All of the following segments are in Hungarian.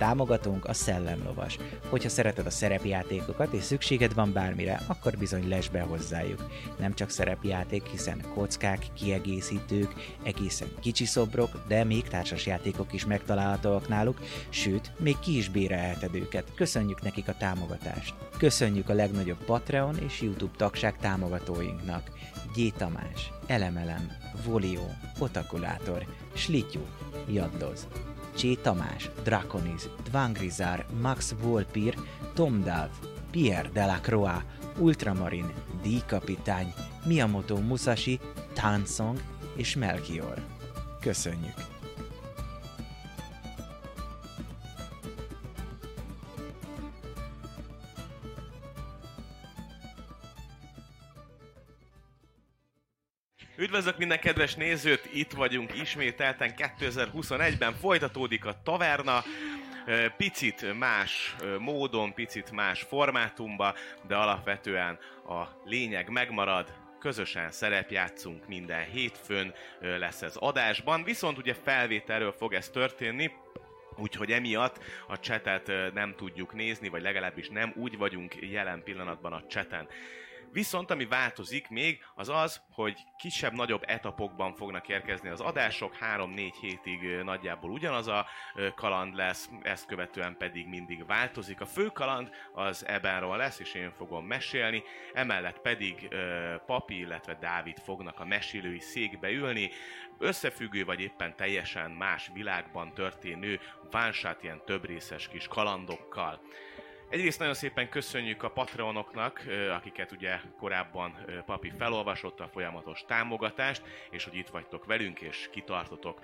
Támogatónk a Szellemlovas. Hogyha szereted a szerepjátékokat és szükséged van bármire, akkor bizony lesz be hozzájuk. Nem csak szerepjáték, hiszen kockák, kiegészítők, egészen kicsi szobrok, de még társasjátékok is megtalálhatóak náluk, sőt, még ki is bérelheted őket. Köszönjük nekik a támogatást. Köszönjük a legnagyobb Patreon és YouTube tagság támogatóinknak. G. Tamás, Elemelem, Volio, Otakulátor, Slityu, Jaddoz. Csé Tamás, Draconis, Dvangrizár, Max Volpir, Tom Dav, Pierre Delacroix, Ultramarin, Dí. Kapitány, Miyamoto Musashi, Tansong és Melchior. Köszönjük! Üdvözlök minden kedves nézőt, itt vagyunk ismételten 2021-ben, folytatódik a taverna, picit más módon, picit más formátumba, de alapvetően a lényeg megmarad, közösen szerepjátszunk minden hétfőn lesz ez adásban, viszont ugye felvételről fog ez történni, Úgyhogy emiatt a csetet nem tudjuk nézni, vagy legalábbis nem úgy vagyunk jelen pillanatban a cseten. Viszont ami változik még, az az, hogy kisebb-nagyobb etapokban fognak érkezni az adások, 3-4 hétig nagyjából ugyanaz a kaland lesz, ezt követően pedig mindig változik. A fő kaland az Ebenról lesz, és én fogom mesélni, emellett pedig Papi, illetve Dávid fognak a mesélői székbe ülni, összefüggő vagy éppen teljesen más világban történő vánsát ilyen több részes kis kalandokkal. Egyrészt nagyon szépen köszönjük a Patreonoknak, akiket ugye korábban Papi felolvasott a folyamatos támogatást, és hogy itt vagytok velünk, és kitartotok.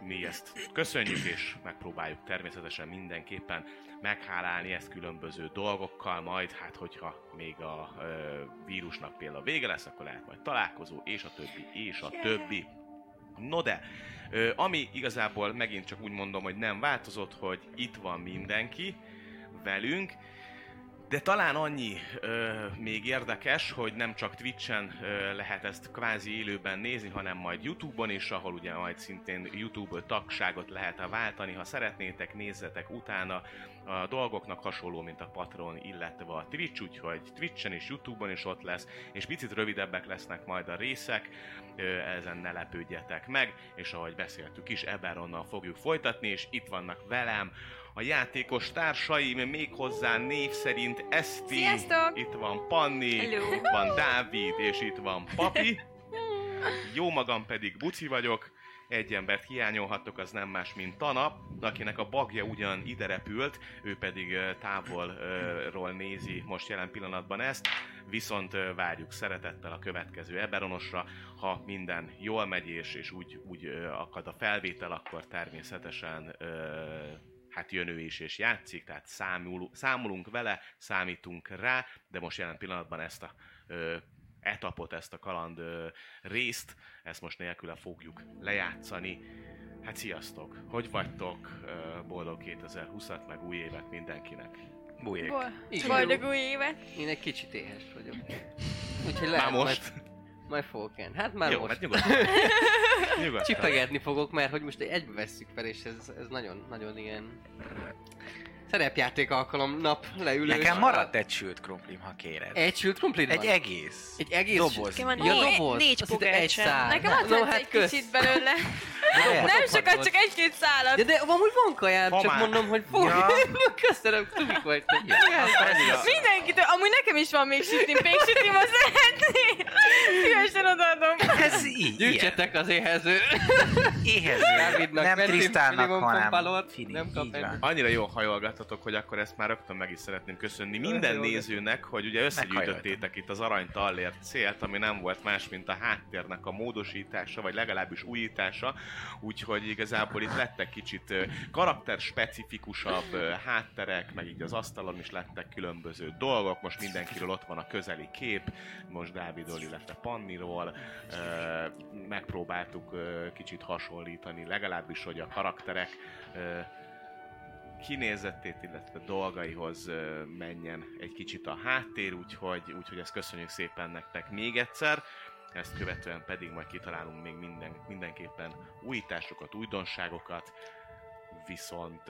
Mi ezt köszönjük, és megpróbáljuk természetesen mindenképpen meghálálni ezt különböző dolgokkal, majd hát hogyha még a ö, vírusnak például vége lesz, akkor lehet majd találkozó, és a többi, és a többi. No de, ami igazából megint csak úgy mondom, hogy nem változott, hogy itt van mindenki, velünk, de talán annyi ö, még érdekes, hogy nem csak Twitch-en ö, lehet ezt kvázi élőben nézni, hanem majd YouTube-on is, ahol ugye majd szintén YouTube tagságot lehet váltani. Ha szeretnétek, nézzetek utána a dolgoknak hasonló, mint a Patreon, illetve a Twitch, úgyhogy Twitch-en és YouTube-on is ott lesz, és picit rövidebbek lesznek majd a részek, ö, ezen ne lepődjetek meg, és ahogy beszéltük is, Eberonnal fogjuk folytatni, és itt vannak velem a játékos társaim, méghozzá név szerint Eszti, Sziasztok! itt van Panni, Hello! itt van Dávid, és itt van Papi. Jó magam pedig Buci vagyok, egy embert hiányolhattok, az nem más, mint Tanap, akinek a bagja ugyan ide repült, ő pedig távolról nézi most jelen pillanatban ezt, viszont várjuk szeretettel a következő Eberonosra, ha minden jól megy és, és úgy, úgy akad a felvétel, akkor természetesen hát jön ő is és játszik, tehát számul, számolunk vele, számítunk rá, de most jelen pillanatban ezt a ö, etapot, ezt a kaland ö, részt, ezt most nélküle fogjuk lejátszani. Hát sziasztok! Hogy vagytok? Ö, Boldog 2020-at, meg új évet mindenkinek! Bujék. Igen. Boldog új évet! Én egy kicsit éhes vagyok. Úgyhogy Már lehet, most? Majd, fogok enni. Hát már Jó, most. hát nyugodtan. nyugodtan. Csipegetni fogok, mert hogy most egybe vesszük fel, és ez, ez nagyon, nagyon ilyen szerepjáték alkalom nap leülős. Nekem maradt egy sült krumplim, ha kéred. Egy sült krumplit Egy van? egész. Egy egész doboz. Van Ja, doboz. négy szál. Nekem adsz no, hát egy kösz. kicsit belőle. De- Nem sokat sokat, volt. csak egy-két szálat. De, de amúgy van kajám, csak mondom, hogy fog. Ja. Köszönöm, tudjuk vagy. Mindenkitől, amúgy nekem is van még sütim, péksütim, azt szeretné. Szívesen odaadom. Ez így. Gyűjtsetek az éhező. Éhező. Nem minimum hanem nem kap így ennyi. van. Hajolgatotok, hogy akkor ezt már rögtön meg is szeretném köszönni minden Hajolgat. nézőnek, hogy ugye összegyűjtöttétek itt az arany tallért célt, ami nem volt más, mint a háttérnek a módosítása, vagy legalábbis újítása, úgyhogy igazából itt lettek kicsit karakterspecifikusabb hátterek, meg így az asztalon is lettek különböző dolgok, most mindenkiről ott van a közeli kép, most Dávidról, illetve Panniról, megpróbáltuk kicsit hasonlítani, legalábbis, hogy a karakterek ö, kinézetét, illetve dolgaihoz menjen egy kicsit a háttér, úgyhogy, úgyhogy ezt köszönjük szépen nektek még egyszer. Ezt követően pedig majd kitalálunk még minden, mindenképpen újításokat, újdonságokat, viszont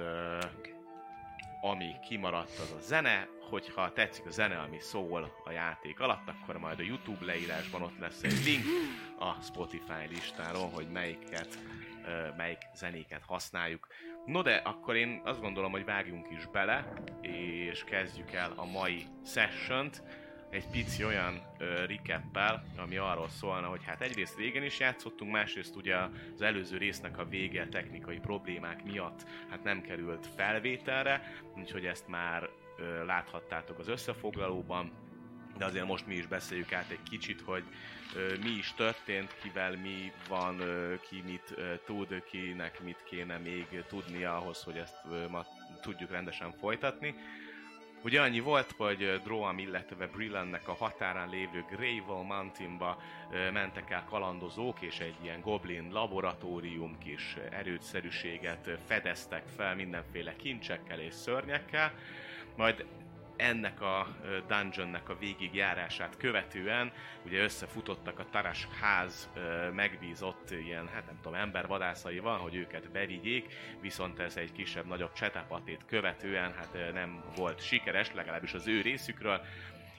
ami kimaradt az a zene, hogyha tetszik a zene, ami szól a játék alatt, akkor majd a YouTube leírásban ott lesz egy link a Spotify listáról, hogy melyiket, melyik zenéket használjuk. No de akkor én azt gondolom, hogy vágjunk is bele, és kezdjük el a mai sessiont egy pici olyan ö, recappel, ami arról szólna, hogy hát egyrészt régen is játszottunk, másrészt ugye az előző résznek a vége technikai problémák miatt hát nem került felvételre, úgyhogy ezt már ö, láthattátok az összefoglalóban, de azért most mi is beszéljük át egy kicsit, hogy ö, mi is történt, kivel mi van, ö, ki mit ö, tud, kinek mit kéne még tudnia ahhoz, hogy ezt ö, ma tudjuk rendesen folytatni. Ugye annyi volt, hogy Droam, illetve Brillannek a határán lévő Greyval Mountainba mentek el kalandozók, és egy ilyen goblin laboratórium kis erőtszerűséget ö, fedeztek fel mindenféle kincsekkel és szörnyekkel. Majd ennek a dungeonnek a végigjárását követően ugye összefutottak a Taras ház megbízott ilyen, hát nem tudom, embervadászaival, hogy őket bevigyék, viszont ez egy kisebb-nagyobb csetepatét követően hát nem volt sikeres, legalábbis az ő részükről,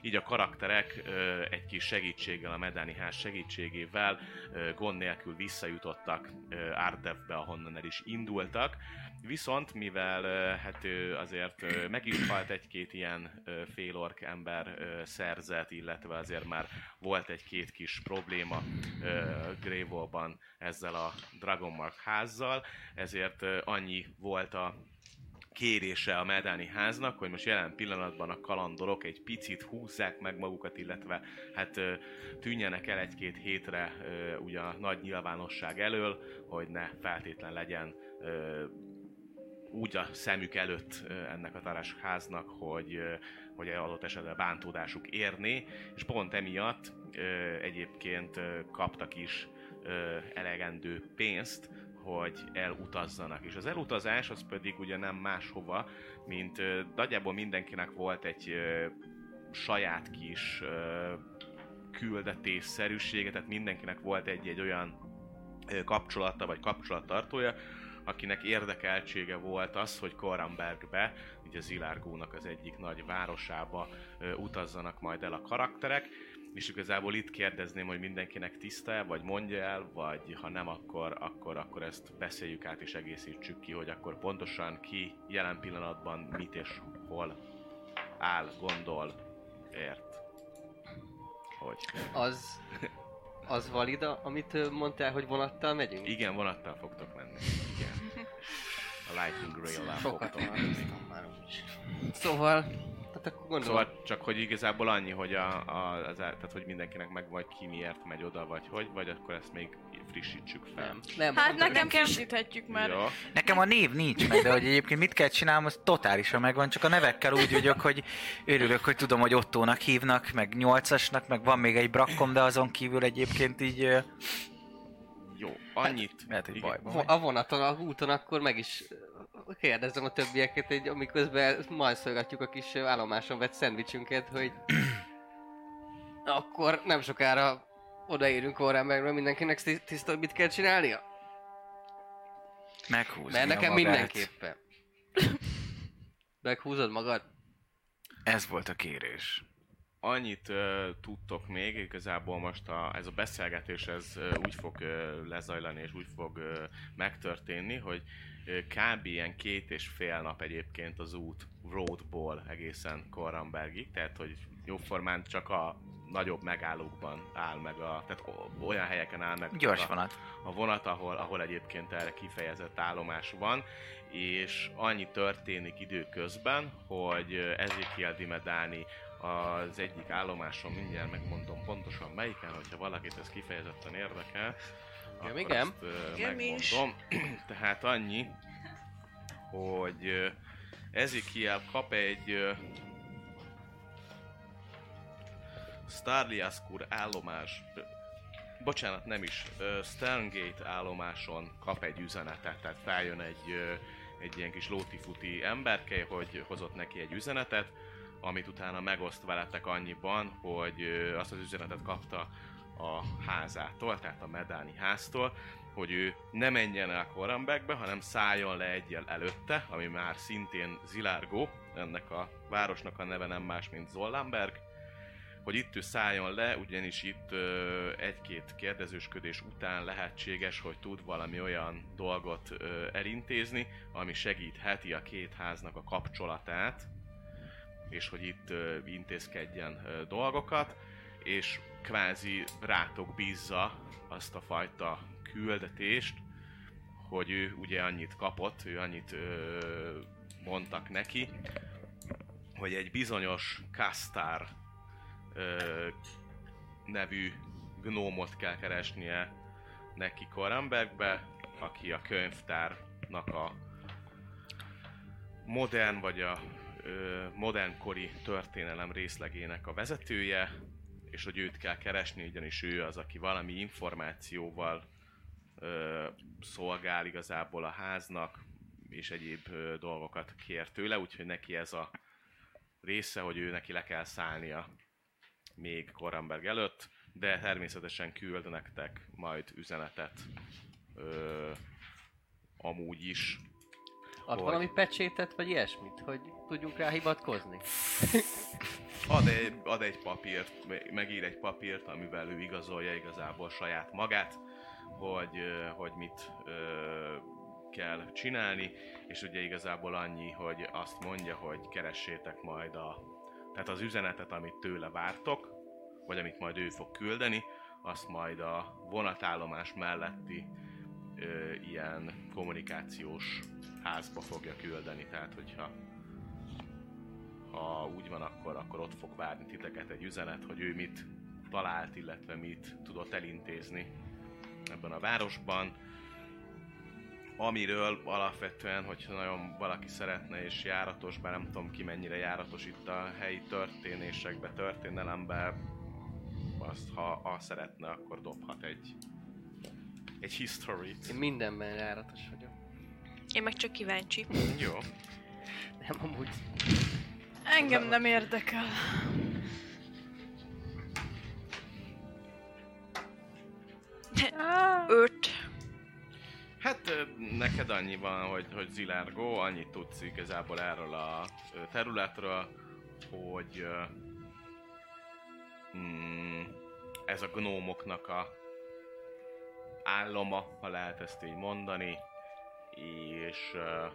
így a karakterek egy kis segítséggel, a Medáni ház segítségével gond nélkül visszajutottak Ardevbe, ahonnan el is indultak. Viszont, mivel hát azért meg is halt egy-két ilyen félork ember ö, szerzet, illetve azért már volt egy-két kis probléma ö, Greyvolban ezzel a Dragonmark házzal, ezért annyi volt a kérése a Medáni háznak, hogy most jelen pillanatban a kalandorok egy picit húzzák meg magukat, illetve hát tűnjenek el egy-két hétre ugye a nagy nyilvánosság elől, hogy ne feltétlen legyen úgy a szemük előtt ennek a Tarás háznak, hogy, hogy adott esetben bántódásuk érné, és pont emiatt egyébként kaptak is elegendő pénzt, hogy elutazzanak. És az elutazás az pedig ugye nem máshova, mint ö, nagyjából mindenkinek volt egy ö, saját kis ö, küldetésszerűsége, tehát mindenkinek volt egy-egy olyan kapcsolata vagy kapcsolattartója, akinek érdekeltsége volt az, hogy Korambergbe, ugye Zilárgónak az egyik nagy városába utazzanak majd el a karakterek, és igazából itt kérdezném, hogy mindenkinek tiszta vagy mondja el, vagy ha nem, akkor, akkor, akkor ezt beszéljük át és egészítsük ki, hogy akkor pontosan ki jelen pillanatban mit és hol áll, gondol, ért. Hogy. Az, az valida, amit mondtál, hogy vonattal megyünk? Igen, vonattal fogtok menni. Igen. A Lightning Rail-lel fogtok menni. már úgyis. Szóval, hát akkor gondolom, Szóval csak, hogy igazából annyi, hogy, a, a, az, tehát, hogy mindenkinek meg vagy ki miért megy oda, vagy hogy, vagy akkor ezt még frissítsük fel. nem. nem Hát nekem nem. frissíthetjük már. Jó. Nekem a név nincs meg, de hogy egyébként mit kell csinálnom, az totálisan megvan, csak a nevekkel úgy vagyok, hogy örülök, hogy tudom, hogy Ottónak hívnak, meg nyolcasnak, meg van még egy brakkom, de azon kívül egyébként így Jó, annyit. lehet, hogy vagy. A vonaton, a úton akkor meg is ö, kérdezem a többieket, hogy amiközben majszolgatjuk a kis ö, állomáson vett szendvicsünket, hogy akkor nem sokára odaérünk Orránbergről, mindenkinek tiszt- tiszta, hogy mit kell csinálnia? Meghúzni Mert a nekem magát. mindenképpen. Meghúzod magad? Ez volt a kérés. Annyit uh, tudtok még, igazából most a, ez a beszélgetés ez uh, úgy fog uh, lezajlani és úgy fog uh, megtörténni, hogy uh, kb. ilyen két és fél nap egyébként az út roadból egészen Korrambergig, tehát hogy jóformán csak a nagyobb megállókban áll meg a, tehát olyan helyeken áll meg Gyors a, vonat. a vonat, ahol, ahol egyébként erre kifejezett állomás van, és annyi történik időközben, hogy Ezekiel Dimedáni az egyik állomáson, mindjárt megmondom pontosan melyiken, hogyha valakit ez kifejezetten érdekel, Akkor igen. Azt, ö, Igen, megmondom. Tehát annyi, hogy ö, Ezekiel kap egy ö, Starliaskur állomás, bocsánat, nem is, ö, Sterngate állomáson kap egy üzenetet, tehát feljön egy, ö, egy ilyen kis lótifuti emberke, hogy hozott neki egy üzenetet, amit utána megoszt veletek annyiban, hogy azt az üzenetet kapta a házától, tehát a Medáni háztól, hogy ő ne menjen el Korambekbe, hanem szálljon le egyel előtte, ami már szintén Zilárgó, ennek a városnak a neve nem más, mint Zollamberg, hogy itt ő szálljon le, ugyanis itt ö, egy-két kérdezősködés után lehetséges, hogy tud valami olyan dolgot ö, elintézni, ami segítheti a két háznak a kapcsolatát, és hogy itt intézkedjen dolgokat, és kvázi rátok bízza azt a fajta küldetést, hogy ő ugye annyit kapott, ő annyit ö, mondtak neki, hogy egy bizonyos Kastár ö, nevű gnómot kell keresnie neki Korambergbe, aki a könyvtárnak a modern vagy a modernkori történelem részlegének a vezetője, és hogy őt kell keresni, ugyanis ő az, aki valami információval ö, szolgál igazából a háznak, és egyéb ö, dolgokat kér tőle, úgyhogy neki ez a része, hogy ő neki le kell szállnia még Koramberg előtt, de természetesen küld nektek majd üzenetet ö, amúgy is. Ad Hogy- valami pecsétet, vagy ilyesmit, hogy tudjunk rá hivatkozni? Ad egy, ad egy papírt, me- megír egy papírt, amivel ő igazolja igazából saját magát, hogy, hogy mit ö, kell csinálni, és ugye igazából annyi, hogy azt mondja, hogy keressétek majd a, tehát az üzenetet, amit tőle vártok, vagy amit majd ő fog küldeni, azt majd a vonatállomás melletti ö, ilyen kommunikációs házba fogja küldeni, tehát hogyha ha úgy van, akkor, akkor ott fog várni titeket egy üzenet, hogy ő mit talált, illetve mit tudott elintézni ebben a városban. Amiről alapvetően, hogyha nagyon valaki szeretne és járatos, bár nem tudom ki mennyire járatos itt a helyi történésekbe, történelembe, azt ha, ha szeretne, akkor dobhat egy egy history-t. Én mindenben járatos vagyok. Én meg csak kíváncsi. Jó. Nem amúgy. Engem nem érdekel. Öt. Hát neked annyi van, hogy, hogy Zilárgó, annyit tudsz igazából erről a területről, hogy mm, ez a gnómoknak a álloma, ha lehet ezt így mondani, és ö,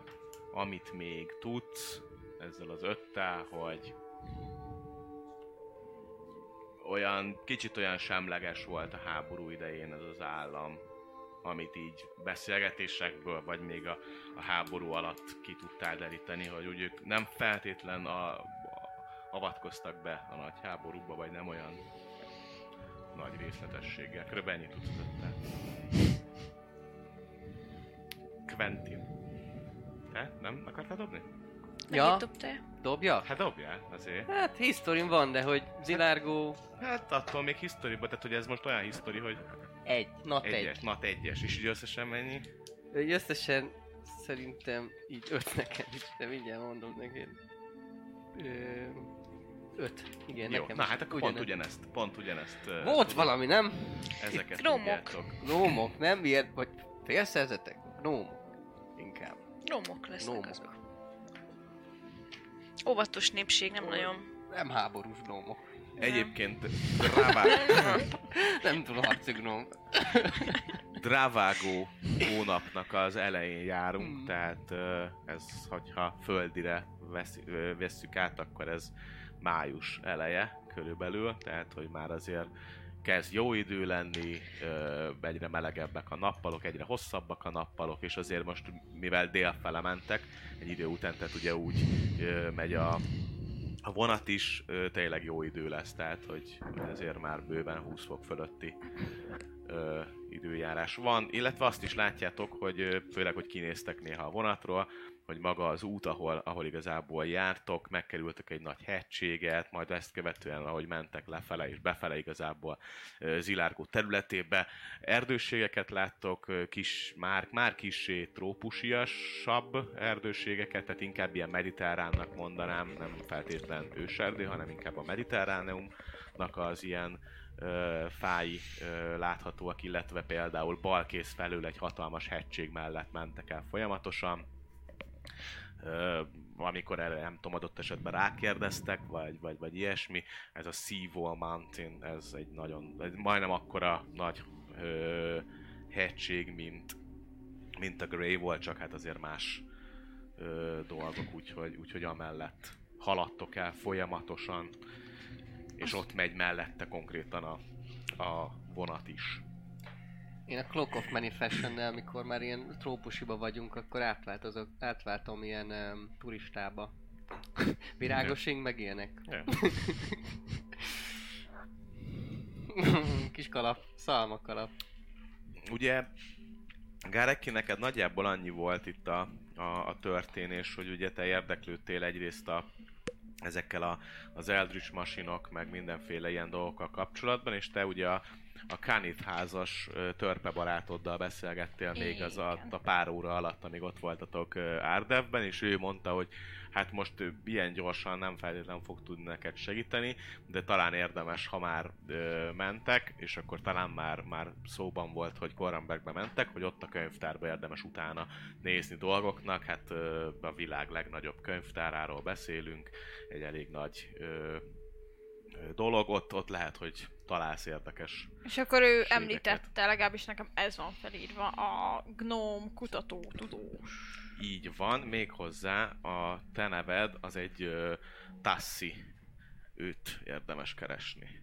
amit még tudsz ezzel az öttel, hogy olyan, kicsit olyan semleges volt a háború idején ez az állam, amit így beszélgetésekből, vagy még a, a háború alatt ki tudtál deríteni, hogy úgy ők nem feltétlen a, a, avatkoztak be a nagy háborúba, vagy nem olyan nagy részletességgel. Körülbelül ennyit tudsz. Quentin. Te? Nem akartál dobni? Ja, dobtál? dobja? Hát dobjál, azért. Hát hisztorim van, de hogy Zilárgó Hát attól még hisztoriba, tehát hogy ez most olyan hisztori, hogy egy, nat egy. egyes, nat egyes, és így összesen mennyi? Úgy összesen szerintem így öt nekem is, de mindjárt mondom neked. Ö, öt. Igen, Jó, nekem na hát akkor pont ugyanezt, pont ugyanezt. Volt tudom. valami, nem? Ezeket Gnomok. Gnómok, nem? Miért? Vagy félszerzetek? Gnómok. Inkább. Gnomok lesznek Gnómok. azok. Óvatos népség, nem nagyon. Nem háborús gnómok. Egyébként Dravá, Nem tudom harci gnóm. Dravágó hónapnak az elején járunk, Mm. tehát ez, hogyha földire vesszük át, akkor ez május eleje körülbelül, tehát hogy már azért kezd jó idő lenni, egyre melegebbek a nappalok, egyre hosszabbak a nappalok, és azért most, mivel délfele mentek, egy idő után, tehát ugye úgy megy a, a vonat is, tényleg jó idő lesz, tehát hogy azért már bőven 20 fok fölötti időjárás van, illetve azt is látjátok, hogy főleg, hogy kinéztek néha a vonatról, hogy maga az út, ahol, ahol igazából jártok, megkerültek egy nagy hegységet, majd ezt követően, ahogy mentek lefele és befele igazából Zilárgó területébe, erdőségeket láttok, kis, már, már kissé trópusiasabb erdőségeket, tehát inkább ilyen mediterránnak mondanám, nem feltétlen őserdő, hanem inkább a mediterráneumnak az ilyen ö, fái ö, láthatóak, illetve például balkész felől egy hatalmas hegység mellett mentek el folyamatosan. Amikor erre nem tudom, adott esetben rákérdeztek, vagy, vagy, vagy ilyesmi, ez a Seawall Mountain, ez egy nagyon, egy majdnem akkora nagy ö, hegység, mint, mint a Grey Wall, csak hát azért más ö, dolgok, úgyhogy, úgyhogy amellett haladtok el folyamatosan, és ott megy mellette konkrétan a, a vonat is. Én a Clock of Manifestation-nel, amikor már ilyen trópusiba vagyunk, akkor átváltozok, átváltom ilyen um, turistába. Virágosing, meg ilyenek. Kis kalap, szalmakalap. Ugye, Gáreki, neked nagyjából annyi volt itt a, a, a történés, hogy ugye te érdeklődtél egyrészt a, ezekkel a, az Eldritch masinok, meg mindenféle ilyen dolgokkal kapcsolatban, és te ugye a, a Kanith házas törpe barátoddal beszélgettél még az alatt, a pár óra alatt, amíg ott voltatok Árdevben, és ő mondta, hogy hát most ilyen gyorsan nem feltétlenül fog tudni neked segíteni, de talán érdemes, ha már ö, mentek, és akkor talán már, már szóban volt, hogy Korrenbergbe mentek, hogy ott a könyvtárba érdemes utána nézni dolgoknak, hát ö, a világ legnagyobb könyvtáráról beszélünk, egy elég nagy ö, dolog, ott, ott lehet, hogy találsz érdekes És akkor ő Ségeket. említette, legalábbis nekem ez van felírva, a gnóm kutató tudós. Így van, méghozzá a te neved az egy uh, Tassi. Őt érdemes keresni.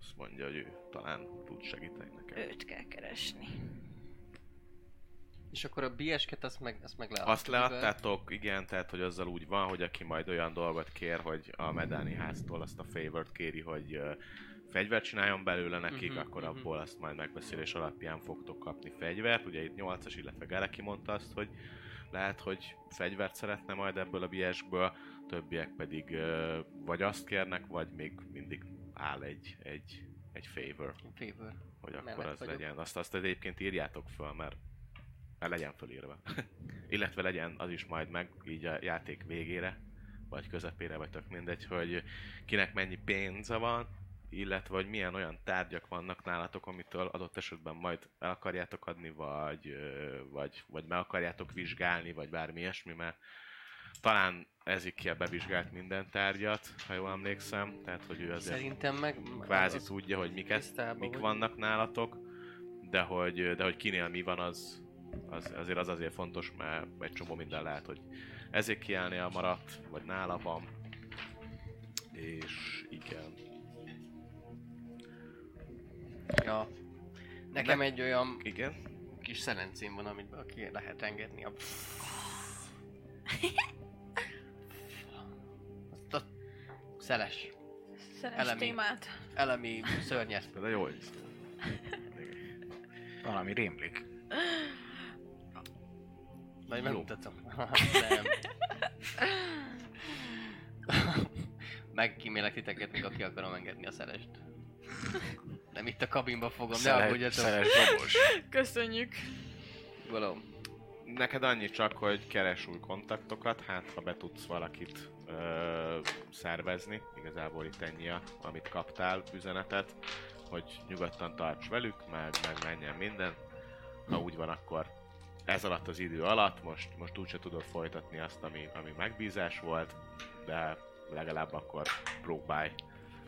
Azt mondja, hogy ő talán tud segíteni neked. Őt kell keresni. És akkor a biesket azt meg, azt meg leadtuk. Azt leadtátok, igen, tehát hogy azzal úgy van, hogy aki majd olyan dolgot kér, hogy a Medáni háztól azt a favort kéri, hogy uh, fegyvert csináljon belőle nekik, Mhm, akkor mhm. abból azt majd megbeszélés alapján fogtok kapni fegyvert. Ugye itt 8-as, illetve Gareki mondta azt, hogy lehet, hogy fegyvert szeretne majd ebből a biesből, többiek pedig uh, vagy azt kérnek, vagy még mindig áll egy, egy, egy favor, Favor. hogy akkor Mellett az vagyok. legyen. Azt, azt egyébként írjátok föl, mert, mert legyen fölírva. Illetve legyen az is majd meg, így a játék végére, vagy közepére, vagy tök mindegy, hogy kinek mennyi pénze van, illetve hogy milyen olyan tárgyak vannak nálatok, amitől adott esetben majd el akarjátok adni, vagy, vagy, vagy meg akarjátok vizsgálni, vagy bármi ilyesmi, mert talán Ezekiel bevizsgált minden tárgyat, ha jól emlékszem, tehát hogy ő azért Szerintem meg... kvázi tudja, hogy miket, tisztában mik vannak nálatok, de hogy, de hogy kinél mi van, az, az azért az azért fontos, mert egy csomó minden lehet, hogy Ezekielnél maradt, vagy nála van, és igen. Ja. Nekem egy olyan Igen? kis szerencém van, amit ki lehet engedni a... Azt a szeles, Szeres Elemi. témát. elemi szörnyet. De jó, hogy Valami rémlik. Jó. megmutatom. Nem. Megkímélek titeket, még aki akarom engedni a szelest. Nem itt a kabinba fogom, ne Szele- aggódjatok. Szeles dobos. Köszönjük. Való. Neked annyi csak, hogy keres új kontaktokat, hát ha be tudsz valakit ö, szervezni, igazából itt ennyi, a, amit kaptál üzenetet, hogy nyugodtan tarts velük, meg, meg menjen minden. Ha úgy van, akkor ez alatt az idő alatt, most, most úgyse tudod folytatni azt, ami, ami megbízás volt, de legalább akkor próbálj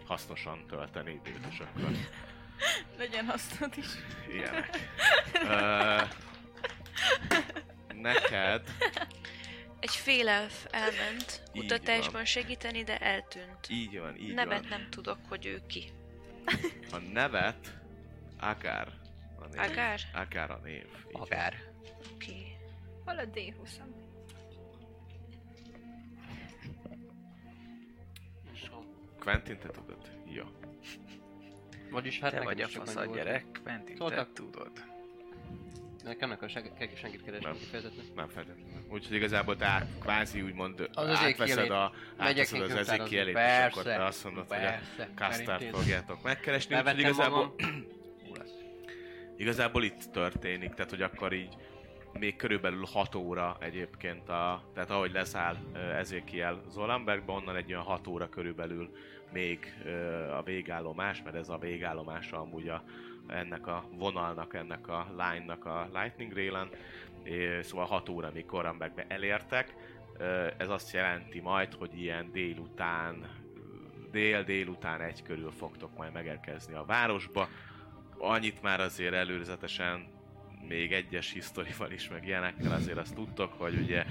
hasznosan tölteni időt, és akkor Legyen hasznod is. ilyenek. Ö, neked Egy félelf elment Így kutatásban van. segíteni, de eltűnt. így van, így Nevet van. nem tudok, hogy ő ki. A nevet Akár a név. Agár? Akár a név. Akár. Oké. Okay. Hol a D20 Quentin, te tudod? Jó. Vagyis hát Te vagy a fasz a gyerek, Quentin, te Tudod. tudod. Nekem nem kell seg- senkit keresni Nem. kifejezetten. Nem feltétlenül. Úgyhogy igazából te át, kvázi úgymond Az átveszed, a, átveszed az kötározni. ezékielét, és Persze, akkor te azt mondod, hogy a persze, elintézem. fogjátok megkeresni. Úgyhogy igazából, igazából itt történik, tehát hogy akkor így még körülbelül 6 óra egyébként, a, tehát ahogy leszáll ö, Ezekiel Zolambergbe, onnan egy olyan 6 óra körülbelül még a végállomás, mert ez a végállomása amúgy a, ennek a vonalnak, ennek a line-nak a Lightning Railen, É, szóval 6 óra, még Korambergbe elértek. Ez azt jelenti majd, hogy ilyen délután, dél-délután egy körül fogtok majd megérkezni a városba. Annyit már azért előzetesen még egyes historival is, meg ilyenekkel azért azt tudtok, hogy ugye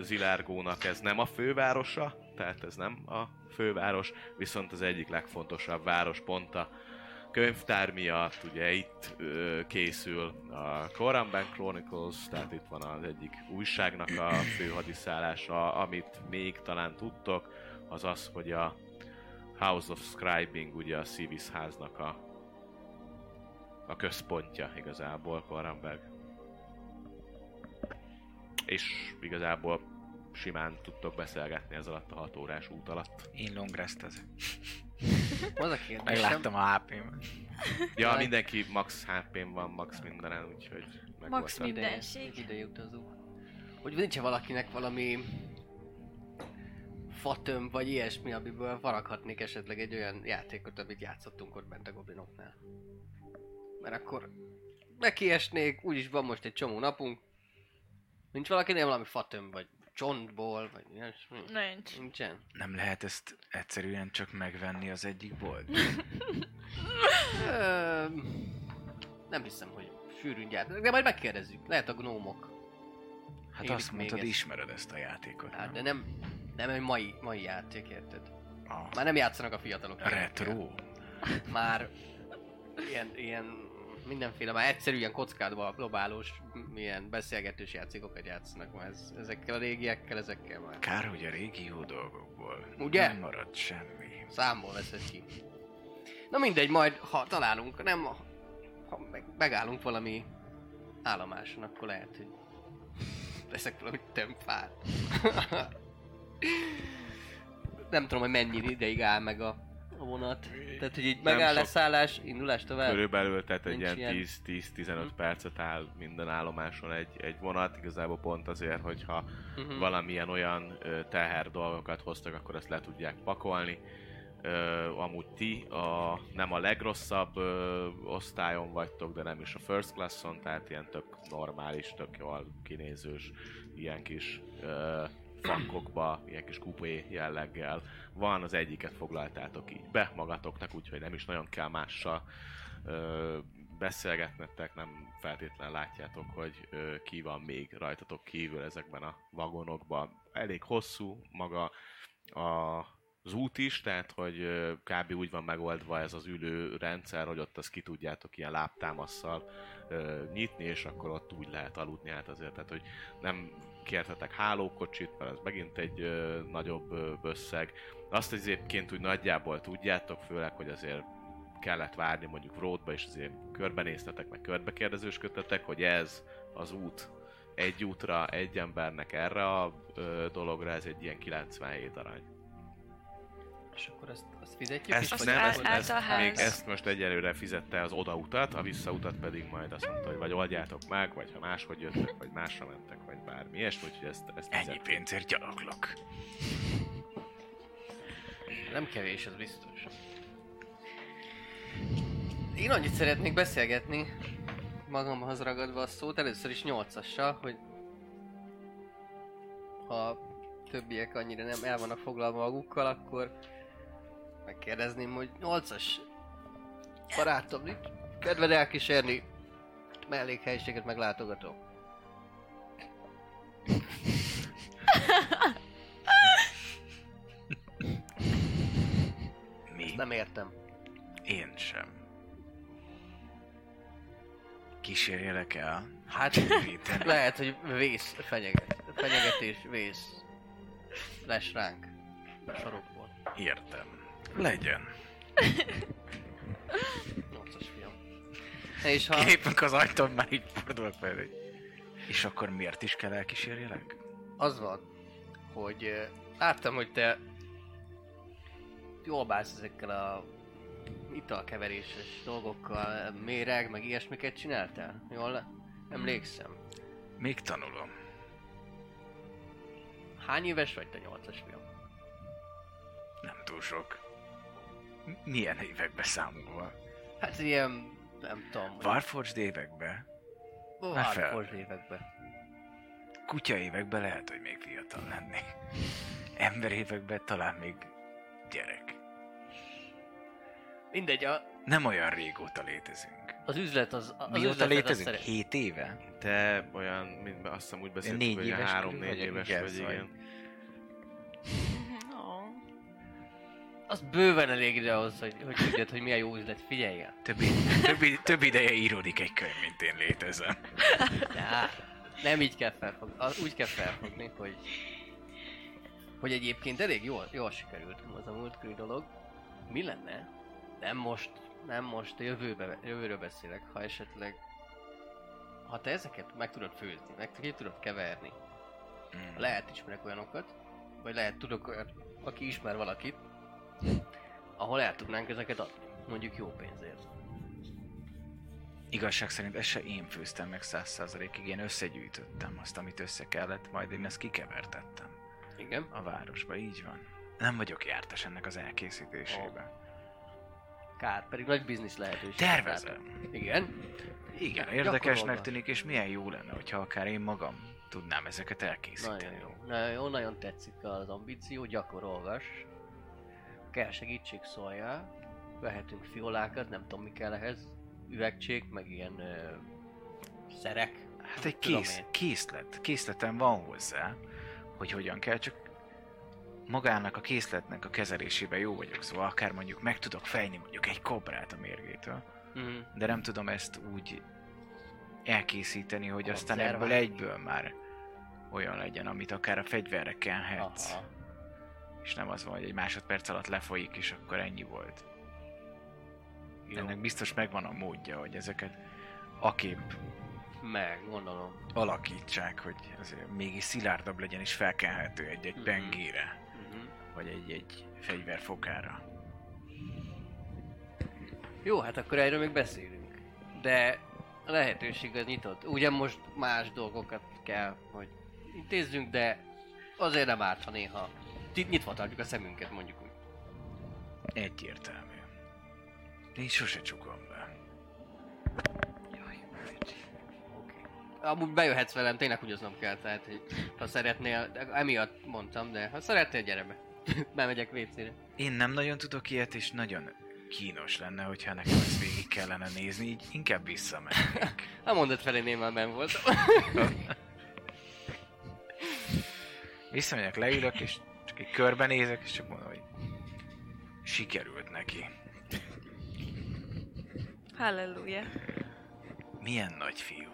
Zilárgónak ez nem a fővárosa, tehát ez nem a főváros, viszont az egyik legfontosabb várospont a könyvtár miatt, ugye itt ö, készül a Koramban Chronicles, tehát itt van az egyik újságnak a főhadiszállása, amit még talán tudtok, az az, hogy a House of Scribing, ugye a Civis háznak a, a központja igazából Koramberg. És igazából simán tudtok beszélgetni ez alatt a 6 órás út alatt. Én long rest az. Az a kérdésem. Megláttam a HP-met. Ja, mindenki max HP-n van, max mindenen, úgyhogy Max Mindenség. ideje utazó. Hogy nincs valakinek valami fatöm vagy ilyesmi, amiből faraghatnék esetleg egy olyan játékot, amit játszottunk ott bent a goblinoknál. Mert akkor nekiesnék, úgyis van most egy csomó napunk. Nincs valakinél valami fatöm, vagy csontból, vagy ilyesmi? Nincs. Nincsen? Nem lehet ezt egyszerűen csak megvenni az egyik bolt? Nem hiszem, hogy sűrűn gyártanak, de majd megkérdezzük. Lehet a gnómok. Hát Élik azt mondtad, ezt. ismered ezt a játékot, Hát, nem? de nem, nem egy mai, mai játék, érted? A Már nem játszanak a fiatalok. retro. Már ilyen, ilyen mindenféle, már egyszerű ilyen kockádba dobálós, m- ilyen beszélgetős játékokat játszanak már ez, ezekkel a régiekkel, ezekkel már Kár, hogy a régi jó dolgokból Ugye? nem maradt semmi. számból veszed ki. Na mindegy, majd ha találunk, nem, ha meg, megállunk valami állomáson, akkor lehet, hogy veszek valami tömbfát. nem tudom, hogy mennyi ideig áll meg a, a vonat. Tehát, hogy így Nem megáll sok. leszállás, indulás tovább. Körülbelül, tehát egy ilyen ilyen. 10-10-15 Mhm. percet áll minden állomáson egy, egy vonat, igazából pont azért, hogyha Mhm. valamilyen olyan teher dolgokat hoztak, akkor ezt le tudják pakolni. Ö, amúgy ti a, nem a legrosszabb ö, osztályon vagytok, de nem is a first classon, tehát ilyen tök normális, tök jól kinézős, ilyen kis ö, fankokba, ilyen kis kupé jelleggel. Van, az egyiket foglaltátok így be magatoknak, úgyhogy nem is nagyon kell mással ö, beszélgetnetek, nem feltétlenül látjátok, hogy ö, ki van még rajtatok kívül ezekben a vagonokban. Elég hosszú maga a, az út is, tehát hogy kb. úgy van megoldva ez az ülő rendszer, hogy ott azt ki tudjátok ilyen lábtámasszal ö, nyitni, és akkor ott úgy lehet aludni át azért, tehát hogy nem kértetek hálókocsit, mert ez megint egy ö, nagyobb ö, összeg. Azt egyébként úgy nagyjából tudjátok, főleg, hogy azért kellett várni mondjuk roadba, és azért körbenéztetek, meg körbekérdezősködtetek, hogy ez az út egy útra, egy embernek erre a ö, dologra, ez egy ilyen 97 arany. És akkor ezt, azt fizetjük Ezt is? Azt nem, ezt, ezt, a ház. még ezt most egyelőre fizette az odautat, a visszautat pedig majd azt mondta, hogy vagy oldjátok meg, vagy ha máshogy jöttek, vagy másra mentek, vagy bármi ilyesmi, úgyhogy ezt, ezt Ennyi pénzért gyaloglok. Nem kevés, az biztos. Én annyit szeretnék beszélgetni, magamhoz ragadva a szót, először is nyolcassal, hogy ha a többiek annyira nem el vannak foglalva magukkal, akkor megkérdezném, hogy nyolcas barátom, nincs kedved elkísérni mellékhelyiséget meglátogatom. Mi? Nem értem. Én sem. Kísérjelek el? Hát lehet, hogy vész fenyeget, fenyegetés, vész lesz ránk a sarokból. Értem. Legyen. Nyolcas fiam. És ha... Kilépünk az ajtón, már így fordulok fel, hogy... És akkor miért is kell elkísérjelek? Az van, hogy ö, láttam, hogy te jól bánsz ezekkel a italkeveréses dolgokkal, méreg, meg ilyesmiket csináltál? Jól emlékszem. Még tanulom. Hány éves vagy te nyolcas fiam? Nem túl sok. Milyen évekbe számolva? Hát ilyen, nem tudom. Warforged évekbe? Warforged években. Kutya években lehet, hogy még fiatal lennék. Ember években talán még gyerek. Mindegy, a, Nem olyan régóta létezünk. az üzlet az, az Mióta létezünk? szeret- 7 éve? Te olyan, mint azt hiszem úgy négy beszéltünk, hogy éves három-négy éves vagy, igaz, igen. Az bőven elég ide ahhoz, hogy, hogy tudjad, hogy milyen jó üzlet. Figyelj el. Több, több, több ideje íródik egy könyv, mint én létezem. Á, nem így kell felfogni. Az, úgy kell felfogni, hogy hogy egyébként elég jól, jól sikerült az a múltkori dolog. Mi lenne? Nem most, nem most, a jövőbe, jövőről beszélek, ha esetleg ha te ezeket meg tudod főzni, meg ki tudod keverni, Mm. lehet ismerek olyanokat, vagy lehet tudok olyat, aki ismer valakit, ahol el tudnánk ezeket adni, mondjuk jó pénzért. Igazság szerint ezt se én főztem meg száz százalékig, én összegyűjtöttem azt, amit össze kellett, majd én ezt kikevertettem Igen? a városba, így van. Nem vagyok jártas ennek az elkészítésében. Kár, pedig nagy biznisz lehetőség. Tervezem. Igen? Igen, Ja, érdekesnek tűnik, és milyen jó lenne, hogyha akár én magam tudnám ezeket elkészíteni. Nagyon jó. Nagyon jó, nagyon tetszik az ambíció, gyakorolgas. Kell segítség, szóljál. Vehetünk fiolákat, nem tudom mi kell ehhez. Üvegcsék, meg ilyen ö, szerek. Hát egy kész, készlet, készletem van hozzá, hogy hogyan kell, csak magának a készletnek a kezelésében jó vagyok, szóval akár mondjuk meg tudok fejni mondjuk egy kobrát a mérgétől, Mm. de nem tudom ezt úgy elkészíteni, hogy aztán ebből egyből már olyan legyen, amit akár a fegyverre kenhetsz. Aha. És nem az van, hogy egy másodperc alatt lefolyik, és akkor ennyi volt. Jó. Ennek biztos megvan a módja, hogy ezeket aképp Meg, gondolom. alakítsák, hogy azért mégis szilárdabb legyen és felkenhető egy-egy Mhm. pengére, Mhm. vagy egy-egy fegyverfokára. Jó, hát akkor erről még beszélünk. De a lehetőség az nyitott. Ugye most más dolgokat kell, hogy intézzünk, de azért nem árt, ha néha nyitva tartjuk a szemünket, mondjuk úgy. Egyértelmű. Én sose csukom be. Oké. Amúgy bejöhetsz velem, tényleg húgyoznom kell, tehát hogy ha szeretnél, emiatt mondtam, de ha szeretnél, gyere be. Bemegyek WC-re. Én nem nagyon tudok ilyet, és nagyon kínos lenne, hogyha nekem ezt végig kellene nézni, így inkább visszamennék. A mondat felé én már benn voltam. Visszamegyek, leülök, és csak egy körbenézek, és csak mondom, hogy sikerült neki. halleluja. Milyen nagy fiú.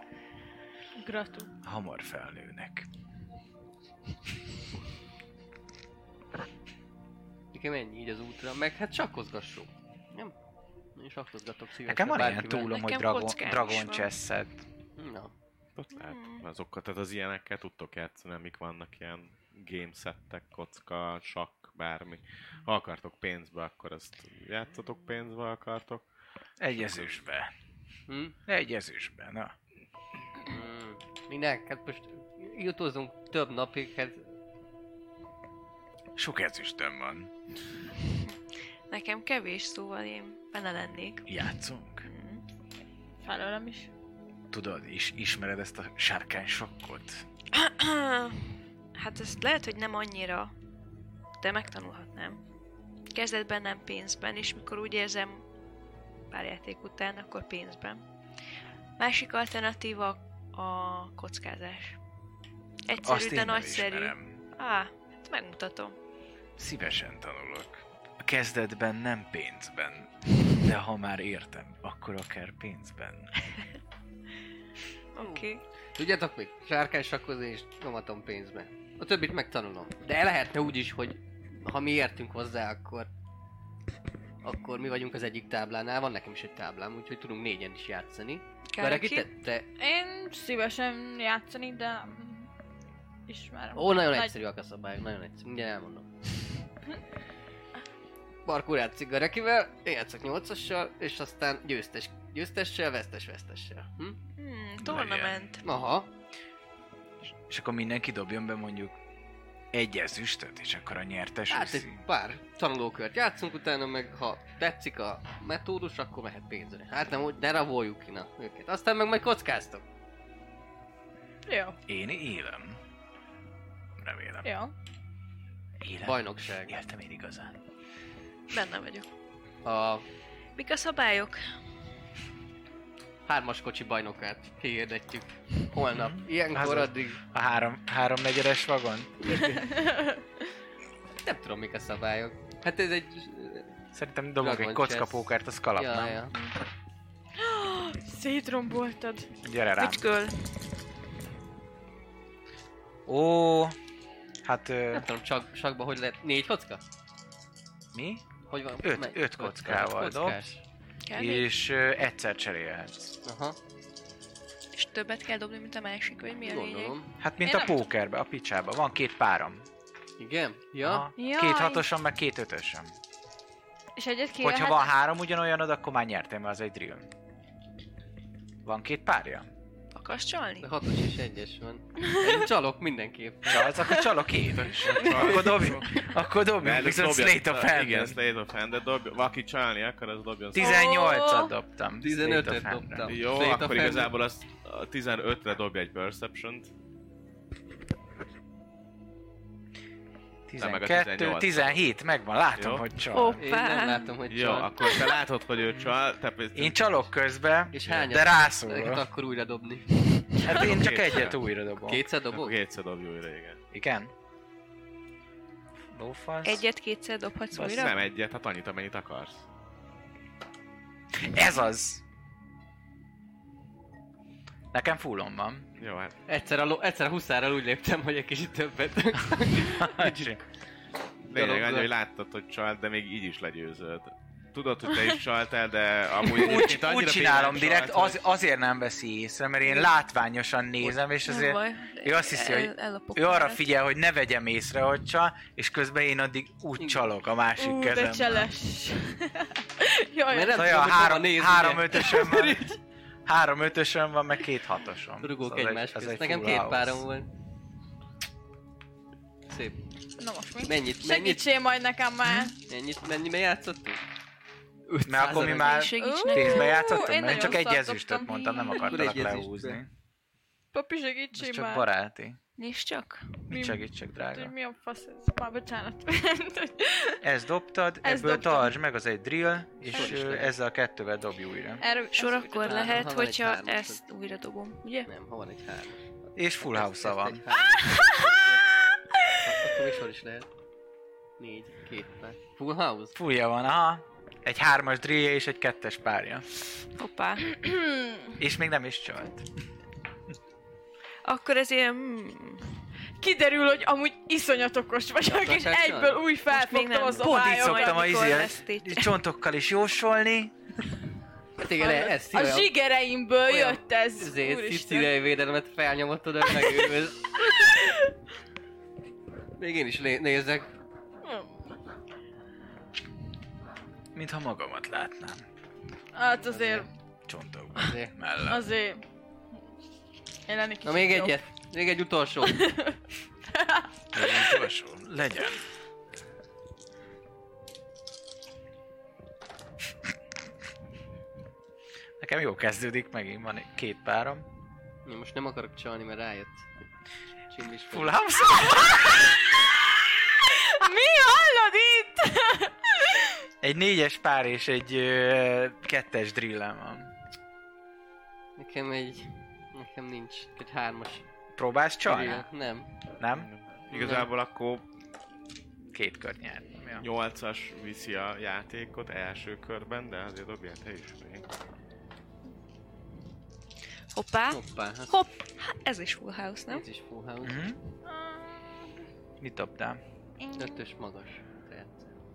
Gratu. Hamar felnőnek. Nekem ennyi így az útra, meg hát sakkozgassunk. Nem? Én sakkozgatok szívesen Nekem van ilyen túlom, hogy Dragon, Dragon van. chess Na, Ott lehet azokkal, tehát az ilyenekkel tudtok játszani, amik vannak ilyen gamesettek, kocka, sakk, bármi. Ha akartok pénzbe, akkor azt játszatok pénzbe, akartok. Egy ezüstbe. hm? Egy ezüstbe, na. Mm, minek? Hát most jutózunk több napig, hát Sok ezüstöm van. Nekem kevés, szóval én benne lennék. Játszunk? Mm. Felőlem is. Tudod, is, ismered ezt a sárkány sokkot? Hát ezt lehet, hogy nem annyira, de megtanulhatnám. Kezdetben nem pénzben, és mikor úgy érzem pár játék után, akkor pénzben. Másik alternatíva a kockázás. Egyszerű, Azt de nagyszerű. Á, hát megmutatom. Szívesen tanulok. A kezdetben nem pénzben, de ha már értem, akkor akár pénzben. Oké. Okay. tudjátok mit? Sárkány sakkozni és nyomatom pénzbe. A többit megtanulom. De lehetne úgy is, hogy ha mi értünk hozzá, akkor akkor mi vagyunk az egyik táblánál, van nekem is egy táblám, úgyhogy tudunk négyen is játszani. Karaki? Karaki, te, te... Én szívesen játszani, de... Ismerem. Ó, nagyon Nagy- egyszerűek a szabályok, nagyon egyszerű, mindjárt elmondom. Parkour játszik Garekivel, én játszok 8-assal, és aztán győztes, győztessel, vesztes, vesztessel. Hm? Hmm, tournament. Aha, És akkor mindenki dobjon be mondjuk egy ezüstöt, és akkor a nyertes hát viszi. egy pár tanulókört játszunk, utána meg ha tetszik a metódus, akkor mehet pénzre. Hát nem, úgy, de raboljuk ki na, őket. Aztán meg majd kockáztok. Jó, Én élem. Remélem. jó. Élem. Bajnokság. Éltem én igazán. Benne vagyok. A Mik a szabályok? Hármas kocsi bajnokát kihirdetjük holnap. Ilyenkor Az- addig A három, háromnegyedes vagon? nem tudom mik a szabályok. Hát ez egy... Szerintem dobok Dragon egy kockapókert, az kalap, Ja, nem? ja. Szétromboltad. Gyere rám. Ügyköl. Ó, hát ö, Nem tudom, csak, sakba hogy lehet? Négy kocka? mi? Hogy van? Öt- öt kockával öt dob. Kell? És ö, egyszer cserélhetsz. Aha, És többet kell dobni, mint a másik, vagy mi a lényeg? gondolom. Hát mint Én a nem pókerbe, a picsába. Van két párom. Igen? Ja? Aha. Jaj. Két hatosan, meg két ötösen. És egyet Hogyha kivehet? van három ugyanolyanod, akkor már nyertél, mert az egy drill. Van két párja? Akarsz csalni? De hatos és egyes van. Én csalok mindenképp. Csalsz, akkor csalok két. akkor dobj, akkor dobj, Mert viszont dobja- Slate of Hand. Igen, Slate of Hand, de dobj, valaki csalni akar, az dobjon. 18-at Ó. dobtam. 15-öt Slate of Handre. dobtam. Jó, akkor igazából az a 15-re dobj egy Perception-t. 12, 18. 17, megvan, látom, Jó. hogy csal. Hoppá. Én nem látom, hogy Jó, csal. akkor te látod, hogy ő csal, te Én csalok közben, És hányat? de rászólok. Akkor újra dobni. Hát én csak Kétszer. egyet újra dobom. Kétszer Akkor dobok? kétszer dobj újra, igen. Igen? Lófasz. Egyet kétszer dobhatsz Azt újra? nem egyet, hát annyit, amennyit akarsz. Ez az. Nekem fullon van. Jó, hát Egyszer a, lo- egyszer a huszárral úgy léptem, hogy egy kicsit többet. lényeg annyi, hogy láttad, hogy csalt, de még így is legyőzöd. Tudod, hogy te is csaltál, de amúgy Úgy, úgy csinálom direkt, az, azért nem veszi észre, mert én látványosan nézem, és azért baj. ő azt hiszi, hogy El- ő arra figyel, hogy ne vegyem észre, hogy csal, és közben én addig úgy csalok a másik Ú, de cseles. Jaj, Mert nem tudom, három, néz, három ötösön van, három ötösön van, meg két hatoson. Rugók Szóval egymás egy- közt. Nekem két párom volt. Szép. Na most mi? Mennyit, mennyit, Segítsél majd nekem már. mennyit, mennyibe játszottunk? Mert akkor mi 500 már én játszottunk, mert én nagyon csak egy ezüstöt mondtam, nem akartalak lehúzni. Papi, Ez segítsél csak már. baráti. Nézd csak. Mi- segítsek, Hogy drága? mi a fasz ez? Már bocsánat. Ezt dobtad, Ezt ebből dobtam. tartsd meg, az egy drill, és ö, ezzel a kettővel dobj újra. Erről Sor akkor Három, lehet, ha hogyha hármas, ezt újra dobom, ugye? Nem, ha van egy hármas. És full house van. Akkor mi sor is lehet? Négy, két pár. Full house? Fullja van, aha. Egy hármas drillje és egy kettes párja. Hoppá. És még nem is csalt. Akkor ez ilyen... Hmm, Kiderül, hogy amúgy iszonyat okos vagyok, és egyből még felfogtam nem. a Pont így szoktam a izé, csontokkal is jósolni. Hát igen, ez A zsigereimből olyan- jött ez. Ezért szicíliai védelmet felnyomott oda, meg ő. Még én is lé- nézek. Mintha magamat látnám. Hát azért, Csontokban. Azért. Mellett. azért... Én lennék Na még jobb. egyet. Még egy utolsó. Egy utolsó. Legyen. Nekem jó kezdődik, megint van egy- két párom. Én most nem akarok csalni, mert rájött. Csimbis Full house? Mi hallod itt? Egy négyes pár és egy ö, kettes drillem van. Nekem egy... Nekem nincs. Egy hármas. Próbálsz csalni? Nem. Nem? Igazából akkor Két kört nyert. Ja. 8-as viszi a játékot első körben, de azért dobjál te is még. Hoppá. Hoppá. Hát Hopp. Hát ez is full house, nem? ez is full house. Mhm. Mit dobtál? Ötös magas. Tehát,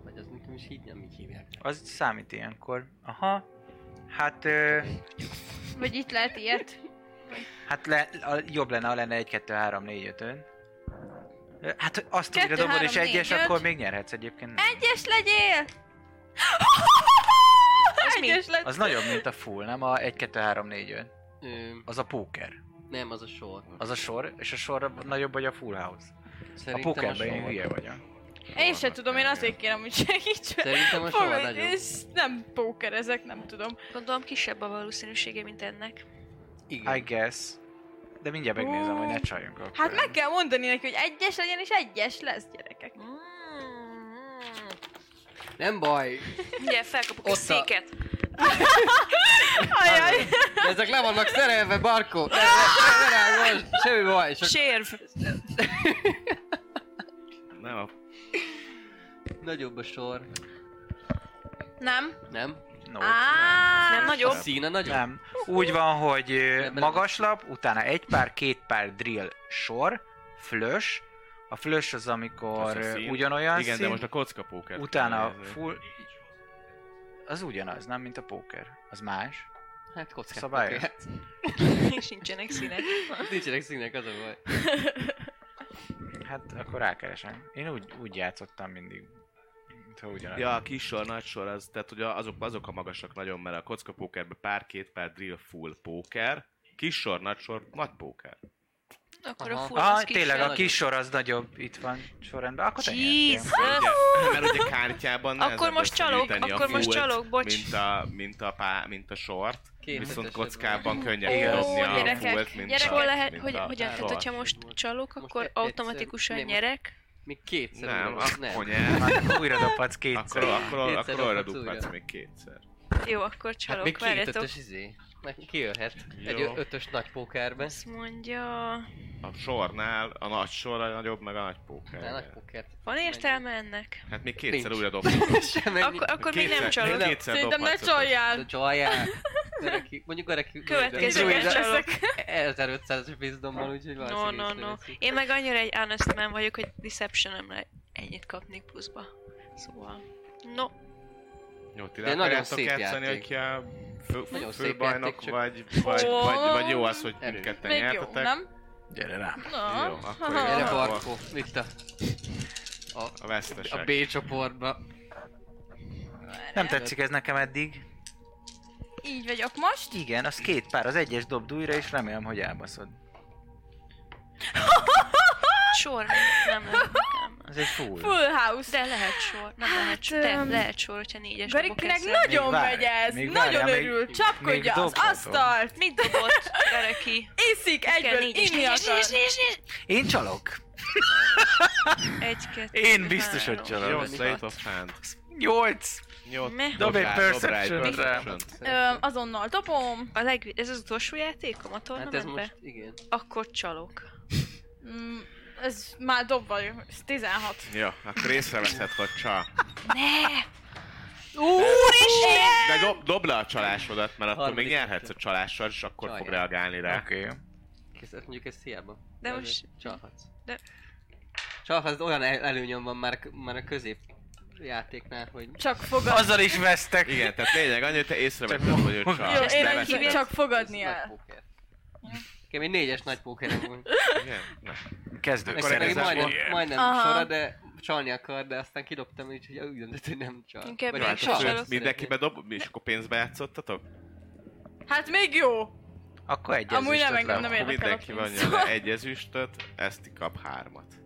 vagy az nem is így nem így hívják. Az számít ilyenkor. Aha. Hát, ö, Vagy itt lehet ilyet. Hát le, a, jobb lenne, ha lenne 1, 2, 3, 4, 5 ön. Hát azt Kettő, újra dobod és egyes, négy, öt. akkor még nyerhetsz egyébként. nem. Egyes legyél! Egyes lett. Az nagyobb, mint a full, nem a 1, 2, 3, 4, 5. Ö, Az a póker. nem, az a sor. Az a sor, és a sor nagyobb vagy a full house. A Szerintem pókerben én hülye vagyok. Én sem tudom, én azért kérem, hogy segíts. Szerintem a sor nagyobb. nem póker ezek, nem tudom. Gondolom kisebb a valószínűsége, mint ennek. Igen. I guess. De mindjárt megnézem, hogy ne csaljunk akkor. Hát meg kell mondani neki, hogy egyes legyen, és egyes lesz, gyerekek. Mm. Nem baj. Ugye, felkapok Ott a a- széket. Ajaj. De ezek le vannak szerelve, Barkó. Ne, ne, ne, ne, ne, most. Semmi baj. Csak Sérv. Nem a nagyobb a sor. Nem. Nem? No. Á, Nem A nagyobb. színe nagyobb? Nem. Úgy van, hogy ö, Ebben magas lap, utána egy pár, két pár drill sor, flush. A flush az, amikor az a ugyanolyan Igen, szín, de most a kockapóker. utána full... Az ugyanaz, nem, mint a póker. Az más. Hát kockát. Szabályos. kockát. És nincsenek színek. Nincsenek színek, az a baj. Hát akkor rákeresem. Én úgy, úgy játszottam mindig. Mintha ugyanaz. Ja, a kis sor, nagy sor, az, tehát hogy azok, azok a magasak nagyon, mert a kockapókerben pár, két pár drill full póker, kis sor, nagy sor, nagy póker. Akkor a Aha. full Ah, az tényleg, a kis sor az nagyobb. Itt van sorrendben. Akkor Jesus! Ugye, mert ugye kártyában Akkor most csalok, a akkor most csalok, bocs. Mint a, mint a, pá, mint a sort, Két viszont kockában könnyebb Ó, a gyerekek, fullt, mint gyerekek. a, Hol lehet, mint hogy, a hogyan, tehát hogyha most csalok, akkor automatikusan nyerek. Még kétszer. Nem, akkor nem. Hát újra dobhatsz kétszer. Akkor, akkor, Kétszer akkor arra dobhatsz még kétszer. Jó, akkor Hát csalok, még két ötös izé. Meg kijöhet. Egy Jó. ötös nagy pókerben. Azt mondja... A sornál a nagy sor a nagyobb, meg a nagy póker. Ne, nagy pókert. Van értelme ennek? Hát még kétszer Nincs. újra dobhatsz. Sem. Akkor, akkor még nem Kétszer- csalok. Nem. Kétszer Szerintem ne csaljál. De csaljál. Mondjuk Gareki... Következő Druida. Csalok. 1500 bizdommal, úgyhogy No, no, no. Én meg annyira egy honest man vagyok, hogy deception ennyit kapnék pluszba. Szóval... No, Jó, ti De le nagyon szép játszani, játék. hogy a fő, Nagyon szép főbajnok, játék, csak- vagy, vagy, Ó, vagy, vagy jó az, hogy mindketten nyertetek. nem? Gyere rám. Na. Jó, akkor Aha. Gyere Barkó, itt a... A, A vesztesek. a B csoportba. Nem tetszik ez nekem eddig. Így vagyok most. Igen, az két pár, az egyes dobd újra, és remélem, hogy elbaszod. sor nem lehet. Ez egy full. Full house. De lehet sor, nem Hát, lehet sor. De lehet sor, hogyha négyes dobok Garikinek nagyon Még várj, megy ez. még Nagyon várjál, még- örül. Csapkodja még az asztalt. Mit dobott, Gareki? Iszik egyből, négyes, inni akar. Én csalok. Egy, kettő, Én biztos, hogy csalok. Jó, State of Hand. Nyolc. Meh. Dob egy perception-re. Ö, azonnal dobom. A leg... Ez az utolsó játékom a Hát ez tornamentben? most, igen. Akkor csalok. Mm, ez már dobva, ez 16. Jó, akkor észreveszed, hogy csal. Ne! De dob, dob le a csalásodat, mert akkor Harmadik még nyerhetsz a csalással, és akkor fog reagálni rá. Oké. Kész, hát mondjuk ez hiába. De most- Csalhatsz. de- Csalhatsz, olyan el- előnyöm van már, már a közép játéknál, hogy... Csak fogad. Azzal is vesztek. Igen, tehát lényeg annyi, hogy te észrevetted, hogy ő csal. Jó, én neki csak fogadni el. Nekem egy négyes nagy pókerem volt. Igen? Na. Kezdő. Nekem majdnem, majdnem sora, de csalni akar, de aztán kidobtam, úgyhogy úgy döntött, hogy nem csal. Inkább csal. csalok. Szeretném. Mindenkibe dob, és akkor pénzbe játszottatok? Hát még jó. Akkor egy Amúgy nem, engem nem érdekel a mindenki le egy ezüstöt, ezt kap hármat.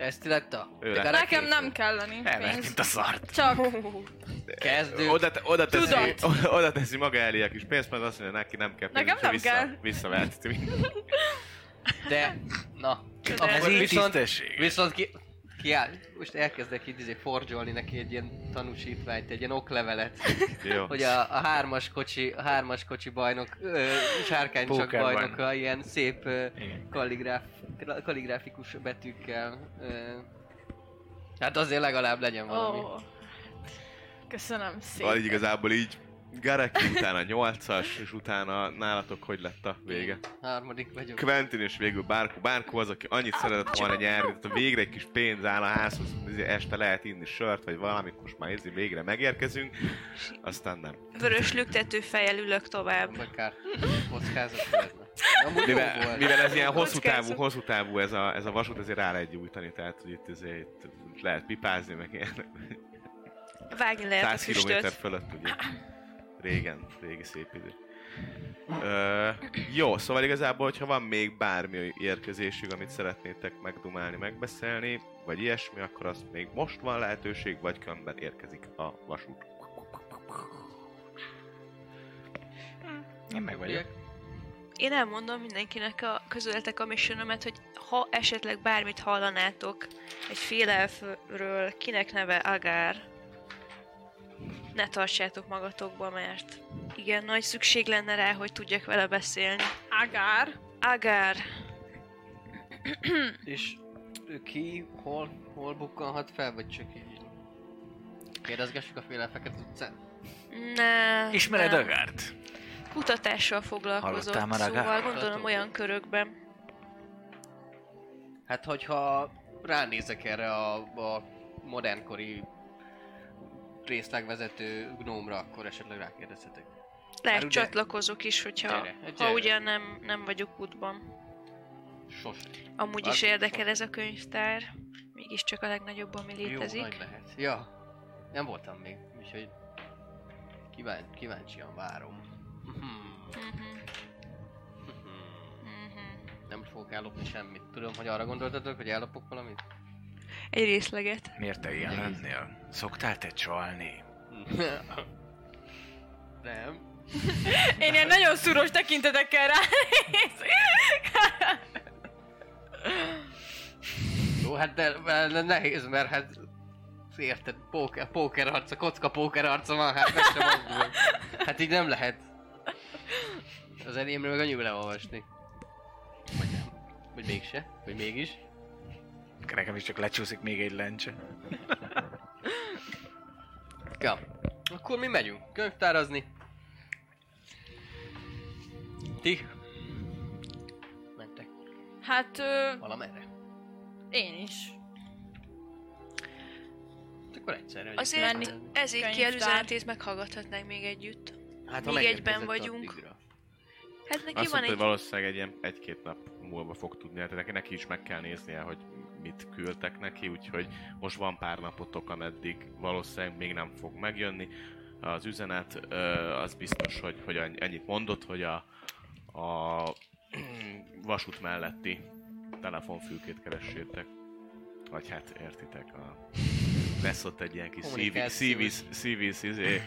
Ezt letta? Ő De lett. Gareki- Nekem nem kelleni Elvert, pénz. mint a szart. Csak Kezdő. Oda, te- oda, teszi, Tudat. oda, oda teszi maga elé a kis pénzt, mert azt mondja, neki nem kell pénz, Nekem nem vissza, kell. Visszavetsz. De, na. Ez Akkor így viszont, tisztesség. viszont ki, kiáll, most elkezdek itt izé forgyolni neki egy ilyen tanúsítványt, egy ilyen oklevelet, Jó. hogy a, a hármas kocsi, a hármas kocsi bajnok, ö, sárkánycsak bajnoka, ilyen szép ö, kalligráf, kalligráfikus betűkkel. Ö, hát azért legalább legyen valami. Ó. Köszönöm szépen. igazából így Gareki utána 8-as, és utána nálatok hogy lett a vége? Harmadik vagyok. Quentin és végül Bárkó. Bárkó az, aki annyit szeretett volna nyerni, tehát végre egy kis pénz áll a házhoz, izé este lehet inni sört, vagy valamit, most már izé végre megérkezünk, aztán nem. Vörös lüktető fejjel ülök tovább. Vagy kár kockázat Mivel, mivel ez ilyen hosszú távú, hosszú távú ez a, ez a vasút, ezért rá lehet gyújtani, tehát hogy itt, azért, itt lehet pipázni, meg ilyen Vágni lehet a 100 km fölött, ugye. Régen, régi szép idő. Ö, jó, szóval igazából, hogyha van még bármi érkezésük, amit szeretnétek megdumálni, megbeszélni, vagy ilyesmi, akkor az még most van lehetőség, vagy különben érkezik a vasút. Én meg vagyok. Én elmondom mindenkinek a közületek a missionomet, hogy ha esetleg bármit hallanátok egy félelfről, kinek neve Agár, ne tartsátok magatokba, mert igen, nagy szükség lenne rá, hogy tudjak vele beszélni. Agár. Agár, És ő ki, hol, hol bukkanhat fel, vagy csak így? Kérdezgessük a félelfeket utcán? ne, Ismered nem. Agárt? Kutatással foglalkozott, Hallottál már szóval Agárról? gondolom olyan körökben. Hát, hogyha ránézek erre a, a modernkori részlegvezető gnómra, akkor esetleg rákérdezhetek. Lehet ugye- csatlakozok is, hogyha Gyere, ha gyere. ugyan nem, nem vagyok útban. Sos. Amúgy Az- is érdekel ez a könyvtár. Mégiscsak a legnagyobb, ami Jó, létezik. nagy lehet. Ja, nem voltam még, úgyhogy kíván, kíváncsian várom. Mhm, Hmm. mhm. Nem fogok ellopni semmit. Tudom, hogy arra gondoltatok, hogy ellopok valamit? Egy részleget. Miért te ilyen lennél? Szoktál te csalni? nem. Én ilyen nagyon szuros tekintetekkel ránézek. Jó, hát de, de nehéz, mert hát érted, póker, póker arca, kocka póker arca van, hát meg sem mozdul. Hát így nem lehet. Az enyémről meg annyira leolvasni. Vagy nem. Vagy mégse. Vagy mégis. Nekem is csak lecsúszik még egy lencse. Ja. Akkor mi megyünk könyvtárazni. Ti? Mentek Hát ö, valamerre? én is. Akkor egyszerre. Azért menni. ezért ki előzenetét meghallgathatnánk még együtt. hát, még egyben vagyunk. Hát neki Azt van mondta, egy... hogy valószínűleg egy ilyen egy-két nap múlva fog tudni, tehát neki, neki is meg kell néznie, hogy mit küldtek neki, úgyhogy most van pár napotok, ameddig valószínűleg még nem fog megjönni. Az üzenet az biztos, hogy, hogy annyit mondott, hogy a, a vasút melletti telefonfülkét keressétek. Vagy hát értitek, a... lesz ott egy ilyen kis Kommunikációs. CVS, CVS, izé,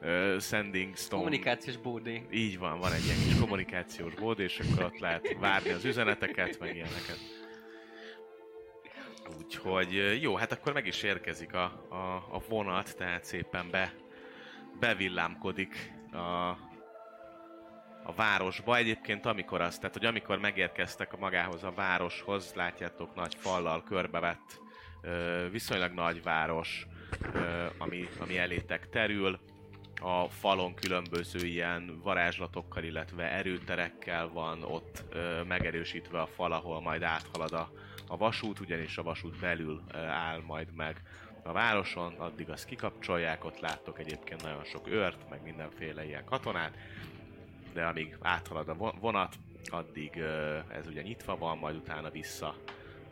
ö, sending stone Kommunikációs bódé. így van, van egy ilyen kis kommunikációs bód, és akkor ott lehet várni az üzeneteket, meg ilyeneket. Úgyhogy jó, hát akkor meg is érkezik a, a, a vonat, tehát szépen be, bevillámkodik a, a városba. Egyébként amikor az, tehát hogy amikor megérkeztek a magához a városhoz, látjátok nagy fallal körbevett, viszonylag nagy város, ami, ami elétek terül a falon különböző ilyen varázslatokkal, illetve erőterekkel van ott megerősítve a fal, ahol majd áthalad a, a vasút, ugyanis a vasút belül áll majd meg a városon, addig azt kikapcsolják, ott láttok egyébként nagyon sok őrt, meg mindenféle ilyen katonát, de amíg áthalad a vo- vonat, addig ez ugye nyitva van, majd utána vissza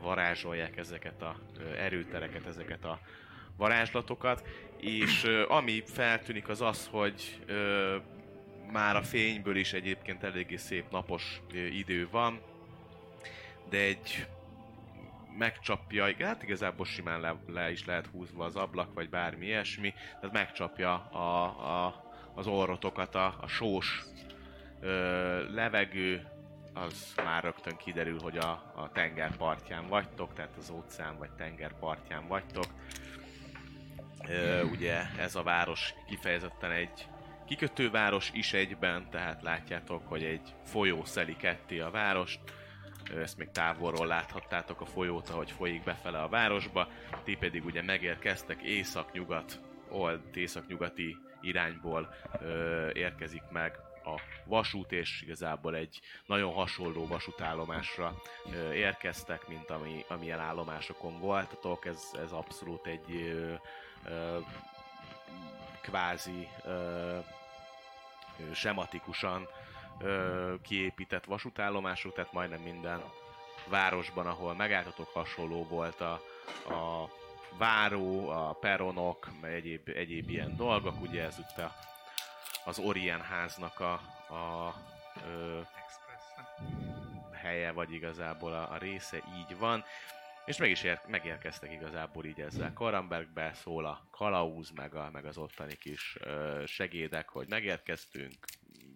varázsolják ezeket a erőtereket, ezeket a varázslatokat, és ami feltűnik az az, hogy már a fényből is egyébként eléggé szép napos idő van, de egy megcsapja, hát igazából simán le, le is lehet húzva az ablak, vagy bármi ilyesmi, tehát megcsapja a, a, az orrotokat a, a sós ö, levegő, az már rögtön kiderül, hogy a, a tenger partján vagytok, tehát az óceán vagy tenger partján vagytok. Ö, ugye ez a város kifejezetten egy kikötőváros is egyben, tehát látjátok, hogy egy folyó szeli ketté a várost. Ezt még távolról láthattátok a folyót, ahogy folyik befele a városba. Ti pedig ugye megérkeztek észak-nyugat, old, észak-nyugati irányból ö, érkezik meg a vasút, és igazából egy nagyon hasonló vasútállomásra ö, érkeztek, mint ami, amilyen állomásokon voltatok. Ez, ez abszolút egy ö, ö, kvázi ö, sematikusan ö, kiépített vasútállomások, tehát majdnem minden városban, ahol megálltatok, hasonló volt a, a váró, a peronok, egyéb, egyéb ilyen dolgok, ugye ez itt a, az Orient háznak a, a ö, helye, vagy igazából a, a része így van. És meg is ér, megérkeztek igazából így ezzel. Karambergbe szól a kalauz, meg, a, meg az ottani kis ö, segédek, hogy megérkeztünk,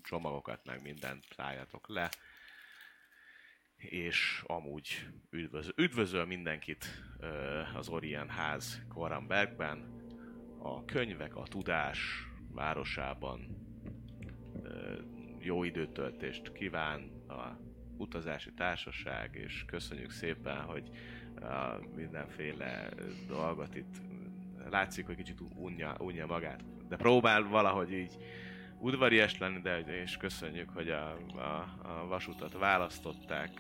csomagokat, meg mindent szálljatok le. És amúgy üdvözöl, üdvözöl mindenkit ö, az Orient ház Karambergben. A könyvek, a tudás városában ö, jó időtöltést kíván a utazási társaság, és köszönjük szépen, hogy a mindenféle dolgot itt látszik, hogy kicsit unja, unja magát, de próbál valahogy így udvarias lenni, de és köszönjük, hogy a, a, a vasutat választották,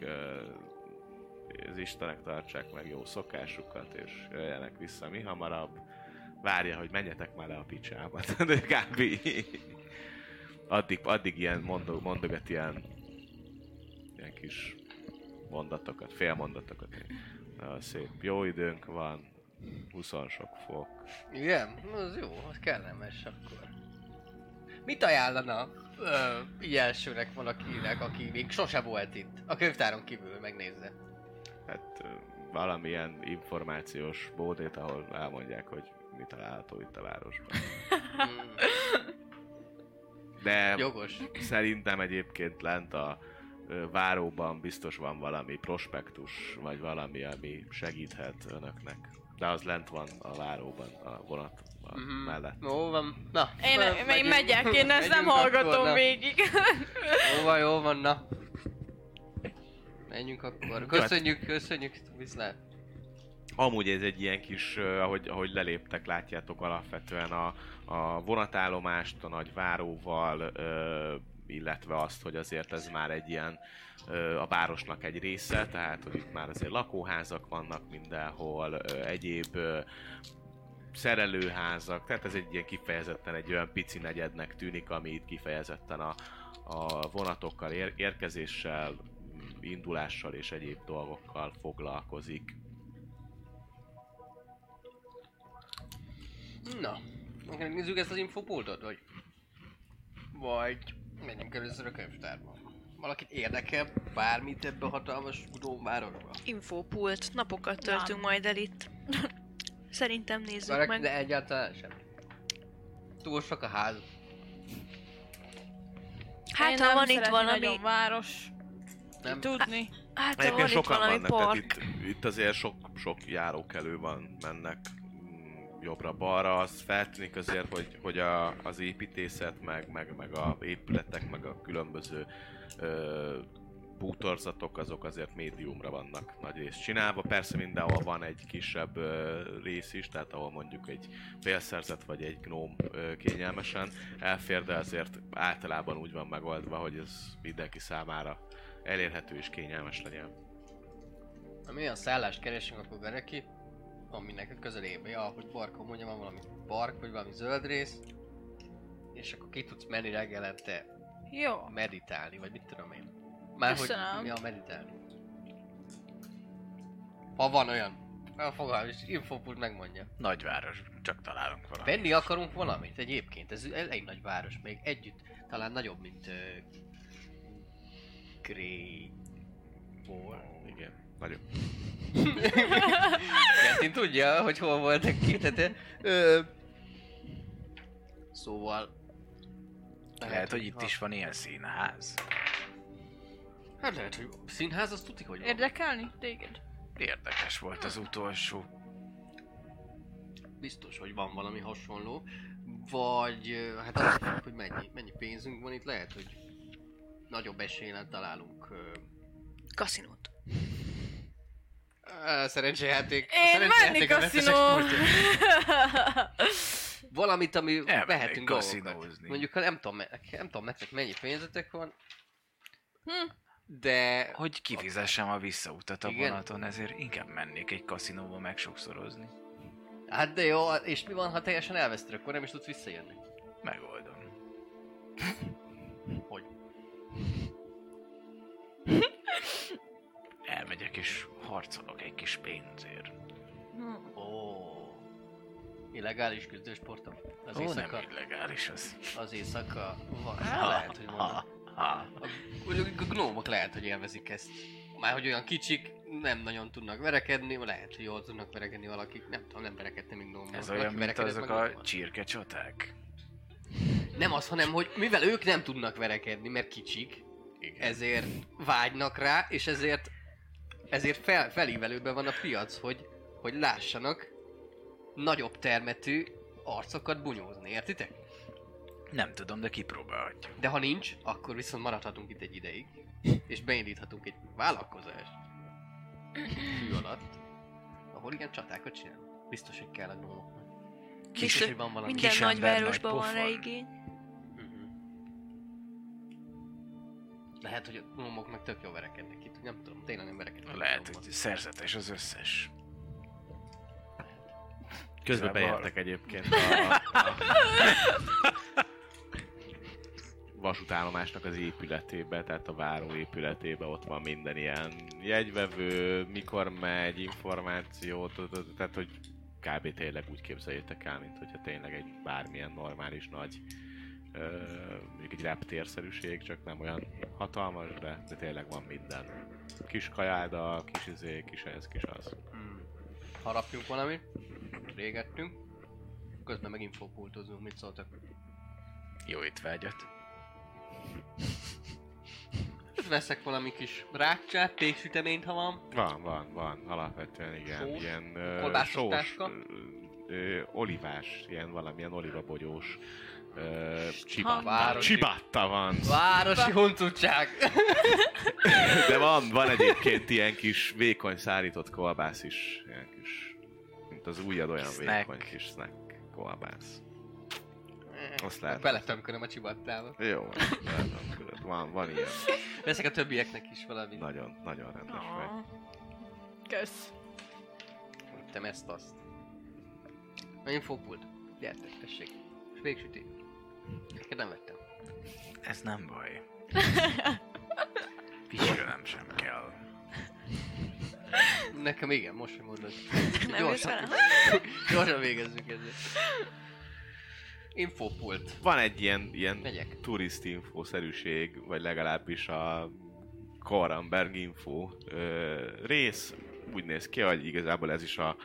az Istenek tartsák meg jó szokásukat, és jöjjenek vissza mi hamarabb. Várja, hogy menjetek már le a picsába. De így. addig, addig ilyen mondog, mondogat ilyen, ilyen kis mondatokat, félmondatokat. Na, szép, jó időnk van, 20 sok fok. Igen? Az jó, az kellemes akkor. Mit ajánlana ö, így elsőnek valakinek, aki még sose volt itt? A könyvtáron kívül megnézze. Hát ö, valamilyen információs bódét, ahol elmondják, hogy mi található itt a városban. Hmm, De jogos. szerintem egyébként lent a váróban biztos van valami prospektus, vagy valami, ami segíthet önöknek. De az lent van a váróban, a vonat a Mhm. mellett. Jó van, na. Én, na, én megyünk. megyek, én ezt nem Megyünk akkor, hallgatom na. végig. Jó van, jó van, na. Menjünk akkor. Köszönjük, köszönjük, viszlát. Amúgy ez egy ilyen kis, ahogy, ahogy leléptek, látjátok alapvetően a, a vonatállomást, a nagy váróval, ö, illetve azt, hogy azért ez már egy ilyen a városnak egy része, tehát hogy itt már azért lakóházak vannak mindenhol, egyéb szerelőházak, tehát ez egy ilyen kifejezetten egy olyan pici negyednek tűnik, ami itt kifejezetten a, a vonatokkal ér- érkezéssel, indulással és egyéb dolgokkal foglalkozik. Na, akkor nézzük ezt az infopultot, vagy? Vagy menjünk először a könyvtárba. Valakit érdekel bármit ebbe a hatalmas Gudóvárosba? Infopult, napokat töltünk Nem. majd el itt. Szerintem nézzük Valaki, meg. de egyáltalán sem. Túl sok a ház. Hát Én ha nem van itt valami, nagyon város. Nem? Tudni. hát ha van Egyébként itt sokan valami vannak, tehát park. itt, itt azért sok, sok járókelő van, mennek jobbra-balra, az feltűnik azért, hogy, hogy a, az építészet, meg, meg, meg a épületek, meg a különböző ö, bútorzatok, azok azért médiumra vannak nagy részt csinálva. Persze mindenhol van egy kisebb ö, rész is, tehát ahol mondjuk egy félszerzet vagy egy gnóm ö, kényelmesen elfér, de azért általában úgy van megoldva, hogy ez mindenki számára elérhető és kényelmes legyen. Ha mi olyan szállást keresünk, akkor Gareki, aminek a közelébe, ahogy Barka mondja, van valami park, vagy valami zöld rész, és akkor ki tudsz menni reggelente Jó. meditálni, vagy mit tudom én. Már hogy, Köszönöm. ja, meditálni. Ha van olyan. A fogalm is, infopult megmondja. Nagyváros, csak találunk valamit. Venni akarunk valamit egyébként, ez elég nagy város, még együtt, talán nagyobb, mint uh, Greyból. Igen, nagyon. Kentin tudja, hogy hol voltak ki, tehát, ö, Szóval... Lehet, hogy itt is van ilyen színház. Hát lehet, hogy színház, azt tudjuk, hogy van. Érdekelni téged? Érdekes volt az utolsó. Biztos, hogy van valami hasonló. Vagy, hát az függ, hogy mennyi, mennyi pénzünk van itt, lehet, hogy nagyobb esélyen találunk Kaszinót. A Én menni kaszinó! valamit, ami Elmennék vehetünk dolgokat. Mondjuk, nem tudom, nem tudom nektek mennyi pénzetek van, Hm. de Hogy kifizessem a visszautat a Igen. vonaton, ezért inkább mennék egy kaszinóba megsokszorozni. hát de jó, és mi van, ha teljesen elveszted, akkor nem is tudsz visszajönni? Megoldom. Hogy? Elmegyek és harcolok egy kis pénzért. Hm. Ó, illegális küzdősportom? Az Ó, éjszaka, nem illegális az. az éjszaka van. Hát lehet, hogy ha. Mondjuk a gnómok lehet, hogy élvezik ezt. Már hogy olyan kicsik, nem nagyon tudnak verekedni, lehet, hogy jól tudnak verekedni valakik, nem tudom, nem verekedni még gnómok. Ez olyan, mint azok a gnómmal? csirkecsaták. Nem az, hanem hogy mivel ők nem tudnak verekedni, mert kicsik, Igen. ezért vágynak rá, és ezért ezért fel, felívelőben van a piac, hogy, hogy lássanak nagyobb termetű arcokat bunyózni, értitek? Nem tudom, de kipróbálhatjuk. De ha nincs, akkor viszont maradhatunk itt egy ideig, és beindíthatunk egy vállalkozást fű alatt, ahol igen csatákat csinál. Biztos, hogy kell a gnómoknak. Biztos, hogy van valami. Minden nagyvárosban nagy van rá igény. Lehet, hogy a gnómok meg tök jó verekednek itt, nem tudom, tényleg nem verekednek. Lehet, hogy szerzetes az összes. Közben beértek egyébként a, a vasútállomásnak az épületébe, tehát a váró épületébe, ott van minden ilyen jegyvevő, mikor megy, információ, tehát hogy kb. tényleg úgy képzeljétek el, mint hogyha tényleg egy bármilyen normális nagy mondjuk egy reptérszerűség, csak nem olyan hatalmas, de, de tényleg van minden. Kis kajáda, kis izé, kis ez, kis az. Hmm. Harapjunk valamit, régettünk, közben meg infopultozunk, mit szóltak? Jó étvágyat. Veszek valami kis rákcsát, péksüteményt, ha van. Van, van, van, alapvetően igen. Sós? Ilyen ö, Kolbászos sós, ö, olivás, ilyen valamilyen olivabogyós Városi. Csibatta van. Városi huncutság! De van, van egyébként ilyen kis vékony szárított kolbász is. Ilyen kis, mint az ujjad olyan Snack. vékony kis snack kolbász. Azt lehet. Beletömköröm a csibattába. Jó, tudod, van, van ilyen. Veszek a többieknek is valami. Nagyon, nagyon rendes vagy. Ah. Kösz. Vittem ezt azt. Infopult. Gyertek, tessék. És végsüti. Neked nem vettem. Ez nem baj. Pisilnem sem kell. Nekem igen, most hogy mondod. Nem vele? Gyorsan végezzük ezzel. Infopult. Van egy ilyen, ilyen Megyek. turistinfo-szerűség, vagy legalábbis a Koramberg info ö, rész. Úgy néz ki, hogy igazából ez is a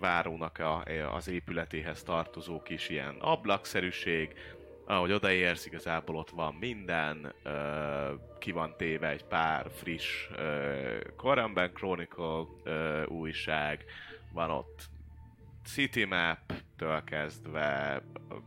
várónak a, az épületéhez tartozó kis ilyen ablakszerűség. Ahogy odaérsz, igazából ott van minden, ki van téve egy pár friss ö, Koramberg Chronicle újság, van ott City Map-től kezdve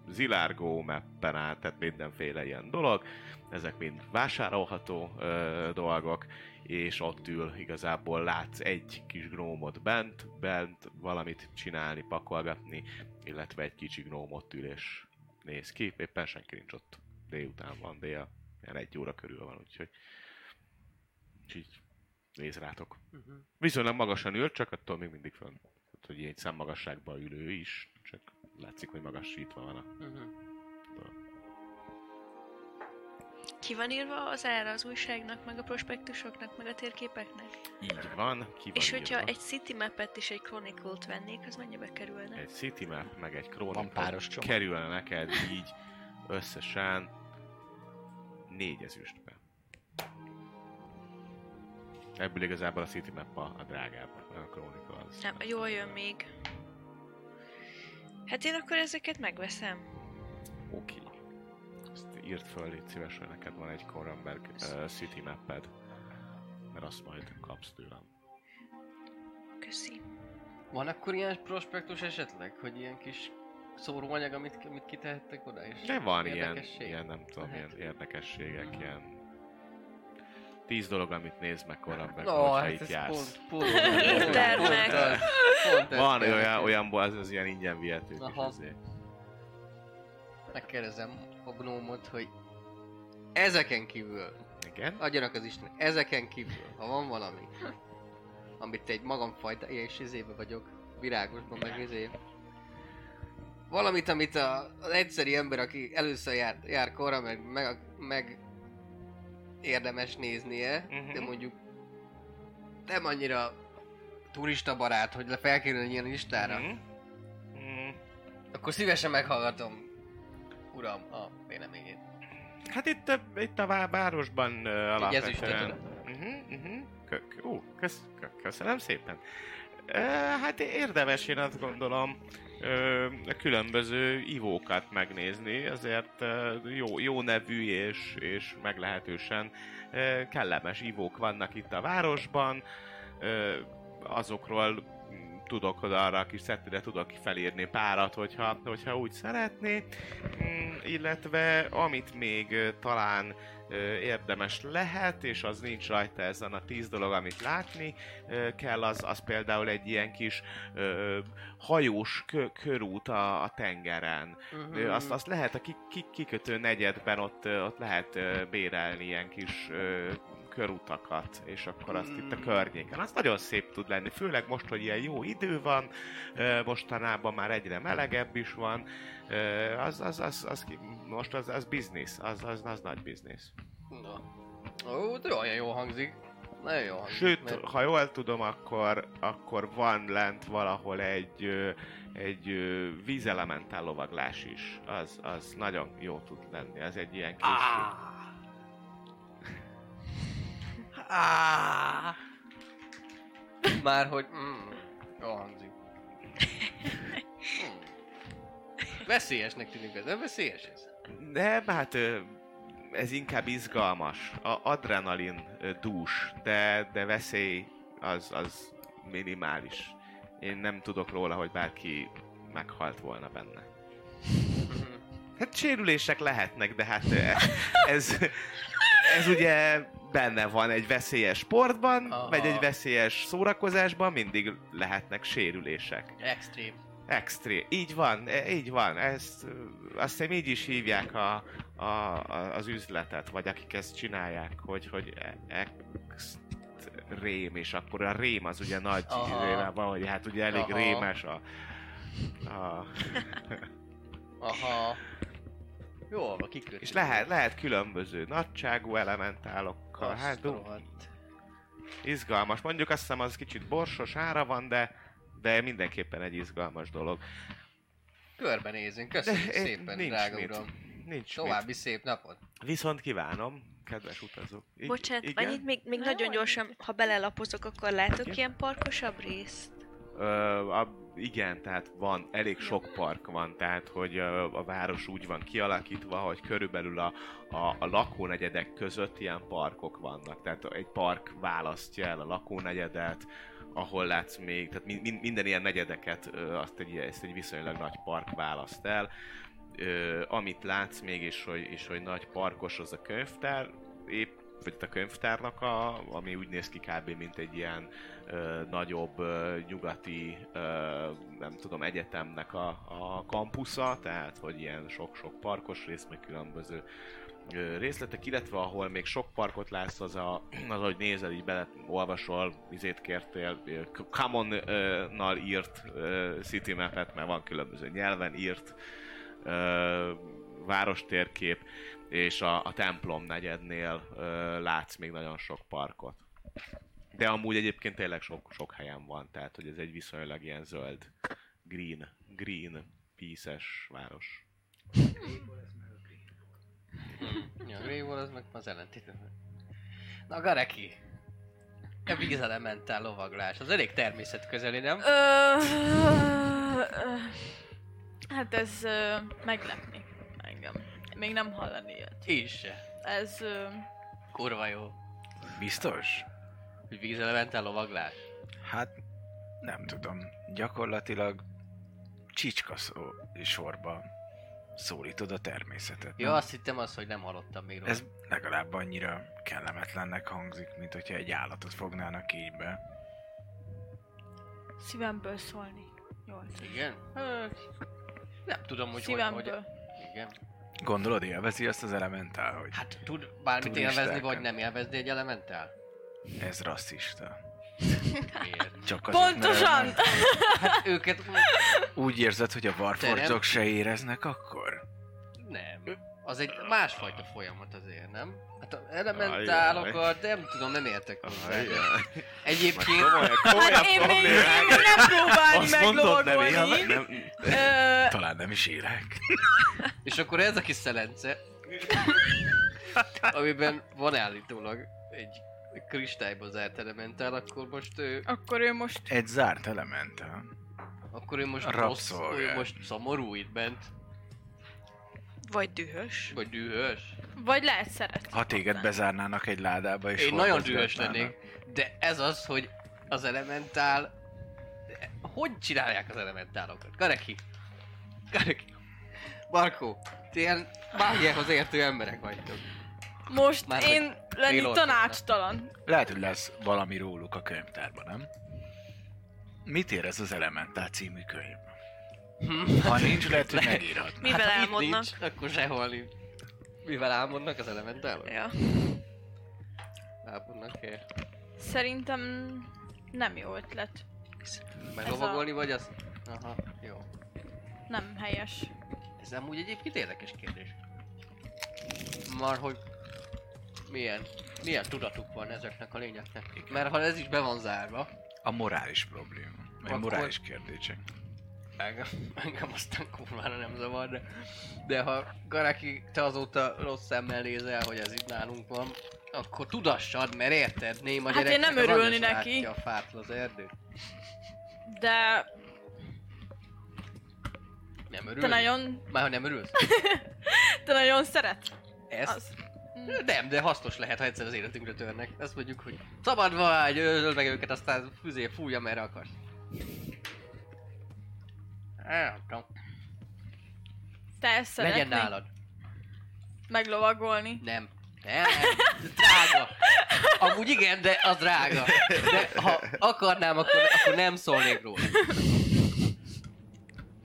Zilargo mappen át, tehát mindenféle ilyen dolog. Ezek mind vásárolható ö, dolgok, és ott ül igazából látsz egy kis gnómot bent, bent valamit csinálni, pakolgatni, illetve egy kicsi gnóm ott ül és néz ki. Éppen senki nincs ott. Délután van, dél, ilyen egy óra körül van, úgyhogy és így néz rátok. Uh-huh. Viszonylag magasan ül, csak attól még mindig fönn. Hogy egy szemmagasságban ülő is, csak látszik, hogy magasítva van a... Uh-huh. Ki van írva az ára az újságnak, meg a prospektusoknak, meg a térképeknek? Így van, ki van És hogyha írva. egy City Map-et és egy Chronicle-t vennék, az mennyibe kerülne? egy City Map, meg egy Van Chronicle páros csomag. kerülne neked így összesen négy ezüstbe. Ebből igazából a City Map a, a drágább, a Chronicle az. Nem, jól jön még. Hát én akkor ezeket megveszem. Oké. Azt írt föl, légy szíves, hogy neked van egy Koramberg uh, City Map-ed. Mert azt majd kapsz tőlem. Köszi. Van akkor ilyen prospektus esetleg, hogy ilyen kis szóróanyag, amit, amit kitehettek oda? És De van ilyen, ilyen, nem tudom, Lehet. ilyen érdekességek, ilyen tíz dolog, amit nézd meg Koramberg, No, hogyha hát itt ez jársz. pont, pont, pont, pont ez Van kell olyan, neked. olyanból az, az ilyen ingyen vihetők is Aha. azért. Megkérdezem a gnómot, hogy ezeken kívül, Igen. adjanak az Isten, ezeken kívül, ha van valami, amit egy magamfajta, és izébe vagyok, virágosban meg izé, valamit, amit a, az egyszeri ember, aki először jár, jár korra, meg, meg, meg érdemes néznie, Mhm. de mondjuk nem annyira turista barát, hogy le felkerül egy ilyen listára, Mhm. Mhm. akkor szívesen meghallgatom, uram, a véleményét. Hát itt, a- itt a vá- városban uh, alapvetően... Uh-huh, uh-huh. Kö, kö, ú, kösz, kö, köszönöm szépen. Uh, hát érdemes én azt gondolom a különböző ivókat megnézni, azért jó, jó nevű és, és meglehetősen kellemes ivók vannak itt a városban. Azokról tudok oda arra a kis szettire tudok felírni párat, hogyha, hogyha úgy szeretné. Mm, illetve amit még talán érdemes lehet, és az nincs rajta ezen a tíz dolog, amit látni kell, az, az például egy ilyen kis ö, hajós kö, körút a, a tengeren. Ö, Azt, azt lehet a ki, ki, kikötő negyedben ott, ott lehet bérelni ilyen kis ö, körutakat, és akkor azt itt a környéken. Az nagyon szép tud lenni, főleg most, hogy ilyen jó idő van, mostanában már egyre melegebb is van, az, az, az, az, most az, az biznisz, az, az, az nagy biznisz. Na. Ó, de olyan jó hangzik. Nagyon jó hangzik. Sőt, mert- ha jól tudom, akkor, akkor van lent valahol egy, egy vízelementál lovaglás is. Az, az nagyon jó tud lenni. Ez egy ilyen kis... Ah. Ah. Már hogy... Mm, jó hangzik. Mm. Veszélyesnek tűnik ez, nem veszélyes ez? De hát ez inkább izgalmas. A adrenalin dús, de, de veszély az, az minimális. Én nem tudok róla, hogy bárki meghalt volna benne. Hát sérülések lehetnek, de hát ez, ez ugye benne van egy veszélyes sportban, Aha. vagy egy veszélyes szórakozásban, mindig lehetnek sérülések. Extrém. Extrém. Így van, e- így van. Ezt azt hiszem így is hívják a, a, a, az üzletet, vagy akik ezt csinálják, hogy, hogy e- extrém, és akkor a rém az ugye nagy van, hogy hát ugye elég Aha. rémes a, a Aha. Jó, van, kikötő. és lehet, lehet különböző nagyságú elementálokkal, hát Azt rohadt. izgalmas. Mondjuk azt hiszem az kicsit borsos ára van, de, de mindenképpen egy izgalmas dolog. Körbenézünk, köszönjük De, eh, szépen, nincs drága mit. uram. Nincs További szép napot. mit. Viszont kívánom, kedves utazók. I- Bocsánat, igen? annyit még, még Na, nagyon gyorsan, ha belelapozok, akkor látok Igen. ilyen parkosabb részt? Ö, a, igen, tehát van, elég sok park van, tehát hogy ö, a város úgy van kialakítva, hogy körülbelül a, a, a lakónegyedek között ilyen parkok vannak. Tehát egy park választja el a lakónegyedet, ahol látsz még, tehát min, minden ilyen negyedeket ö, azt egy, ezt egy viszonylag nagy park választ el. Ö, amit látsz még, és hogy, és hogy nagy parkos az a könyvtár, épp vagy a könyvtárnak, a, ami úgy néz ki kb. mint egy ilyen ö, nagyobb ö, nyugati, ö, nem tudom, egyetemnek a, a kampusza, tehát hogy ilyen sok-sok parkos rész, meg különböző ö, részletek, illetve ahol még sok parkot látsz, az, a, az hogy nézel, így bele olvasol, izét kértél, Common-nal írt ö, city mapet, mert van különböző nyelven írt ö, várostérkép, és a, a templom negyednél ö, látsz még nagyon sok parkot. De amúgy egyébként tényleg sok, sok helyen van, tehát hogy ez egy viszonylag ilyen zöld, green, green, píszes város. Ja, a Grey Wall az meg az ellentét. Na, Gareki. A vízelementál lovaglás. Az elég természetközeli, nem? Hát ez ö, meglepni engem. Még nem hallani ilyet. Is se. Ez ö, Kurva jó. Biztos? Hogy vízelementál lovaglás. Hát nem tudom. Gyakorlatilag csicska szó, sorba szólítod a természetet. Ja, nem? azt hittem az, hogy nem hallottam még róla. Ez legalább annyira kellemetlennek hangzik, mint hogyha egy állatot fognának így be. szívemből szólni. Jól. Igen? Ö, Nem tudom, hogy hogy, Szívemből. hogy Igen. Gondolod, élvezi azt az elementál, hogy Hát tud bármit Turistákat. élvezni, vagy nem élvezni egy elementál? ez rasszista. Miért? Csak azért, Pontosan! mert Hát őket úgy érzed, hogy a nem? se éreznek akkor? nem. Az egy másfajta folyamat azért, nem? Hát a elementálokat nem tudom, nem értek hozzá. Egyébként Komolyan, komolyan Hát én még, én még nem próbálni Azt mondod, nem élnek, nem, Talán nem is élek. És akkor ez a kis szelence, amiben van állítólag egy kristályba zárt elementál, akkor most ő, Akkor ő most... Egy zárt elementál. akkor ő most rossz, ő most szomorú itt bent, Vagy dühös. vagy dühös. Vagy lehet szeret. Ha téged bezárnának egy ládába és Én nagyon dühös lennék, de ez az, hogy az elementál... Hogy csinálják az elementálokat? Kareki! Kareki! Markó! Ti ilyen mágiához értő emberek vagytok. Most Már én lenni tanácstalan. Lehet, hogy lesz valami róluk a könyvtárban, nem? Mit ér ez az Elementál című könyv? Ha nincs, lehet, hogy megírhatná. Mivel ha itt elmondnak? Nincs, akkor sehol nincs. Mivel álmodnak az elementálok? Ja. Álmodnak el. Szerintem nem jó ötlet. Meglovagolni vagy az? Aha, jó. Nem helyes. Ez amúgy egyébként érdekes kérdés. Már hogy milyen, milyen tudatuk van ezeknek a lényeknek. Mert ha ez is be van zárva, A morális probléma. Vagy Akkor- morális kérdések. Engem, engem aztán kurvára nem zavar, de, de ha Garaki, te azóta rossz szemmel nézel, hogy ez itt nálunk van, akkor tudassad, mert érted, néma Hát én nem örülni neki. a fától az erdőt. De Nem örülsz? te nagyon, Már ha nem örülsz? te nagyon szeret. Ez? Az. Nem, de hasznos lehet, ha egyszer az életünkre törnek. Azt mondjuk, hogy szabad vagy, öld meg őket, aztán füzé fújja, merre akarsz. Nem tudom. Te ezt szeretnéd Legyen nálad. meglovagolni. Nem. Nem, drága. Amúgy igen, de az drága. De ha akarnám, akkor, akkor nem szólnék róla.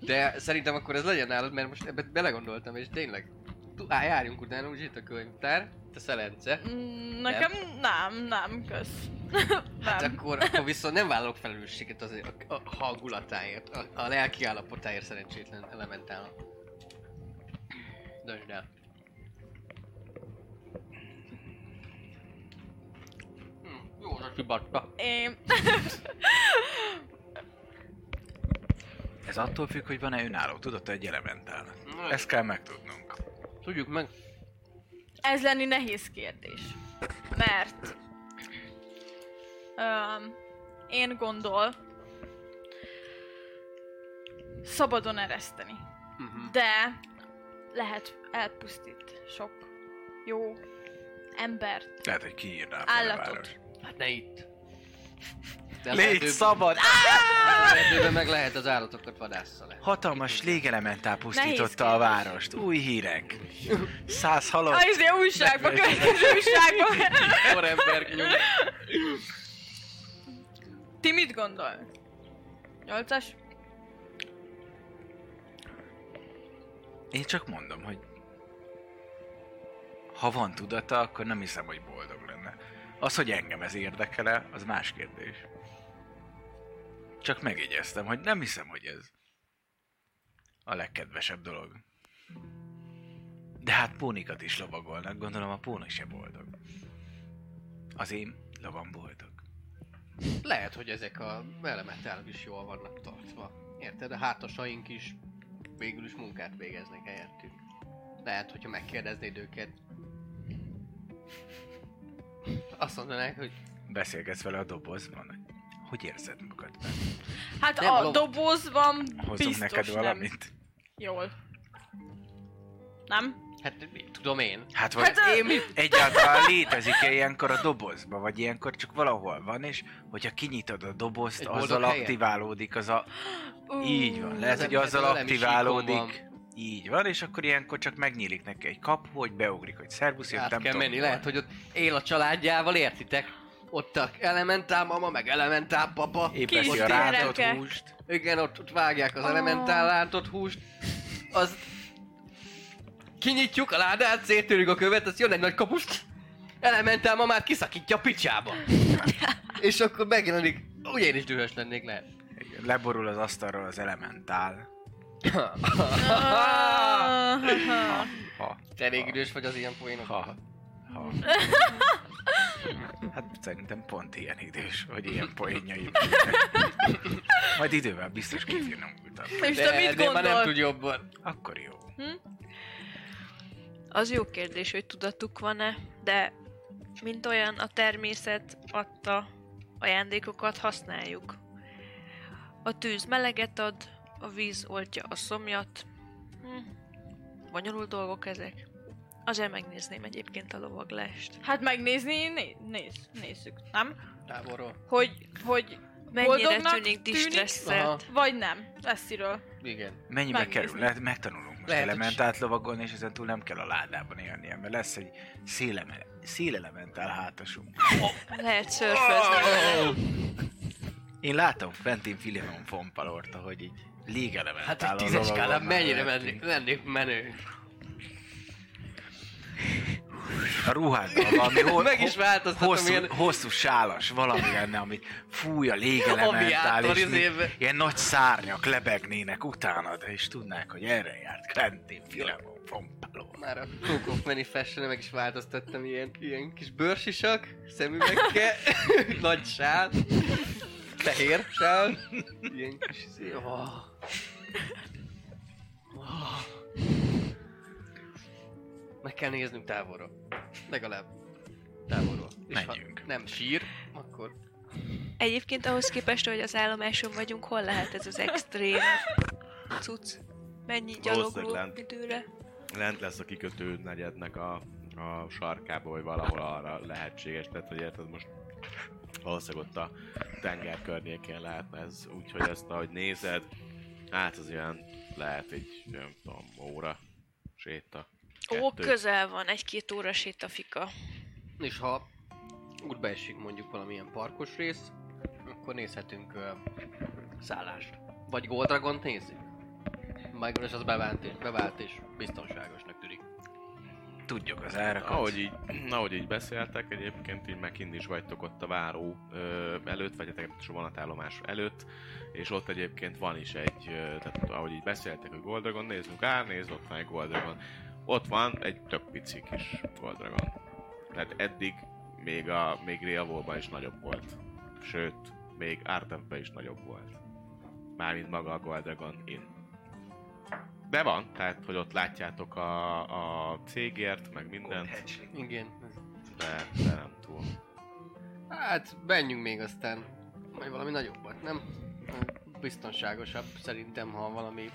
De szerintem akkor ez legyen nálad, mert most ebbe belegondoltam, és tényleg. Á, járjunk utána, úgy itt a könyvtár, te szelence. Mm, Nekem nem, nem, kösz. Hát nem. akkor, akkor viszont nem vállalok felelősséget az a, a hangulatáért, a, a lelki állapotáért szerencsétlen elementálnak. Döntsd el. Hm, jó, az kibatta. Én... Ez attól függ, hogy van-e önálló tudat egy elementál. Ezt kell megtudnunk. tudjuk meg. Ez lenni nehéz kérdés. Mert... Um, én gondol... Szabadon ereszteni. Uh-huh. De lehet elpusztít sok jó embert, Lehet, hogy kiírná állatot. város. Hát ne itt. De Légy erdőben- szabad! Az erdőben meg lehet az állatokat vadásszal. Hatalmas légelementál Nehéz pusztította a várost. Új hírek. Száz halott. Ah, izé újságban, következő újságban. Nyom. Ti mit gondol? Nyolcas? Én csak mondom, hogy ha van tudata, akkor nem hiszem, hogy boldog lenne. Az, hogy engem ez érdekele, az más kérdés. Csak megjegyeztem, hogy nem hiszem, hogy ez a legkedvesebb dolog. De hát pónikat is lovagolnak, gondolom a póni se boldog. Az én lovam boldog. Lehet, hogy ezek a elementálok is jól vannak tartva. Érted? A hátasaink is végül is munkát végeznek helyettünk. Lehet, hogyha megkérdeznéd őket, azt mondanák, hogy Beszélgetsz vele a dobozban, hogy érzed magad benne? Hát Nem, a lov- dobozban Hozunk biztos neked nem valamit? jól. Nem? Hát tudom én. Hát vagy Hát, én mit? Egyáltalán létezik-e ilyenkor a dobozba, vagy ilyenkor csak valahol van, és hogyha kinyitod a dobozt, Egy azzal aktiválódik az a... Ú, Így van, lehet, hogy azzal aktiválódik. Így van, és akkor ilyenkor csak megnyílik neki egy kapu, hogy beugrik, hogy szervusz, jött, Át nem kell tudom, menni, lehet, hogy ott él a családjával, értitek? Ott a elementál mama, meg elementál papa. Épeszi Kis a rántott húst. Igen, ott, ott vágják az Ah. elementál lántott húst. Az kinyitjuk a ládát, széttörjük a követ, az jön egy nagy kapus, elementál ma már kiszakítja a picsába. És akkor megjelenik, ugye én is dühös lennék, lehet. Leborul az asztalról az elementál. Ha, Te elég idős vagy az ilyen poénokra. ha, ha. Hát szerintem pont ilyen idős, hogy ilyen poénjai. Majd idővel biztos kifinomultam. És te mit de már nem tud jobban. Akkor jó. Az jó kérdés, hogy tudatuk van-e, de mint olyan a természet adta ajándékokat használjuk. A tűz meleget ad, a víz oltja a szomjat. Hm. Bonyolult dolgok ezek. Azért megnézném egyébként a lovaglást. Hát megnézni, né- néz, nézzük, nem? Távolról. Hogy, hogy Mennyire tűnik disztresszelt. vagy nem, messziről. Igen. Mennyibe Megnézni. kerül? Lehet, megtanulunk most Lehet, elementált lovagolni, és ezen túl nem kell a ládában élnie, mert lesz egy széleme, szélelementál hátasunk. Lehet szörfözni vele. Én látom Quentin Filimon Fompalort, hogy így légelementál Hát egy a tízes skálán mennyire mennék, lennék menő. A ruhádban valami ho- Meg is változtatom hosszú, ilyen- hosszú sálas valami lenne, amit fúj a légelementál, Aviátor és mi, izébe. ilyen nagy szárnyak lebegnének utánad, és tudnák, hogy erre járt Quentin Filimon Fompalor. Már a Cook of manifestion meg is változtattam ilyen, ilyen kis bőrsisak, szemüvegke, nagy sál, fehér sál, ilyen kis. Oh. Meg kell néznünk távolról. Legalább távolról. És ha Menjünk. nem sír, akkor Egyébként ahhoz képest, hogy az állomáson vagyunk, hol lehet ez az extrém cucc? Mennyi gyalogló lent. időre? Lent lesz a kikötő negyednek a, a sarkába, vagy valahol arra lehetséges. Tehát, hogy érted most valószínűleg ott a tenger környékén lehetne ez. Úgyhogy ezt ahogy nézed, hát az ilyen lehet egy, nem tudom, óra séta. Ó, közel van, egy-két óra sétafika. És ha útba esik mondjuk valamilyen parkos rész, akkor nézhetünk uh, szállást. Vagy Gold Dragon-t nézzük. Megvan, és az bevált és, bevált és biztonságosnak tűnik. Tudjuk az árakat. Ahogy így, ahogy így beszéltek, egyébként így megint is vagytok ott a váró ö, előtt, vagy a vonatállomás előtt, és ott egyébként van is egy, ö, tehát ahogy így beszéltek, hogy Goldragon, nézzünk ár, nézd, ott van egy Goldragon. Ott van egy tök pici kis Goldragon. Tehát eddig még a még Realvolban is nagyobb volt. Sőt, még Artefben is nagyobb volt. Mármint maga a Goldragon in. De van, tehát hogy ott látjátok a, a cégért, meg mindent, Igen. de, de nem túl. Hát, menjünk még aztán. Majd valami nagyobbat, nem? Biztonságosabb szerintem, ha valami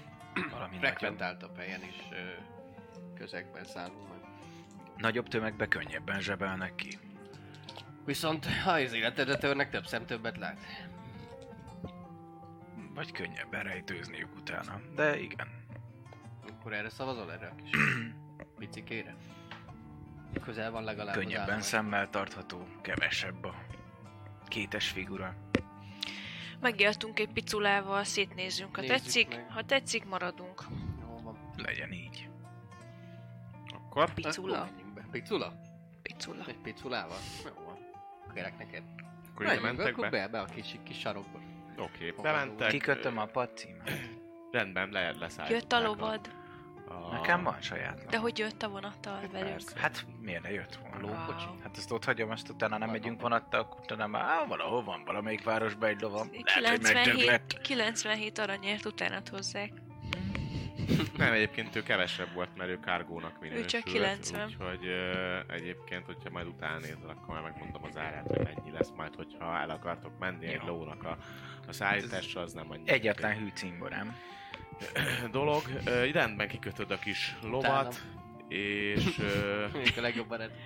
Valami frekventáltabb helyen is ö, közegben szállunk meg. nagyobb tömegbe könnyebben zsebelnek ki. Viszont ha az életedre törnek, több szem többet lát. Vagy könnyebben rejtőzniük utána. De igen. Akkor erre szavazol erre a kis picikére? Közel van legalább Könnyebben szemmel tartható, kevesebb a kétes figura. Megéltünk egy piculával, szétnézzünk. Ha Nézzük tetszik, meg. ha tetszik, maradunk. Jól van. Legyen így. Akkor Picula. Akkor menjünk be. Picula? Picula. Egy piculával? Jó van. Kérek neked. akkor ide be, mentek akkor be? be, a kis, kis sarokba. Oké, Hova bementek. Kikötöm a pad címet. Rendben, le, leszálltak. Jött a lovad. A... Nekem van saját. De hogy jött a vonattal velünk? Persze. Hát miért ne jött volna? Lókocsi? Wow. Hát ezt ott hagyom, azt utána nem megyünk vonattal, akkor utána már á, valahol van valamelyik városban egy lovam. Lehet, hogy 97, megdöglett. 97 aranyért utánat hozzák. Nem, egyébként ő kevesebb volt, mert ő kárgónak minősült. csak 90. Úgyhogy ö, egyébként, hogyha majd utána nézel, akkor már megmondom az árát, hogy mennyi lesz majd, hogyha el akartok menni egy Jó. lónak a, a szállításra, az nem annyi. Egyetlen hű cimborám. dolog. Így rendben kikötöd a kis lovat, Utálom. és Még a legjobb barát.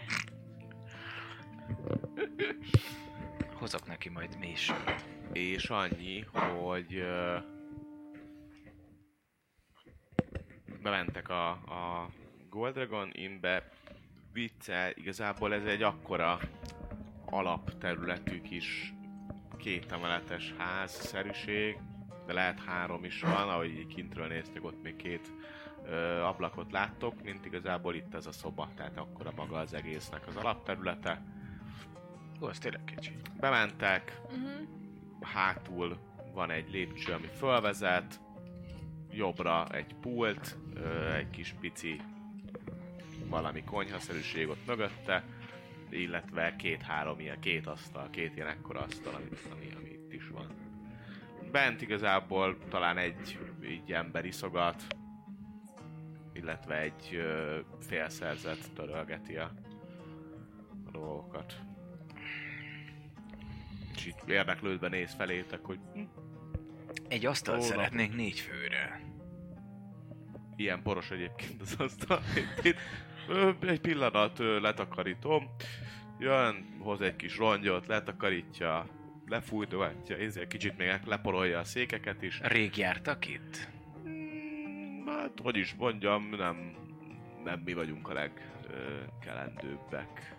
Hozok neki majd mélysőt. és annyi, hogy ö, bementek a, a Gold Dragon Innbe, viccel, igazából ez egy akkora alapterületű kis kétemeletes házszerűség, de lehet három is van, ahogy így kintről néztek, ott még két ö, ablakot láttok, mint igazából itt ez a szoba, tehát akkora maga az egésznek az alapterülete. Ó, az tényleg kicsi. Bementek, Uh-huh. hátul van egy lépcső, ami fölvezet, jobbra egy pult, egy kis pici valami konyhaszerűség ott mögötte, illetve két-három ilyen, két asztal, két ilyen ekkora asztal, ami, ami, ami itt is van. Bent igazából talán egy így ember iszogat, illetve egy ö, félszerzet törölgeti a, a dolgokat. És itt érdeklődve néz felétek, hogy hm, Egy asztalt Ó, szeretnénk négy főre. Ilyen poros egyébként az asztal. Itt, egy pillanat, letakarítom. Jön, hoz egy kis rongyot, letakarítja, lefújtogatja, ezért kicsit még leporolja a székeket is. Rég jártak itt? Mm, Hát, hogy is mondjam, nem, nem mi vagyunk a legkelendőbbek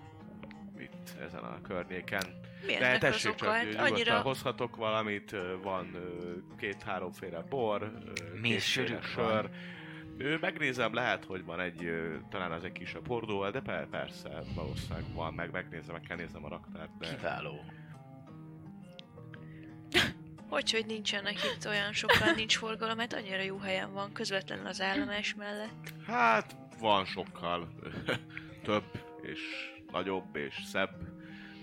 itt ezen a környéken. Mi De tessék csak, Hát nyugodtan annyira... hozhatok valamit, van ö, két-háromféle bor, Mély kétféle sörük sör. Ő megnézem, lehet, hogy van egy, talán az egy kisebb hordó, de per- persze, valószínűleg van, meg megnézem, meg kell néznem a raktárt, de... Kiváló. Hogy, hogy nincsenek itt olyan sokan, nincs forgalom, hát annyira jó helyen van, közvetlenül az állomás mellett. Hát, van sokkal több és nagyobb és szebb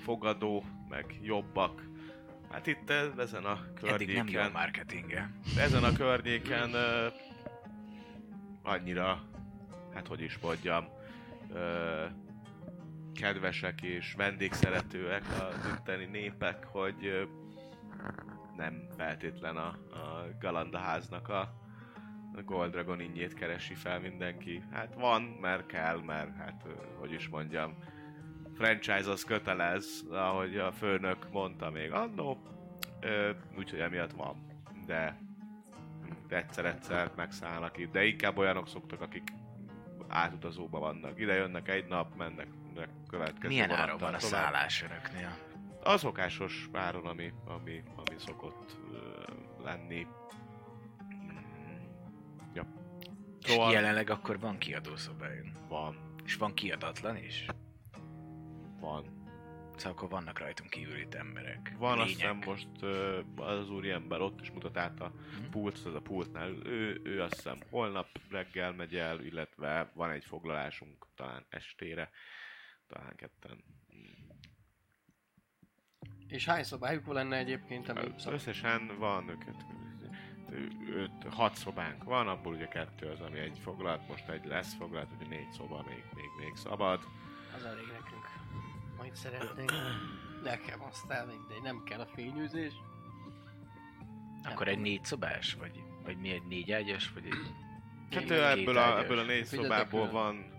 fogadó, meg jobbak. Hát itt eh, ezen a Eddig nem jó környéken, marketinge. ezen a környéken annyira, hát hogy is mondjam, uh, kedvesek és vendégszeretőek az itteni népek, hogy nem feltétlen a, a Galanda háznak a, a Gold Dragon innyét keresi fel mindenki. Hát van, mert kell, mert hát, ö, hogy is mondjam, franchise az kötelez, ahogy a főnök mondta még annó, ö, úgyhogy emiatt van. De egyszer-egyszer megszállnak itt, de inkább olyanok szoktak, akik átutazóba vannak. Ide jönnek egy nap, mennek a következő Milyen áron van a szállás önöknél? A szokásos áron, ami, ami, ami szokott ö, lenni. Mm, Ja. És Szóval jelenleg akkor van kiadószobájunk. van, És van kiadatlan is? van. Szóval akkor vannak rajtunk kívül itt emberek. Van azt hiszem most az úri ember ott is mutat át a Mhm. pult, az a pultnál. Ő, ő azt hiszem holnap reggel megy el, illetve van egy foglalásunk talán estére. Talán ketten. És hány szobájuk lenne egyébként, ami. Összesen van őket, öt, hat szobánk van, abból ugye kettő az, ami egy foglalt, most egy lesz foglalt, ugye négy szoba még, még, még szabad. Az elég nekünk. Majd szeretnénk. Nekem aztán mindegy, nem kell a fényűzés. Akkor egy négy szobás? Vagy, vagy mi egy négy ágyas? Vagy egy... Hát két ő ebből a, ebből a négy Figyeljetek szobából van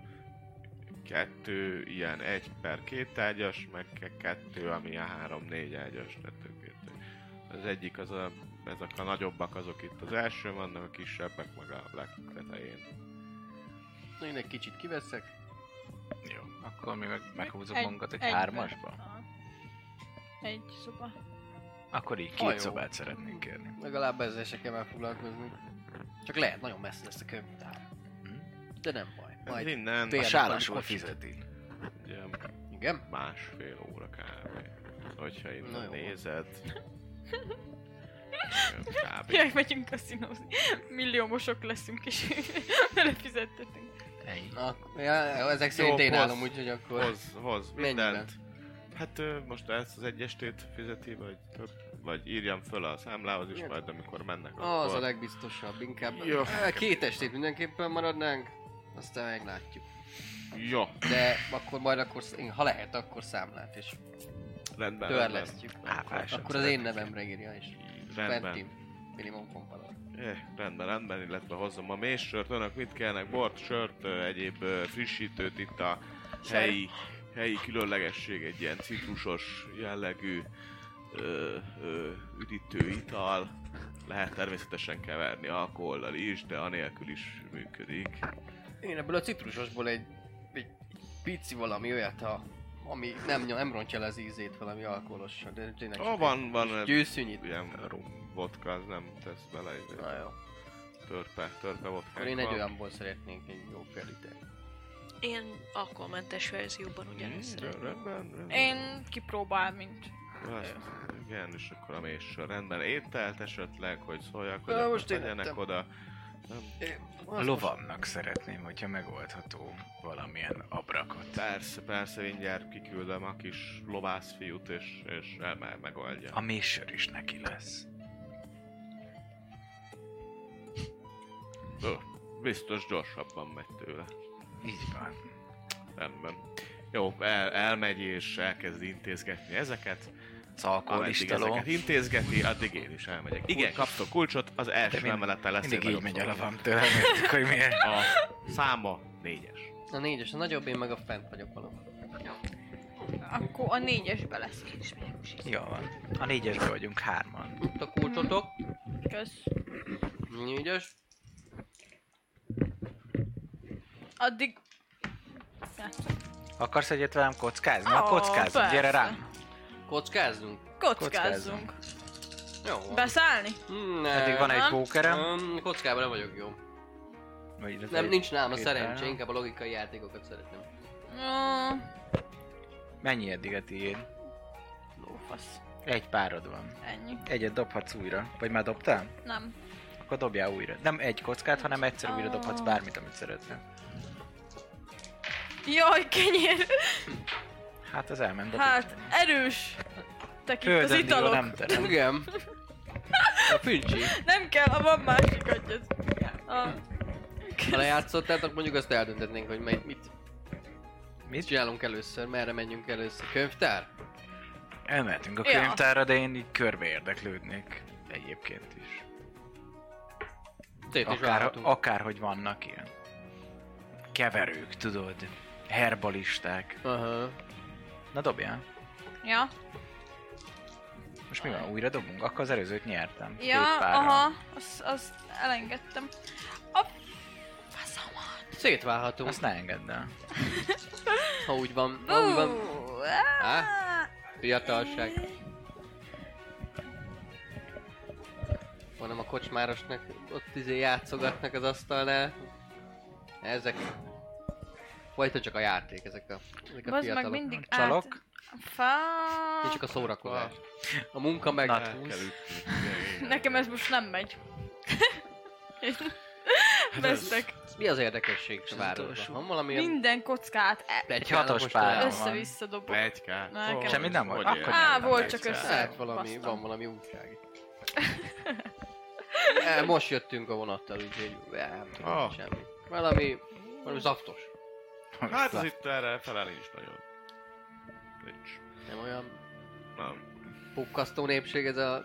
kettő ilyen egy per két ágyas, meg ke- kettő, ami ilyen három-négy ágyas. Tehát itt- az egyik az a, ezek a nagyobbak azok itt az első vannak, a kisebbek meg a legtetején. Na, én egy kicsit kiveszek. Jó, akkor mi meg meghúzunk Egy- magunkat egy egyben. hármasba? Egy szoba. Akkor így két jó. szobát szeretnénk kérni. Legalább ezzel se kell már foglalkozni. Csak lehet, nagyon messze lesz a könyvtár. De nem baj. Majd innen A kocsit. fizeti. ugye, Igen? másfél óra kb. Hogyha innen nézed. Jaj, megyünk kaszinózni. Milliómosok leszünk és belefizettetünk. Ennyi. Na, ja, ezek szerint én állom, úgyhogy akkor... Hoz, hoz mindent. Hát most ezt az egy estét fizeti, vagy több? Vagy írjam föl a számlához is majd, amikor mennek. Az a akkor... legbiztosabb, inkább Jó. Eh, két estét mindenképpen maradnánk, aztán meglátjuk. Jó, De akkor majd akkor, ha lehet, akkor számlát is rendben. törlesztjük. Áfás sem Akkor az én nevemre írja is. Rendben. Quentin. Minimum Pompadour. Eh, rendben, rendben, illetve hozzam a méssört, önök mit kellnek, bort, sört, egyéb frissítőt, itt a helyi, helyi különlegesség, egy ilyen citrusos jellegű ö, ö, üdítő ital. Lehet természetesen keverni alkohollal is, de anélkül is működik. Én ebből a citrusosból egy, egy pici valami olyat, ha, ami nem, nyom- nem rontja le az ízét valami alkoholossal, de tényleg csak van, van, egy ez győzszűnyit. ilyen vodka, az nem tesz bele. Na jó. törpe, törpe vodkánk Akkor én egy olyanból szeretnék egy jó fél liter. Én alkoholmentes verzióban ugyanezt Mm, szeretném. rendben, rendben. Én kipróbál, mint... Azt, igen, és akkor a méssor. Rendben, ételt esetleg, hogy szóljak, hogy most ettem. oda. Nem, A lovamnak szeretném, hogyha megoldható valamilyen abrakot. persze, persze, mindjárt kiküldöm a kis lovászfiút, és, és el, meg, megoldja. A méssör is neki lesz. Ö, biztos gyorsabban megy tőle. Így van. Rendben. Jó, el, elmegy és elkezd intézgetni ezeket. Az Ameddig alkoholistaló. ezeket intézgeti, addig én is elmegyek. Igen, kaptok kulcsot, az első mind- emeleten lesz Mindig egy így megy a szoba. lavam tőlem, hogy miért. A száma négyes. A négyes a nagyobb, én meg a fent vagyok valahol. Akkor a négyesbe lesz. Jó van. A négyesben vagyunk hárman. Itt a kulcsotok. Kösz. Négyes. Addig... Akarsz egyet velem kockázni? Na, Ó, kockázunk, gyere rám. Kockázzunk? Kockázzunk. Jó. van. Beszállni? Ne. Eddig van egy pókerem. Um, kockában nem vagyok jó. Vagy Nem, nincs nálam a pára. inkább a logikai játékokat szeretem. Jó. Mennyi eddig a tiéd? Lófasz. Egy párod van. Ennyi. Egyet dobhatsz újra. Vagy már dobtál? Nem. Akkor dobjál újra. Nem egy kockát, hanem egyszer újra dobhatsz bármit, amit szeretnél. Jaj, kenyér! Hát az elment. Hát, erős! Tekint az italok. nem terem. Igen. A fincsi. Nem kell, ha van másik adjad. A... Ha lejátszottátok, mondjuk azt eldöntetnénk, hogy mely, mit Mit? csinálunk először, merre menjünk először. Könyvtár? Elmehetünk a Ja. könyvtárra, de én így körbe érdeklődnék. Egyébként is. Is Akár, várhatunk. akárhogy vannak ilyen keverők, tudod, herbalisták. Aha. Na dobjál. Ja, Most mi van, újra dobunk? Akkor az előzőt nyertem. ja, aha, azt, azt elengedtem. A faszamat. Szétválhatunk, Azt ne engedd el. ha úgy van. Ha úgy van. Á? Fiatalság. Hanem a kocsmárosnak ott izé játszogatnak az asztalnál. Ezek... Vagy csak a játék, ezek a, ezek a Bazd meg fiatalok. mindig Csalok? át... Fa... Én csak a szórakozás. A munka meg... Na, kell ütni. Nekem ez most nem megy. Vesztek. Mi az érdekesség a városban? Van valami... Minden kockát e- Egy hatos pár. össze-vissza dobok. Plegykát. Ó, Semmit nem volt? Akkor? Á, volt, csak össze. Hát valami, van valami újság. E, Most jöttünk a vonattal, úgyhogy nem tudom, Ah. semmi. Valami, valami zaftos. Hát az itt erre fele nincs nagyon. Nincs. Nem olyan Nem. pukkasztó népség ez a...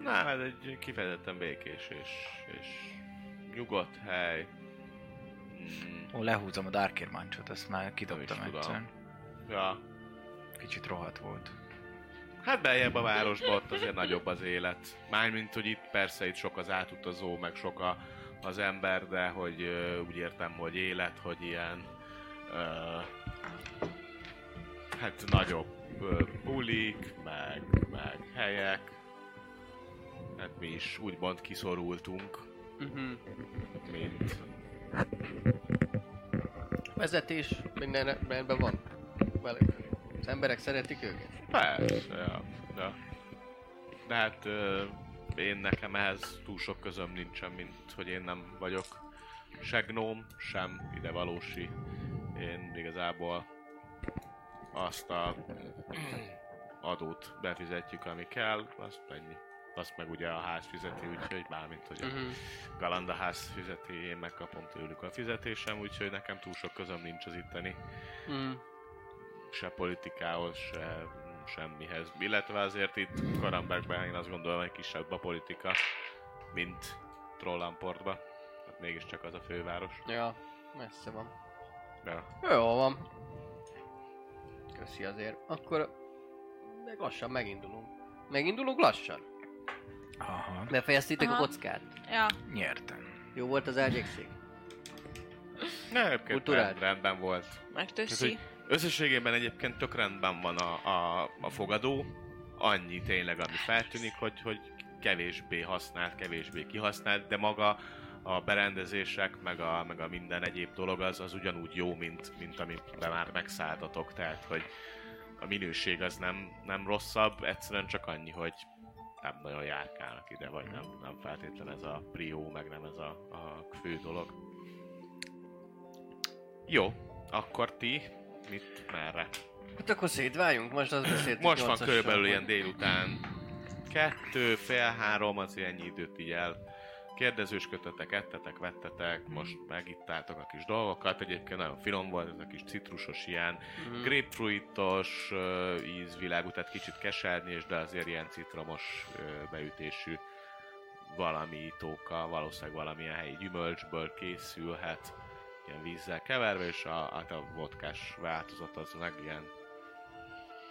Nem, ez egy kifejezetten békés és, és nyugodt hely. Mm, Ó, lehúzom a Darker Mancsot, azt már kidobtam is egyszer. ja. Kicsit rohadt volt. Hát beljebb a városba ott azért nagyobb az élet. Mármint, hogy itt persze itt sok az átutazó, meg sok a, az ember, de hogy úgy értem, hogy élet, hogy ilyen ö, hát nagyobb ö, bulik, meg, meg helyek. Hát mi is úgymond kiszorultunk, Uh-huh. mint Vezetés minden rendben van. Vele. Az emberek szeretik őket. Persze, ja. De, de hát ö, én nekem ehhez túl sok közöm nincsen, mint hogy én nem vagyok se gnóm, sem ide valósi. Én igazából azt a adót befizetjük, ami kell, azt ennyi. Azt meg ugye a ház fizeti, úgyhogy bármint, hogy a Uh-huh. Galanda ház fizeti, én megkapom tőlük a fizetésem, úgyhogy nekem túl sok közöm nincs az itteni Mm. se politikához, se semmihez. Illetve azért itt Karambekben én azt gondolom, hogy kisebb a politika, mint Trollamportban. Hát mégiscsak az a főváros. Ja, messze van. Ja. Jó van. Köszi azért. Akkor meg lassan megindulunk. Megindulunk lassan? Aha, Befejeztétek a Aha. kockát? Ja, nyertem. Jó volt az elgyékszék? Ne, egyébként Kulturált. rend, rendben volt. Megtöszi. Összességében egyébként tök rendben van a, a, a fogadó. Annyi tényleg, ami feltűnik, hogy, hogy kevésbé használt, kevésbé kihasznált, de maga a berendezések, meg a, meg a minden egyéb dolog az, az ugyanúgy jó, mint, mint amiben már megszálltatok. Tehát, hogy a minőség az nem, nem rosszabb, egyszerűen csak annyi, hogy nem nagyon járkálnak ide, vagy nem, nem feltétlen ez a prió, meg nem ez a, a fő dolog. Jó, akkor ti mit, merre? Hát akkor szétváljunk, most az beszéltük Most van körülbelül ilyen délután kettő, fél három, az ennyi időt így el kérdezősködtetek, ettetek, vettetek, most megittátok a kis dolgokat, egyébként nagyon finom volt, ez a kis citrusos ilyen Mhm. grapefruitos ízvilágú, tehát kicsit kesernyés, de azért ilyen citromos beütésű valami tóka, valószínűleg valamilyen helyi gyümölcsből készülhet, ilyen vízzel keverve, és a, a, a vodkás változat az meg ilyen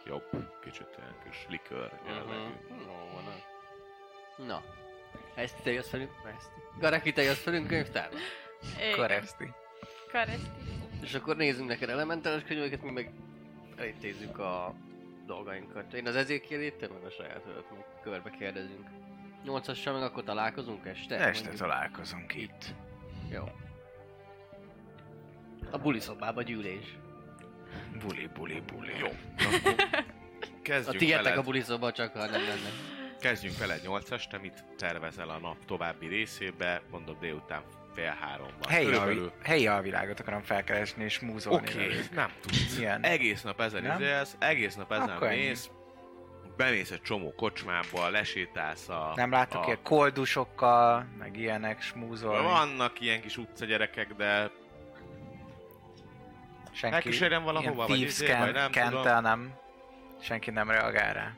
jobb, kicsit ilyen kis likőr jellegű. Mhm. Van az. Na. Ezt te jössz velünk? Ezt. Garaki, te jössz velünk könyvtárba? Kareszti. Kareszti. És akkor nézzünk neked elementális könyveket, mi meg elintézzük a dolgainkat. Én az ezékélét, te meg a sajátodat, meg körbe kérdezünk. Nyolcassal meg akkor találkozunk este? Este Mondjuk. találkozunk itt. Jó. A buli szobába gyűlés. Buli, buli, buli. Jó. A Kezdjünk tietek veled, a buli szoba, csak ha nem lenne. Kezdjünk veled 8-as, te mit tervezel a nap további részébe, mondom délután fél három van. Helyi, Körülbelül- alvi, helyi alvilágot akarom felkeresni és múzolni Oké, okay, nem tudsz. Milyen? Egész nap ezen izélsz, egész nap ezen Akkor mész, bemész egy csomó kocsmába, lesétálsz a... Nem látok a... ilyen koldusokkal, meg ilyenek, smúzolni. Vannak ilyen kis utcagyerekek, de Senki, elkísérjem valahova, ilyen vagy izé, vagy nem tudom. nem. Senki nem reagál rá.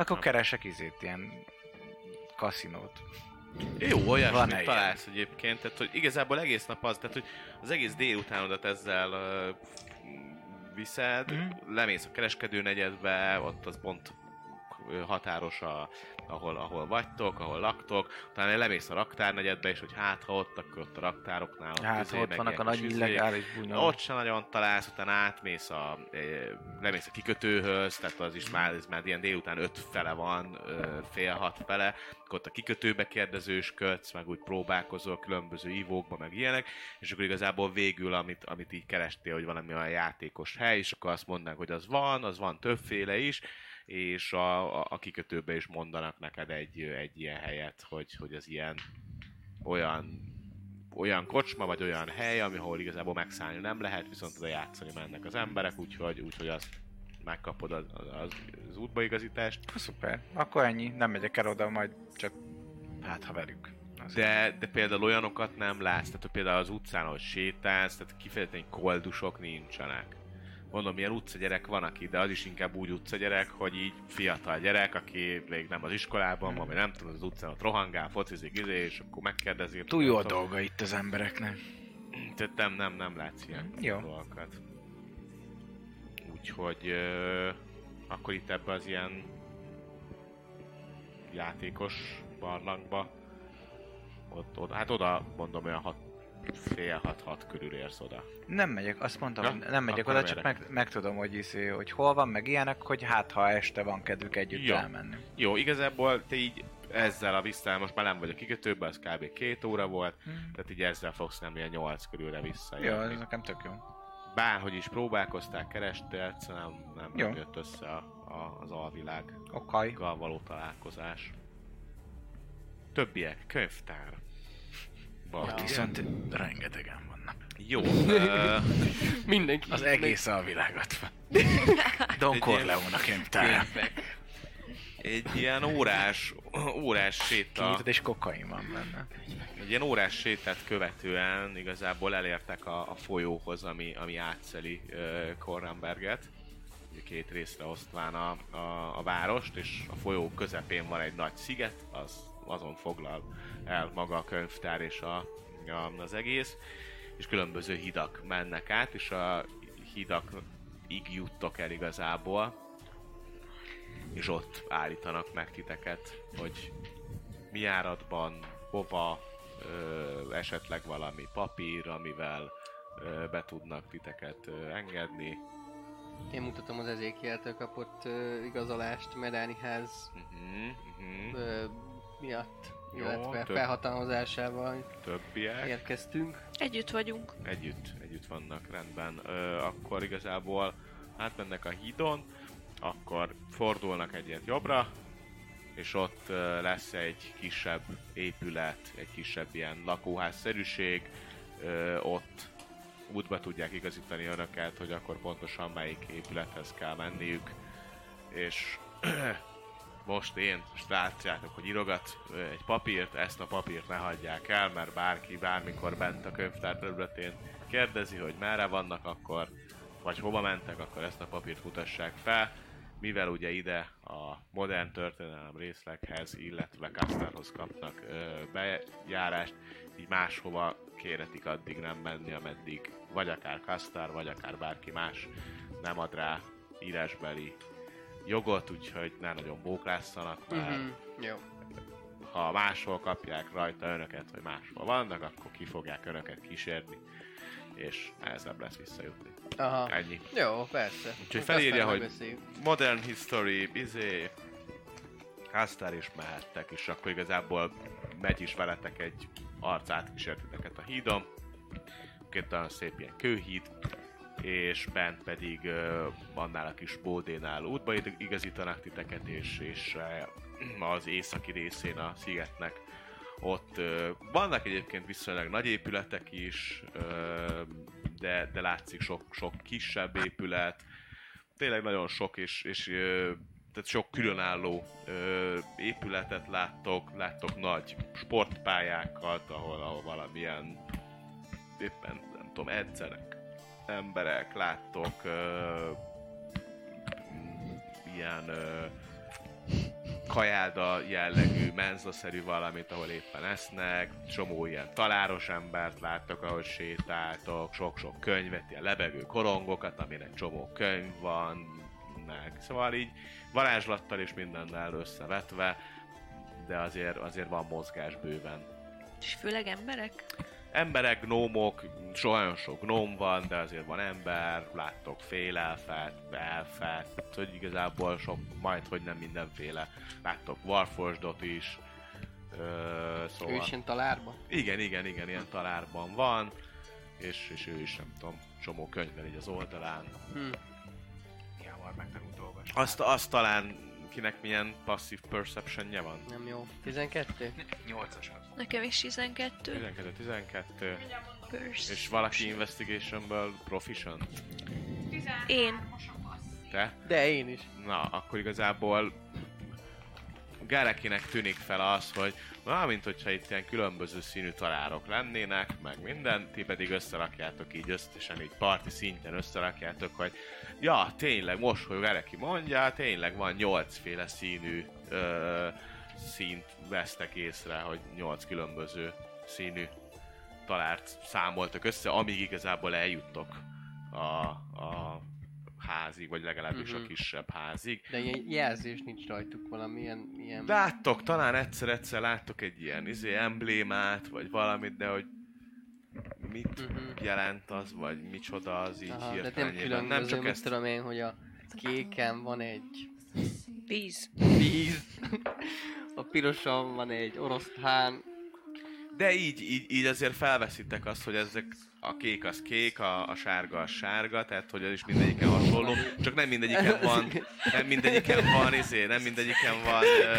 Akkor keresek izét, ilyen kaszinót. Jó, Van olyasmit ilyen. találsz egyébként, tehát hogy igazából egész nap az, tehát hogy az egész délutánodat ezzel uh, viszed, Mhm. lemész a kereskedő negyedbe, ott az pont határos, a, ahol, ahol vagytok, ahol laktok, utána lemész a raktárnegyedbe, és hogy hát ha ott, akkor ott a raktároknál, ott, Hát izé, ott vannak a nagy illegális bunyók. Ott sem nagyon találsz, utána átmész a, eh, lemész a kikötőhöz, tehát az is már, ez már ilyen délután öt fele van, fél hat fele, akkor ott a kikötőbe kérdezősködsz, meg úgy próbálkozol különböző ivókba, meg ilyenek, és akkor igazából végül, amit, amit így kerestél, hogy valami olyan játékos hely, és akkor azt mondanák, hogy az van, az van többféle is, és a, a, a kikötőbe is mondanak neked egy, egy ilyen helyet, hogy, hogy az ilyen olyan olyan kocsma, vagy olyan hely, ami- ahol igazából megszállni nem lehet, viszont oda játszani mennek az emberek, úgyhogy, úgyhogy azt megkapod az, az, az útbaigazítást. Szuper. Akkor ennyi. Nem megyek el oda, majd csak hát ha velük. De, de például olyanokat nem látsz, tehát például az utcán, ahogy sétálsz, tehát kifejezetten koldusok nincsenek. Mondom, ilyen utcagyerek van, aki, de az is inkább úgy utcagyerek, hogy így fiatal gyerek, aki még nem az iskolában van, vagy nem tudom, az utcán ott rohangál, focizik, izé, és akkor megkérdezi. Túl jó a dolga itt az embereknek. Tehát nem, nem, nem látsz ilyen Jó. dolgokat. Úgyhogy ö, akkor itt ebbe az ilyen játékos barlangba, ott, oda, hát oda mondom olyan hat, fél hat-hat körül érsz oda. Nem megyek, azt mondtam, Ja, nem megyek oda, csak meg, megtudom, hogy, izé, hogy hol van, meg ilyenek, hogy hát ha este van kedvük együtt Jó. elmenni. Jó, igazából te így ezzel a vissza, most már nem vagy a kikötőben, az kb. két óra volt, Hmm. tehát így ezzel fogsz nem ilyen nyolc körülre vissza. Jó, ez nekem tök jó. Bárhogy is próbálkoztál, kerestél, nem, nem, Jó. jött össze a, a, az alvilág. Okay. való találkozás. Többiek, könyvtár. Bal, Ja. Viszont rengetegen vannak. Jó, ö, Mindenki. Az egész alvilágot van. Don Corleone a könyvtára. egy ilyen órás, órás séta, Kinyitod és kokain van benne. egy ilyen órás sétát követően igazából elértek a, a folyóhoz, ami, ami átszeli uh, Korrenberget. Ugye két részre osztván a, a, a várost, és a folyó közepén van egy nagy sziget, az, azon foglal el maga a könyvtár és a, a, az egész, és különböző hidak mennek át, és a hidakig juttok el igazából, és ott állítanak meg titeket, hogy mi áradban, hova, ö, esetleg valami papír, amivel ö, be tudnak titeket ö, engedni. Én mutatom az ezékieltől kapott uh, igazolást, Medáni ház Uh-huh, uh-huh. uh, miatt, Jó, illetve több- felhatalmazásával Többiek érkeztünk. Együtt vagyunk. együtt, együtt vannak rendben. Ö, akkor igazából átmennek a hídon, akkor fordulnak egyet jobbra, és ott ö, lesz egy kisebb épület, egy kisebb ilyen lakóházszerűség, ö, ott útba tudják igazítani önöket, hogy akkor pontosan melyik épülethez kell menniük, és most én, és látjátok, hogy írogat ö, egy papírt, ezt a papírt ne hagyják el, mert bárki bármikor bent a könyvtár területén kérdezi, hogy merre vannak, akkor vagy hova mentek, akkor ezt a papírt mutassák fel, mivel ugye ide a modern történelem részleghez, illetve Kasztárhoz kapnak ö, bejárást, így máshova kéretik addig nem menni, ameddig vagy akár Kasztár, vagy akár bárki más nem ad rá írásbeli jogot, úgyhogy ne nagyon bóklásszanak, mert Mhm, Jó. ha máshol kapják rajta önöket, hogy máshol vannak, akkor ki fogják önöket kísérni, és nehezebb lesz visszajutni. Aha. Ennyi. Jó, persze. Úgyhogy felírja, hogy megbeszéljük. Modern History, izé, Kasztár is mehettek, és akkor igazából megy is veletek egy arc átkísérteteket a hídon. Két olyan szép ilyen kőhíd, és bent pedig annál a kis bódénál útba. Igazítanak titeket, és, és az északi részén a szigetnek ott vannak egyébként viszonylag nagy épületek is, de, de látszik sok, sok kisebb épület, tényleg nagyon sok és, és tehát sok különálló ö, épületet láttok, láttok nagy sportpályákat, ahol, ahol valamilyen éppen nem tudom, edzenek emberek, láttok ö, ilyen ö, kajáda jellegű, menzaszerű valamit, ahol éppen esznek, csomó ilyen taláros embert láttok, ahol sétáltok, sok-sok könyvet, ilyen lebegő korongokat, aminek csomó könyv van, meg. Szóval így varázslattal és mindennel összevetve, de azért, azért van mozgás bőven. És főleg emberek? Emberek, gnómok, so nagyon sok gnóm van, de azért van ember, láttok félelfet, elfet, hogy igazából sok, majd hogy nem mindenféle. Láttok Warforgedot is, ö, Ő szóval... is ilyen talárba? Igen, igen, igen, ilyen talárban van, és, és ő is, nem tudom, csomó könyvvel így az oldalán. Hm. Hamar megtanult olvasni. Azt, azt talán kinek milyen passive perceptionje van? Nem jó. 12? 8-as az. Nekem is 12. 12-12, Persze. és valaki investigationből proficient? Én. Te? De én is. Na, akkor igazából Garekinek tűnik fel az, hogy na, mint hogyha itt ilyen különböző színű talárok lennének, meg minden, ti pedig összerakjátok így összesen, így parti szinten összerakjátok, hogy ja, tényleg, most, hogy Gareki mondja, tényleg van nyolcféle színű ö, színt vesztek észre, hogy nyolc különböző színű talárt számoltak össze, amíg igazából eljuttok a, a házig, vagy legalábbis Mhm. a kisebb házig. De ilyen jelzés nincs rajtuk valamilyen ilyen... Láttok, talán egyszer-egyszer láttok egy ilyen izé, emblémát, vagy valamit, de hogy mit Mhm. jelent az, vagy micsoda az így Aha, de nem különböző, Nem csak ezt tudom én, hogy a kéken van egy Víz. víz, a piroson van egy oroszlán, De így, így, így azért felveszitek azt, hogy ezek a kék az kék, a, a sárga az sárga, tehát hogy az is mindegyiken hasonló, csak nem mindegyiken van, nem mindegyiken van, izé, nem mindegyiken van, ö,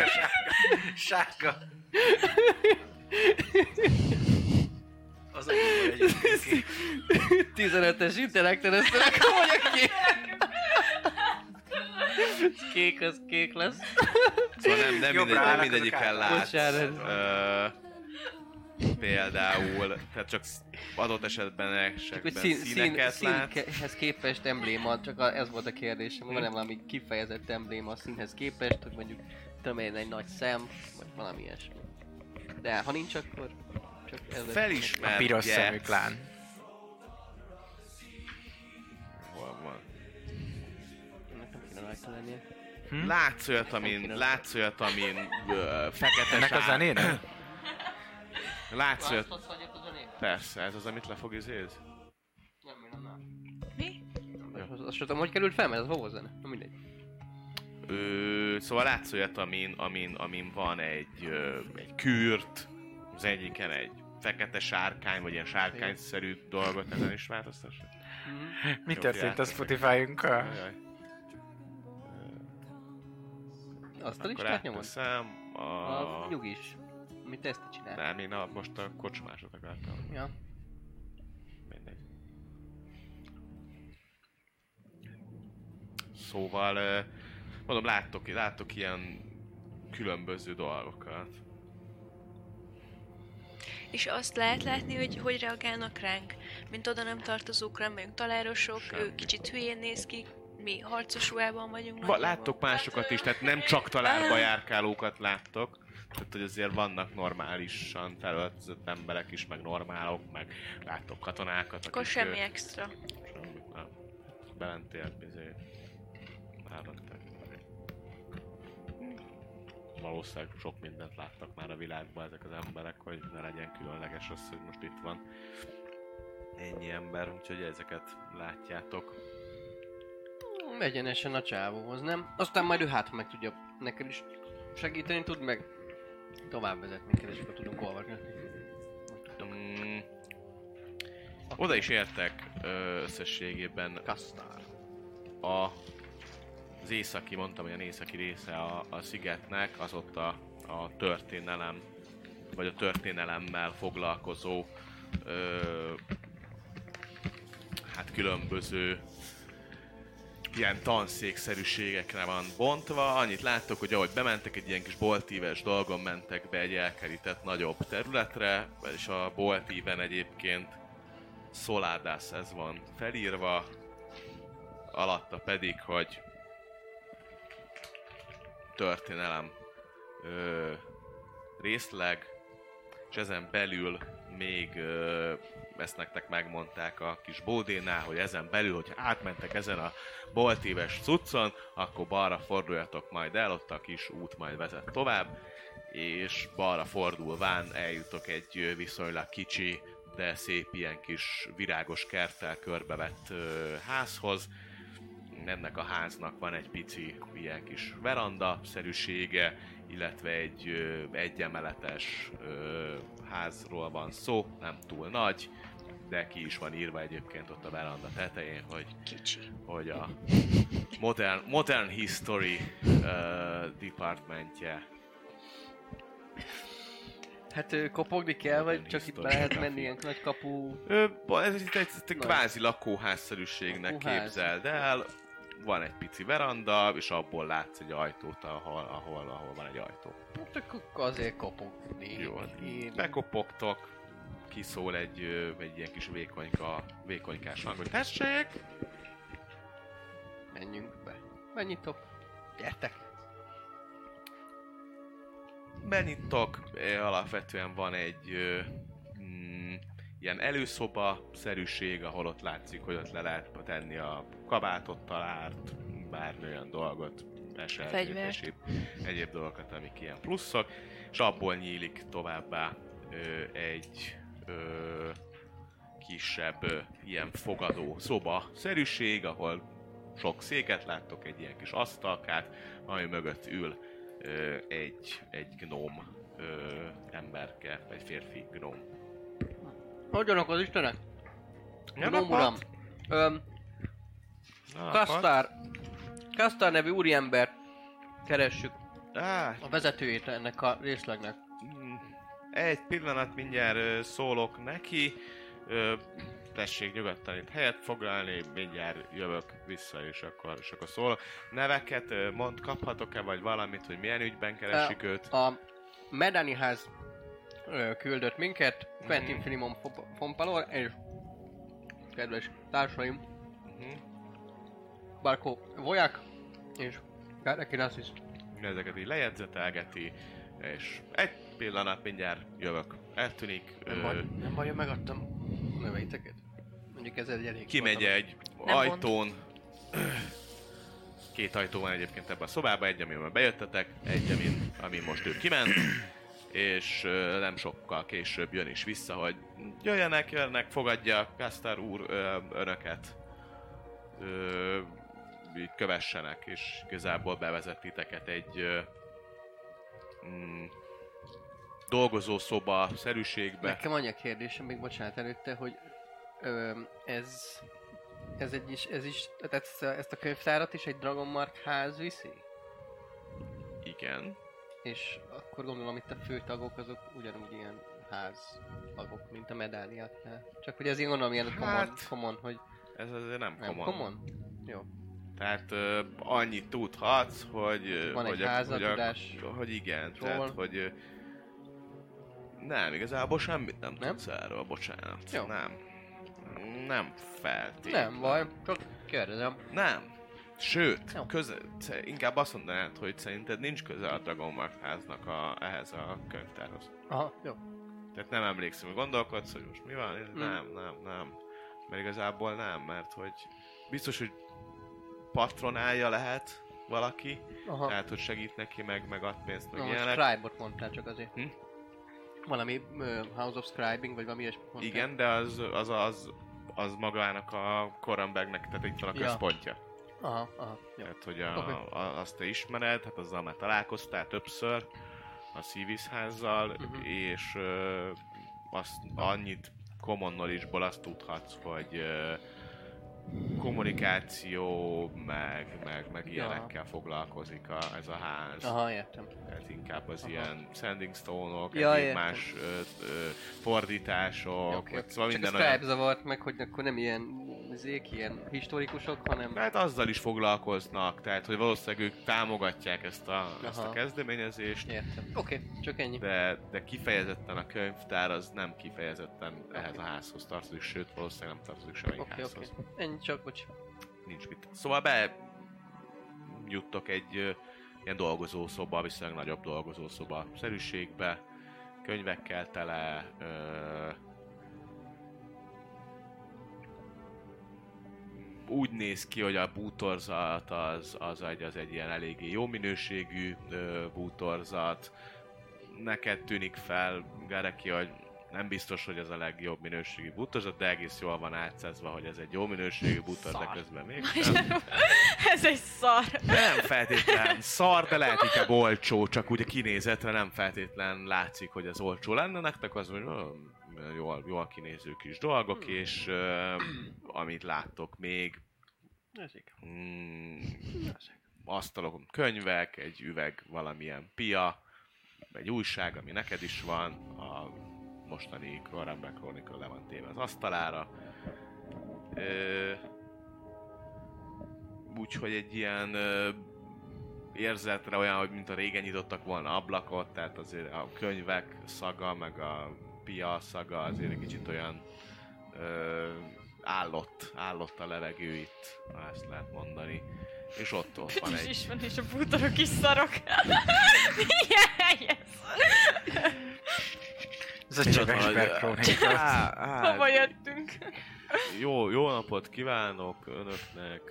Sárga. Az a egyébként kék. 15-es intellekten összenek, hogy a kék. Kék az kék lesz. Szóval nem, nem, mindegy, nem azok látsz. Ö, például, tehát csak adott esetben esetben szín, szín, színeket látsz. színhez képest embléma, csak a, ez volt a kérdésem, van-e valami kifejezett embléma a színhez képest, hogy mondjuk tudom én egy nagy szem, vagy valami ilyesmi. De ha nincs, akkor csak ez A piros szemű klán. Rajta lennie. Hm? Látsz olyat, amin, látsz olyat, amin ö, fekete Ennek a sár- zenének? Látsz olyat, persze, ez az, amit le fog izéz? Nem, nem, nem. Mi? Azt, azt tudom, hogy került fel, mert ez hova zene? Na mindegy. Ö, szóval látsz olyat, amin, amin, amin van egy, ö, egy kürt, az egyiken egy fekete sárkány, vagy ilyen sárkányszerű dolgot, ezen is változtassa? Mi Jó, történt a. Spotify-unkkal? Ajaj. Azt a listát nyomod? a... A nyugis. Mit ezt csinál? Nem, én a, most a kocsmásot akartam. Ja. Mindegy. Szóval, mondom, láttok, láttok ilyen különböző dolgokat. És azt lehet látni, hogy hogy reagálnak ránk, mint oda nem tartozókra, nem vagyunk talárosok, ő kicsit hülyén néz ki, mi harcos ruhában vagyunk. Va, láttok másokat is, tehát nem csak talárba járkálókat láttok. Tehát, hogy azért vannak normálisan felöltözött emberek is, meg normálok, meg láttok katonákat, Akkor akik, semmi ö, extra. Semmi, nem. Bementél, izé... Elmentek. Valószínűleg sok mindent láttak már a világban ezek az emberek, hogy ne legyen különleges az, hogy most itt van ennyi ember, úgyhogy ezeket látjátok. Egyenesen a csávóhoz, nem? Aztán majd ő hát meg tudja neked is segíteni tud, meg tovább vezetni minket, és akkor tudunk olvasni. Mm, oda is értek ö, összességében Kasztár. a, az északi, mondtam, hogy a északi része a, a szigetnek, az ott a, a történelem, vagy a történelemmel foglalkozó ö, hát különböző ilyen tanszékszerűségekre van bontva. Annyit láttok, hogy ahogy bementek, egy ilyen kis boltíves dolgon mentek be egy elkerített nagyobb területre, és a boltíven egyébként Soladas ez van felírva, alatta pedig, hogy történelem ö, részleg, és ezen belül még ö, ezt nektek megmondták a kis bódénál, hogy ezen belül, hogy átmentek ezen a boltíves cuccon, akkor balra forduljatok majd el, ott a kis út majd vezet tovább, és balra fordulván eljutok egy viszonylag kicsi, de szép ilyen kis virágos kerttel körbevett házhoz. Ennek a háznak van egy pici ilyen kis veranda szerűsége, illetve egy egyemeletes házról van szó, nem túl nagy, de ki is van írva egyébként ott a veranda tetején, hogy Kicsi. hogy a Modern, modern History uh, departmentje. Hát kopogni kell, vagy csak itt lehet menni ilyen nagy kapu... Ö, ez itt egy, egy Na. kvázi lakóházszerűségnek Lakóház. képzeld el. Van egy pici veranda, és abból látsz egy ajtót, ahol, ahol, ahol van egy ajtó. Hát akkor azért kopogni. Jó, Én... bekopogtok, kiszól egy, egy ilyen kis vékonyka, vékonykás hang, hogy tessék! Menjünk be. Megnyitok. Gyertek. Benyitok, alapvetően van egy mm, ilyen előszoba szerűség, ahol ott látszik, hogy ott le lehet tenni a kabátot, talárt, bármi olyan dolgot, eset, Fegyvert. egyéb, egyéb dolgokat, amik ilyen pluszok, és abból nyílik továbbá ö, egy ö, kisebb ö, ilyen fogadó szoba szerűség, ahol sok széket láttok, egy ilyen kis asztalkát, ami mögött ül ö, egy, egy gnóm ö, emberke, vagy férfi gnóm. Hogyanak az istenek? Nem akad? uram. Öm, Kasztár. Kasztár nevű úriembert keressük. Á, A vezetőjét ennek a részlegnek. Mm, egy pillanat mindjárt szólok neki. Tessék nyugodtan itt helyet foglalni, mindjárt jövök vissza, és akkor, és akkor szól. Neveket mond, kaphatok-e, vagy valamit, hogy milyen ügyben keresik őt? A Medani ház küldött minket, Quentin Mhm. Filimon Fo- von Palor, és kedves társaim, Mhm. Barko Vojak, és Karekinassis. Ezeket így lejegyzetelgeti, és egy pillanat mindjárt jövök. Eltűnik, Nem ö, baj, nem baj, hogy megadtam a neveiteket. Mondjuk ez egy elég kimegy egy Nem ajtón. Két ajtó van egyébként ebben a szobában, egy, amiben bejöttetek, egy, amin, amin most ő kiment, és ö, nem sokkal később jön is vissza, hogy jöjjenek, jönnek, fogadja Kasztár úr ö, önöket. Ö, így kövessenek, és igazából bevezet titeket egy ö, mm, dolgozószoba szerűségbe. Nekem annyi a kérdésem, még bocsánat előtte, hogy ö, ez, ez egy is, ez is, tehát ezt, a- ezt a könyvtárat is egy Dragon Mark ház viszi? Igen. És akkor gondolom itt a főtagok azok ugyanúgy ilyen ház tagok, mint a medáliaknál. Csak hogy ez én gondolom ilyen common, Hát, common hogy Ez azért nem, nem common. common? Jó. Tehát ö, annyit tudhatsz, hogy... Van egy hogy a- házad, hogy, hogy igen, tehát hogy... Nem, igazából semmit nem, Nem? tudsz erről, bocsánat. Jó. Nem. Nem feltétlenül. Nem baj, csak kérdezem. Nem. Sőt, Jó. köze, inkább azt mondanád, hogy szerinted nincs köze a Dragon Mark háznak a, ehhez a könyvtárhoz. Aha, jó. Tehát nem emlékszem, hogy gondolkodsz, hogy most mi van? Hmm. Nem, nem, nem. Mert igazából nem, mert hogy biztos, hogy patronálja lehet valaki, Aha. tehát hogy segít neki, meg, meg ad pénzt, meg Na, most ilyenek. Scribe-ot mondtál csak azért. Hm? Valami uh, House of Scribing, vagy valami ilyesmi mondtál? Igen, de az, az, az, az magának a Korambegnek, tehát itt van a Ja. központja. Aha, aha, jó. Tehát, hogy a, a, azt te ismered, hát azzal már találkoztál többször, a Szívízházzal, Mhm. és ö, azt annyit common knowledge-ból azt tudhatsz, hogy ö, kommunikáció, meg, meg, meg Ja. ilyenekkel foglalkozik a, ez a ház. Aha, értem. Tehát inkább az Aha. ilyen sanding stone-ok, Ja, egyéb más ö, ö, fordítások, vagy oké. szóval Csak minden olyan. Zavart meg, hogy akkor nem ilyen zék, ilyen historikusok, hanem... Hát azzal is foglalkoznak, tehát hogy valószínűleg ők támogatják ezt a, ezt a kezdeményezést, Értem. Oké, csak ennyi. de, de kifejezetten a könyvtár az nem kifejezetten ehhez a házhoz tartozik, sőt valószínűleg nem tartozik semmelyik oké. házhoz. Ennyi csak, bocs. Nincs mit. Szóval be juttok egy ö, ilyen dolgozószoba, viszonylag nagyobb dolgozószoba szerűségbe, könyvekkel tele, ö, úgy néz ki, hogy a bútorzat az, az, egy, az egy ilyen eléggé jó minőségű bútorzat. Neked tűnik fel, Gareki, hogy nem biztos, hogy ez a legjobb minőségű bútorzat, de egész jól van átszezve, hogy ez egy jó minőségű bútor, de közben mégsem. Ez egy szar. Nem feltétlen szar, de lehet inkább olcsó, csak úgy a kinézetre nem feltétlen látszik, hogy ez olcsó lenne. Nektek az, hogy jól, jól kinéző kis dolgok, és ö, amit láttok még, Ezek. mm, asztalokon könyvek, egy üveg valamilyen pia, egy újság, ami neked is van, a mostani Corambek Chronicle le van téve az asztalára. Ö, úgyhogy egy ilyen ö, érzetre olyan, hogy mint a régen nyitottak volna ablakot, tehát azért a könyvek szaga, meg a pia szaga azért egy kicsit olyan ö, állott, állott a levegő itt, ha ezt lehet mondani. És ott, ott van egy... is van, és a bútorok is szarok. Milyen ez? A á, Hova jöttünk? Jó, jó napot kívánok önöknek.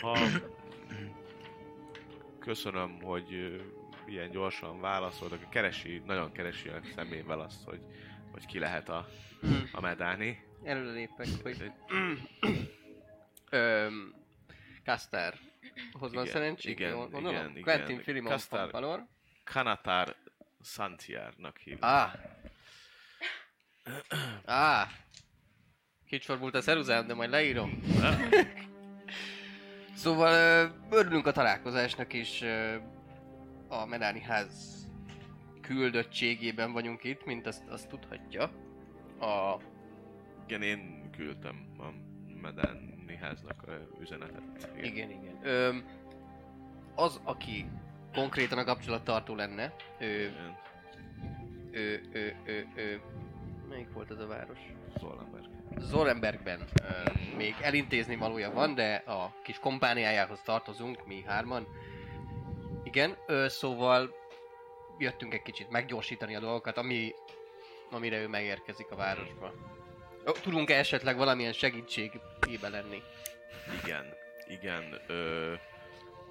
Ha... Köszönöm, hogy ilyen gyorsan válaszoltak. Keresi, nagyon keresi a szemével azt, hogy, hogy ki lehet a, a medáni. Előre lépek, hogy... Öm... Kastár. Hoz van Igen, igen, Jól gondolom? igen, igen. Quentin Filimon von Valor. Kanatar Santiárnak hívják. Ah. Ah. Kicsorbult a szeruzám, de majd leírom. szóval örülünk a találkozásnak, és a Medáni ház küldöttségében vagyunk itt, mint azt, azt tudhatja. A Igen, én küldtem a medáni háznak a üzenetet. Igen, igen. Ö, az, aki konkrétan a kapcsolattartó lenne, ő, Igen. ő, ő, ő, ő, melyik volt ez a város? Zollenberg. Zorenbergben ö, még elintézni valója van, de a kis kompániájához tartozunk, mi hárman. Igen, ö, szóval jöttünk egy kicsit meggyorsítani a dolgokat, ami, amire ő megérkezik a városba. Tudunk-e esetleg valamilyen segítségébe lenni? Igen, igen, ö,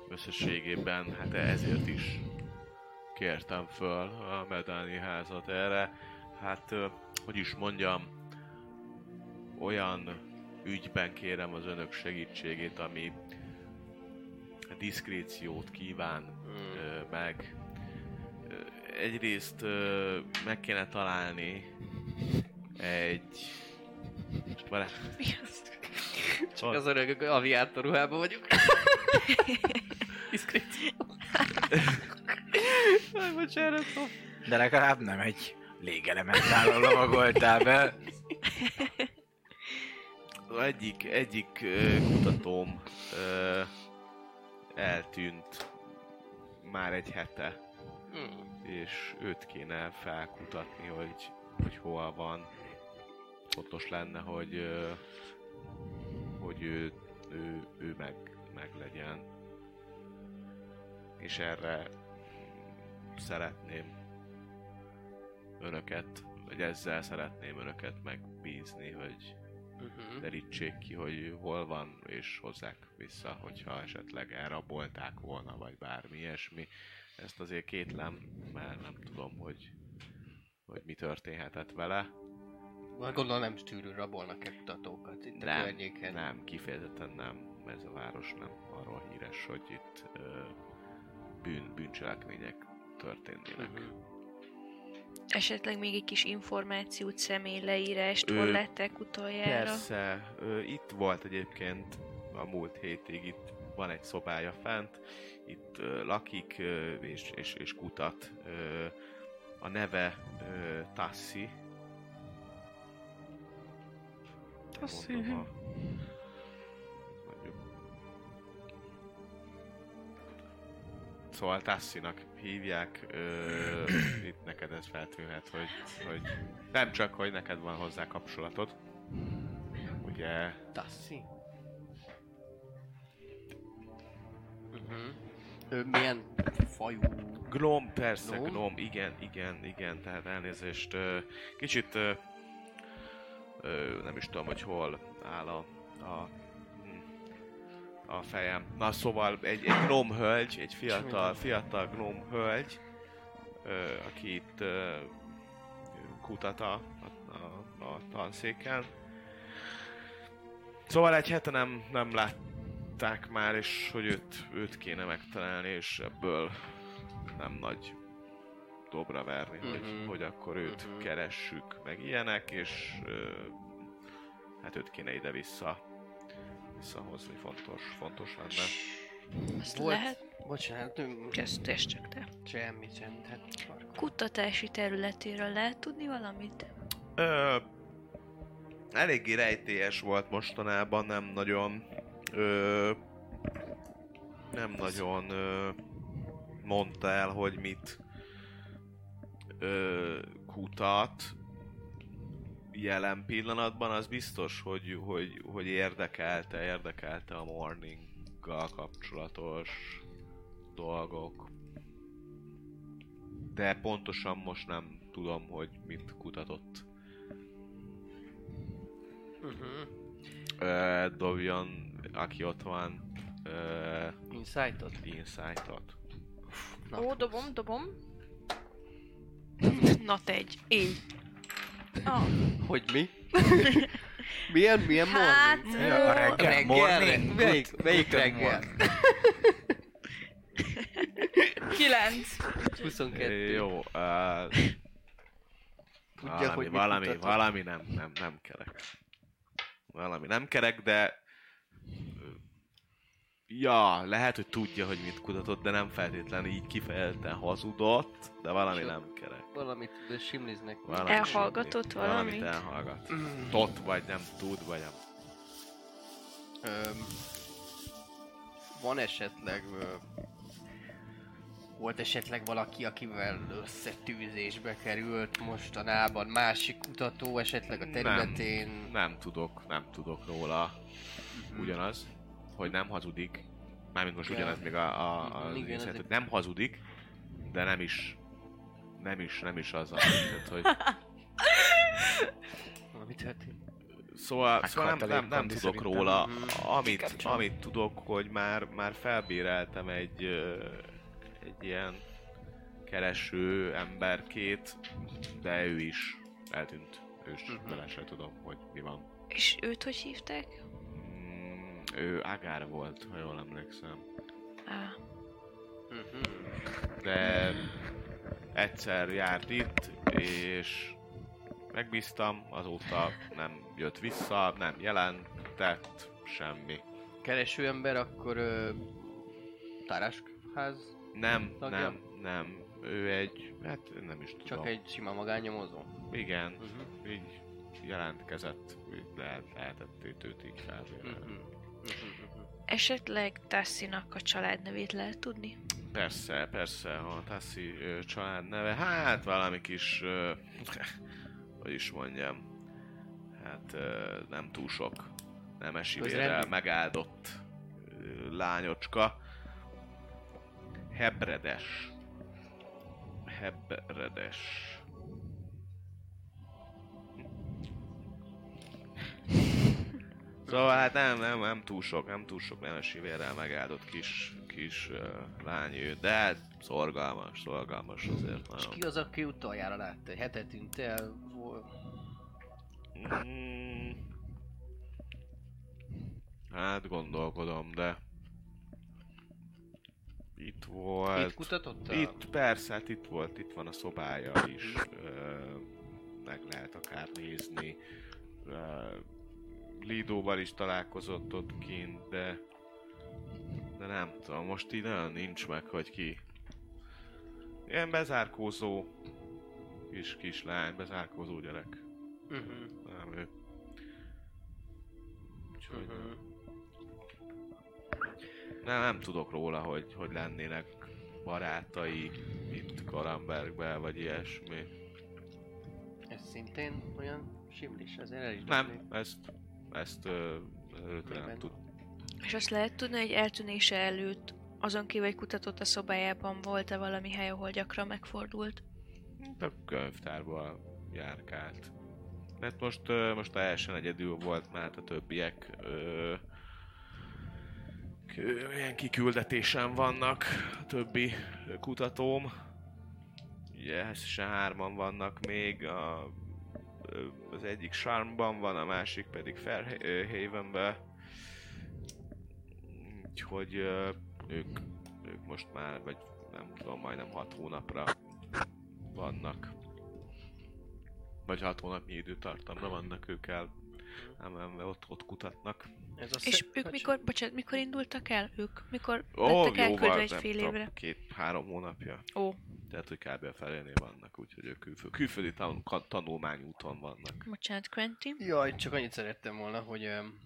összességében, hát ezért is kértem föl a Medáni házat erre. Hát, ö, hogy is mondjam, olyan ügyben kérem az önök segítségét, ami diszkréciót kíván Mm. ö, meg. Egyrészt ö, meg kéne találni egy... Várj, Csak az öreg aviátor ruhában vagyok. Diszkréció. Aj, bocsánat. De legalább nem egy légelementállal lovagoltál be. Az egyik, egyik ö, kutatóm ö, eltűnt már egy hete, Mm. és őt kéne felkutatni, hogy, hogy hol van. Fontos lenne, hogy, hogy ő, ő, ő meg, meg legyen. És erre szeretném önöket, vagy ezzel szeretném önöket megbízni, hogy Mhm. derítsék ki, hogy hol van, és hozzák vissza, hogyha esetleg elrabolták volna, vagy bármi ilyesmi. Ezt azért kétlem, mert nem tudom, hogy, hogy mi történhetett vele. Vagy Gondolom nem stűrű rabolnak-e kutatókat itt a Nem, környéken. nem, kifejezetten nem. Ez a város nem arról híres, hogy itt ö, bűn, bűncselekmények történnének. Mhm. Esetleg még egy kis információt, személy leírást, Ő- hol lettek utoljára. Persze, ö, itt volt egyébként a múlt hétig, itt van egy szobája fent, itt ö, lakik ö, és, és, és kutat. Ö, a neve ö, Tassi. Tassi. Mondom, a- Szóval Tassinak hívják, ö, itt neked ez feltűnhet, hogy, hogy nem csak, hogy neked van hozzá kapcsolatod, ugye Tassi? Mhm. Ő milyen fajú? Gnom, persze? Gnom, igen, igen, igen, tehát elnézést, ö, kicsit, ö, ö, nem is tudom, hogy hol áll a, a, a fejem. Na szóval egy, egy Gnóm hölgy, egy fiatal, fiatal Gnóm hölgy, ö, aki itt ö, kutat a, a, a, a tanszéken. Szóval egy hete nem, nem látták már, és hogy őt, őt kéne megtalálni, és ebből nem nagy dobra verni, hogy, Mhm. hogy akkor őt Mhm. keressük, meg ilyenek, és ö, hát őt kéne ide-vissza visszahozni, fontos, fontos lenne. Azt Volt- lehet, Bocsánat, ezt, ezt csak te. Semmi, semmi. Hát. Kutatási területéről lehet tudni valamit? Ö, eléggé rejtélyes volt mostanában, nem nagyon ö, nem nagyon ö, mondta el, hogy mit ö, kutat jelen pillanatban, az biztos, hogy, hogy, hogy érdekelte, érdekelte a morninggal kapcsolatos dolgok. De pontosan most nem tudom, hogy mit kutatott. Mhm. Ö, dobjon, aki ott van, ö, Insight-ot? insight-ot. Na. Ó, dobom, dobom. Nat egy. Így. Ah, Hogy mi? milyen, milyen Hát, morning? Ja, a reggel, reggel, morning, melyik, melyik reggel? kilenc. 22. Jó, uh, Tudja, valami, hogy valami, valami nem, nem, nem kerek. Valami nem kerek, de... Ja, lehet, hogy tudja, hogy mit kutatott, de nem feltétlenül így kifejezetten hazudott, de valami nem kerek. Valamit simliznek. Valami Elhallgatott semmi. valamit? Valamit elhallgat. Mm. Tot, vagy nem tud, vagy nem. Öm, van esetleg... Ö, volt esetleg valaki, akivel összetűzésbe került mostanában, másik kutató esetleg a területén? Nem, nem tudok, nem tudok róla. Ugyanaz, hogy nem hazudik. Mármint most Ja. ugyanaz még a, a, a igen, ez hogy nem hazudik, de nem is nem is, nem is az a tehát, hogy Valami történt? Szóval, szóval nem, nem, nem tudok róla. Mhm. Amit, amit tudok, hogy már, már felbéreltem egy, egy ilyen kereső emberkét, de ő is eltűnt. Ő is Mhm. vele se tudom, hogy mi van. És őt hogy hívták? Ő Agár volt, ha jól emlékszem. Á, Mhm. De egyszer járt itt, és megbíztam, azóta nem jött vissza, nem jelentett, semmi. Kereső ember, akkor ö, tárásház, Nem, Tagja? nem, nem. Ő egy, hát nem is tudom. csak egy sima magánnyomozó. Igen, Mhm. így jelentkezett, így lehet, lehetett őt, így felvélni. Mhm. Esetleg Tassinak a családnevét lehet tudni? Persze, persze, a Tassi ö, család neve, hát valami kis, ö, hogy is mondjam, hát ö, nem túl sok nemesi vérrel megáldott ö, lányocska. Hebredes. Hebredes. Szóval hát nem, nem, nem túl sok, nem túl sok nemesi vérrel megáldott kis, kis uh, lány ő, de hát szorgalmas, szorgalmas azért És nagyon. ki az, aki utoljára látta? Egy hetet tűnt el? Mm, hát gondolkodom, de itt volt. Itt kutatott? a- Itt persze, hát itt volt, itt van a szobája is, ö, meg lehet akár nézni. Ö, Lidóval is találkozott ott kint, de, de nem tudom, most így nagyon nincs meg, hogy ki. Ilyen bezárkózó kis kislány, bezárkózó gyerek. Mhm. Nem ő. Úgyhogy Mhm. nem, nem tudok róla, hogy, hogy lennének barátai itt Karambergben, vagy ilyesmi. Ez szintén olyan simlis, azért el is Nem, ezt, ezt ö, előtte nem tud. És azt lehet tudni, hogy eltűnése előtt azon kívül, hogy kutatott a szobájában, volt-e valami hely, ahol gyakran megfordult? A könyvtárban járkált. Mert most, most teljesen egyedül volt, mert a többiek ö, ilyen kiküldetésen vannak, a többi kutatóm. Ugye összesen hárman vannak még, a, az egyik Charmban van, a másik pedig Fairhavenben. Úgyhogy ők, ők most már, vagy nem tudom, majdnem hat hónapra vannak. Vagy hat hónapnyi időtartamra vannak ők el. Nem, nem, ott, ott kutatnak. Ez a És sze- ők hogy- mikor, bocsánat, mikor indultak el ők? Mikor Ó, lettek elküldve egy fél évre? Két-három hónapja. Ó, Tehát, hogy kb. a felénél vannak, úgyhogy ők külföldi, külföldi tan- ka- tanulmányúton vannak. bocsánat, Quentin. Jaj, csak annyit szerettem volna, hogy öm,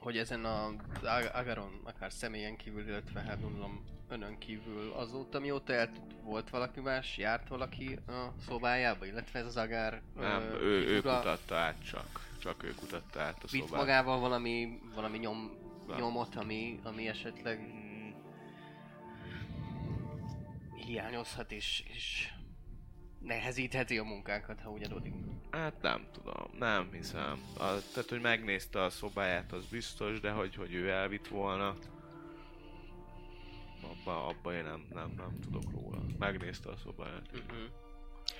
hogy ezen a Ag- Agaron, akár személyen kívül, illetve hát gondolom önön kívül azóta mióta eltűnt, volt valaki más, járt valaki a szobájába, illetve ez az Agár Nem, ö, ő, ő kutatta át csak. Csak ő kutatta át a vitt szobát. magával valami, valami nyom, Nem. nyomot, ami, ami esetleg Mm, hiányozhat és, és nehezítheti a munkánkat, ha úgy adódik. Hát nem tudom, nem hiszem. A, tehát, hogy megnézte a szobáját, az biztos, de hogy, hogy ő elvitt volna, abba, abba én nem, nem, nem tudok róla. Megnézte a szobáját. Uh-huh.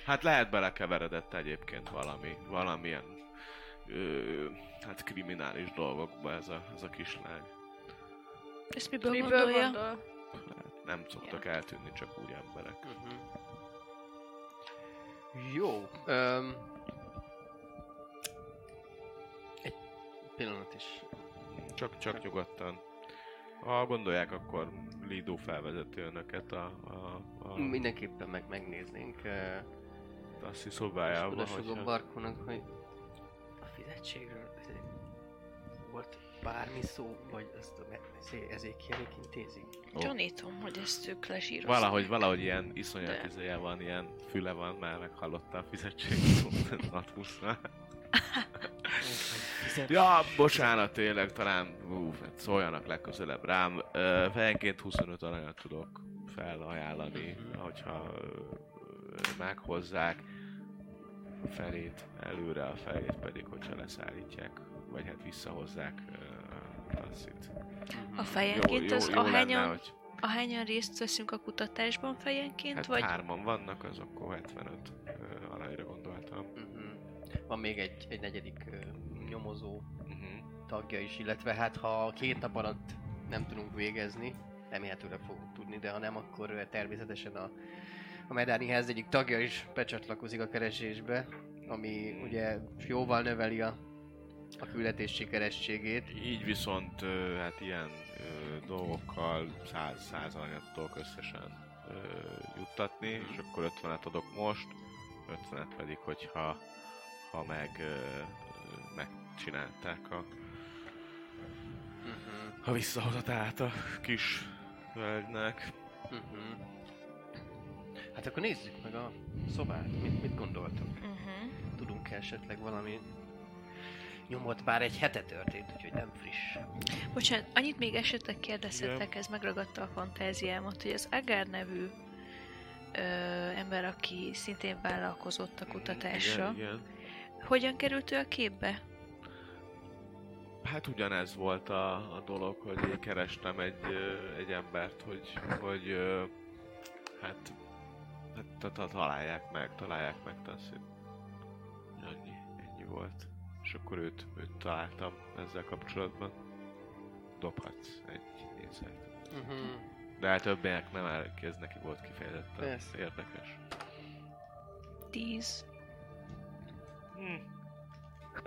Hát lehet belekeveredett egyébként valami, valamilyen ö, hát kriminális dolgokba ez a, ez a kislány. Ezt miből, Miből gondolja? gondol? Hát nem szoktak eltűnni csak úgy emberek. Uh-huh. Jó. Um, egy pillanat is. Csak, csak nyugodtan. Ha gondolják, akkor Lido felvezeti önöket a, a, a Mindenképpen meg megnéznénk uh, Tassi szobájába. Udasogó hogyha- Barkónak, hogy a fizetségről bármi szó, vagy ezt a ezért kierik intézik. Ó. Gyanítom, hogy ezt ők lesírozták. Valahogy, valahogy ilyen iszonyat De. izéje van, ilyen füle van, már meghallotta a fizetséget Natmusnál. Ja, bocsánat, tényleg, talán ú, hát szóljanak legközelebb rám. Ö, fejenként 25 aranyat tudok felajánlani, hogyha ö, meghozzák a felét előre, a felét pedig, hogyha leszállítják, vagy hát visszahozzák ö, a tasszit. A fejenként az ahányan, lenne, hogy ahányan részt veszünk a kutatásban fejenként, hát vagy hárman vannak, az akkor 75 ö, aranyra gondoltam. Uh-huh. Van még egy, egy negyedik uh, nyomozó Uh-huh. tagja is, illetve hát ha két nap alatt nem tudunk végezni, remélhetőleg fogunk tudni, de ha nem, akkor természetesen a, a Medáni ház egyik tagja is becsatlakozik a keresésbe, ami ugye jóval növeli a, a küldetés sikerességét. Így viszont hát ilyen dolgokkal 100 százalanyat tudok összesen juttatni, és akkor 50-et adok most, 50-et pedig, hogyha ha meg megcsinálták a, Uh-huh. a visszahozatát a kis völgynek. Uh-huh. Hát akkor nézzük meg a szobát, mit, mit gondoltok? Uh-huh. Tudunk -e esetleg valami nyomot, bár egy hete történt, úgyhogy nem friss. Bocsánat, annyit még esetleg kérdezhetek, ez megragadta a fantáziámat, hogy az Agar nevű ö, ember, aki szintén vállalkozott a kutatásra, Igen, igen. hogyan került ő a képbe? Hát ugyanez volt a, a dolog, hogy én kerestem egy, egy embert, hogy, hogy hát, hát ta- ta- találják meg, találják meg, hiszem. Annyi, ennyi volt. És akkor őt, őt találtam ezzel kapcsolatban. Dobhatsz egy nézet. Uh-huh. De hát többiek nem áll ki, ez neki volt kifejezetten Persze. érdekes. Tíz. Hm.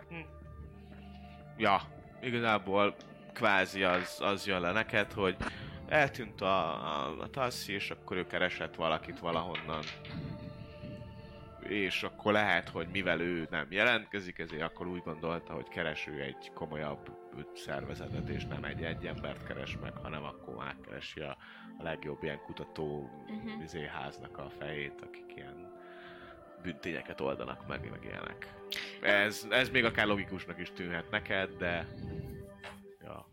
Hm. Ja, igazából kvázi az, az jön le neked, hogy eltűnt a, a, a tasszi, és akkor ő keresett valakit valahonnan. És akkor lehet, hogy mivel ő nem jelentkezik, ezért akkor úgy gondolta, hogy kereső egy komolyabb szervezetet, és nem egy egy embert keres meg, hanem akkor megkeresi a, a legjobb ilyen kutató uh-huh. háznak a fejét, akik ilyen bűntényeket oldanak meg, meg ilyenek. Ez, ez még akár logikusnak is tűnhet neked, de... Ja.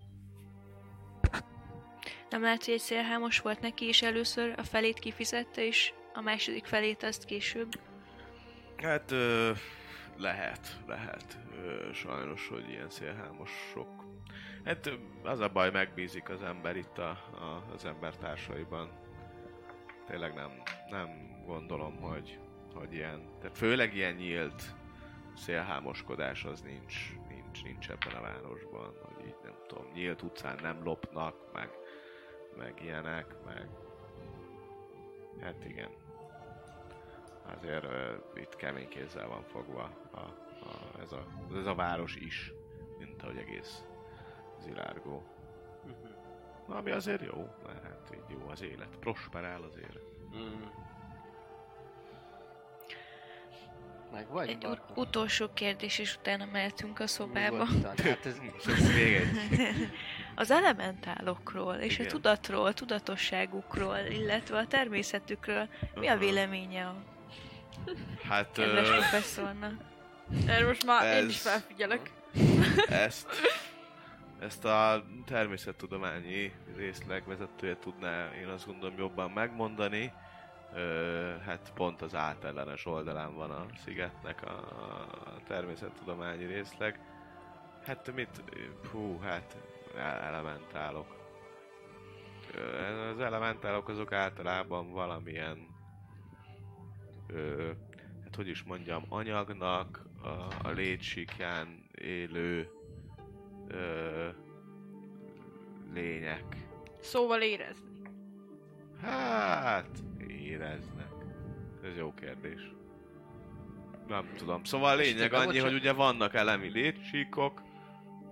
Nem lehet, hogy egy szélhámos volt neki, és először a felét kifizette, és a második felét azt később. Hát ö, lehet, lehet. Ö, sajnos, hogy ilyen szélhámosok. Hát az a baj, megbízik az ember itt a, a, az ember társaiban. Tényleg nem, nem gondolom, hogy, hogy ilyen, tehát főleg ilyen nyílt szélhámoskodás az nincs, nincs, nincs ebben a városban, hogy így nem tudom, nyílt utcán nem lopnak, meg, meg ilyenek, meg hát igen, azért uh, itt kemény kézzel van fogva a, a, ez, a, ez a város is, mint ahogy egész Zilárgó. Uh-huh. Ami azért jó, mert hát így jó az élet, prosperál az élet. Mm. Meg vagy, Egy ut- utolsó kérdés, és utána mehetünk a szobába. Nyugodtan. Hát ez Még egy. Az elementálokról, és Igen. a tudatról, a tudatosságukról, illetve a természetükről, mi a véleménye a Hát kedves ö, professzornak? Erről most már én Ez- is felfigyelek. ezt, ezt a természettudományi részleg vezetője tudná, én azt gondolom jobban megmondani. Ö, hát pont az átellenes oldalán van a szigetnek a, a természettudományi részleg. Hát mit, hú, hát elementálok. Az elementálok azok általában valamilyen ö, hát hogy is mondjam, anyagnak a, a létsíkján élő ö, lények. Szóval érezni. Hát, éreznek. Ez jó kérdés. Nem tudom. Szóval a lényeg annyi, hogy ugye vannak elemi létsíkok,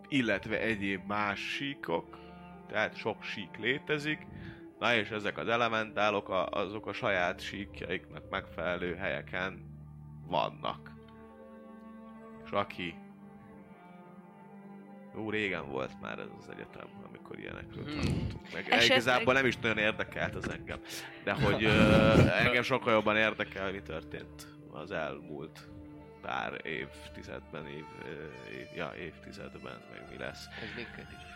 illetve egyéb más síkok, tehát sok sík létezik, na és ezek az elementálok a, azok a saját síkjaiknak megfelelő helyeken vannak. És aki... Jó, régen volt már ez az egyetem, amikor ilyenekről Hmm. tanultunk meg. Esetleg- Igazából nem is nagyon érdekelt az engem. De hogy ö, engem sokkal jobban érdekel, mi történt az elmúlt pár évtizedben, év, év, ja, évtizedben, meg mi lesz. ez minket is.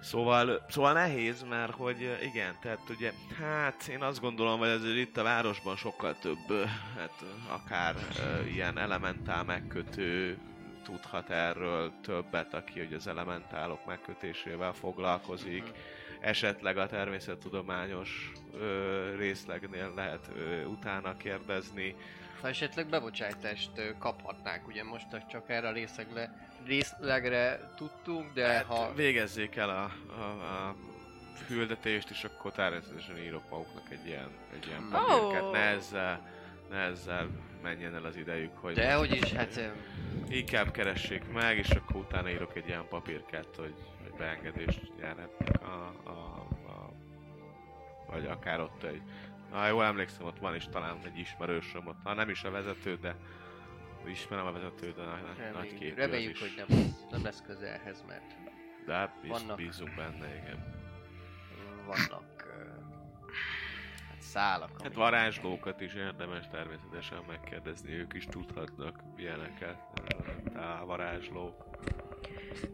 Szóval, szóval nehéz, mert hogy igen, tehát ugye, hát én azt gondolom, hogy azért itt a városban sokkal több, hát akár ilyen elementál megkötő tudhat erről többet, aki hogy az elementálok megkötésével foglalkozik, esetleg a természettudományos ö, részlegnél lehet ö, utána kérdezni. Ha esetleg bebocsájtást ö, kaphatnánk, ugye most csak erre a részlegre, részlegre tudtunk, de Hát, ha... Végezzék el a, a, a küldetést, és akkor természetesen írok maguknak egy ilyen, egy ilyen papírkát. Ne ezzel, ne ezzel menjen el az idejük, hogy De hogy is, hát inkább keressék meg, és akkor utána írok egy ilyen papírkát, hogy, hogy beengedést nyerhetnek a, a, a, vagy akár ott egy, ha jól emlékszem, ott van is talán egy ismerősöm ott, ha nem is a vezető, de ismerem a vezetőt, de nagy, nagy reméljük, képű az reméljük hogy nem nem lesz közelhez, mert De hát biz, vannak- bízunk benne, igen. vannak hát szálak, Hát varázslókat is érdemes természetesen megkérdezni, ők is tudhatnak ilyeneket. Tá, varázslók.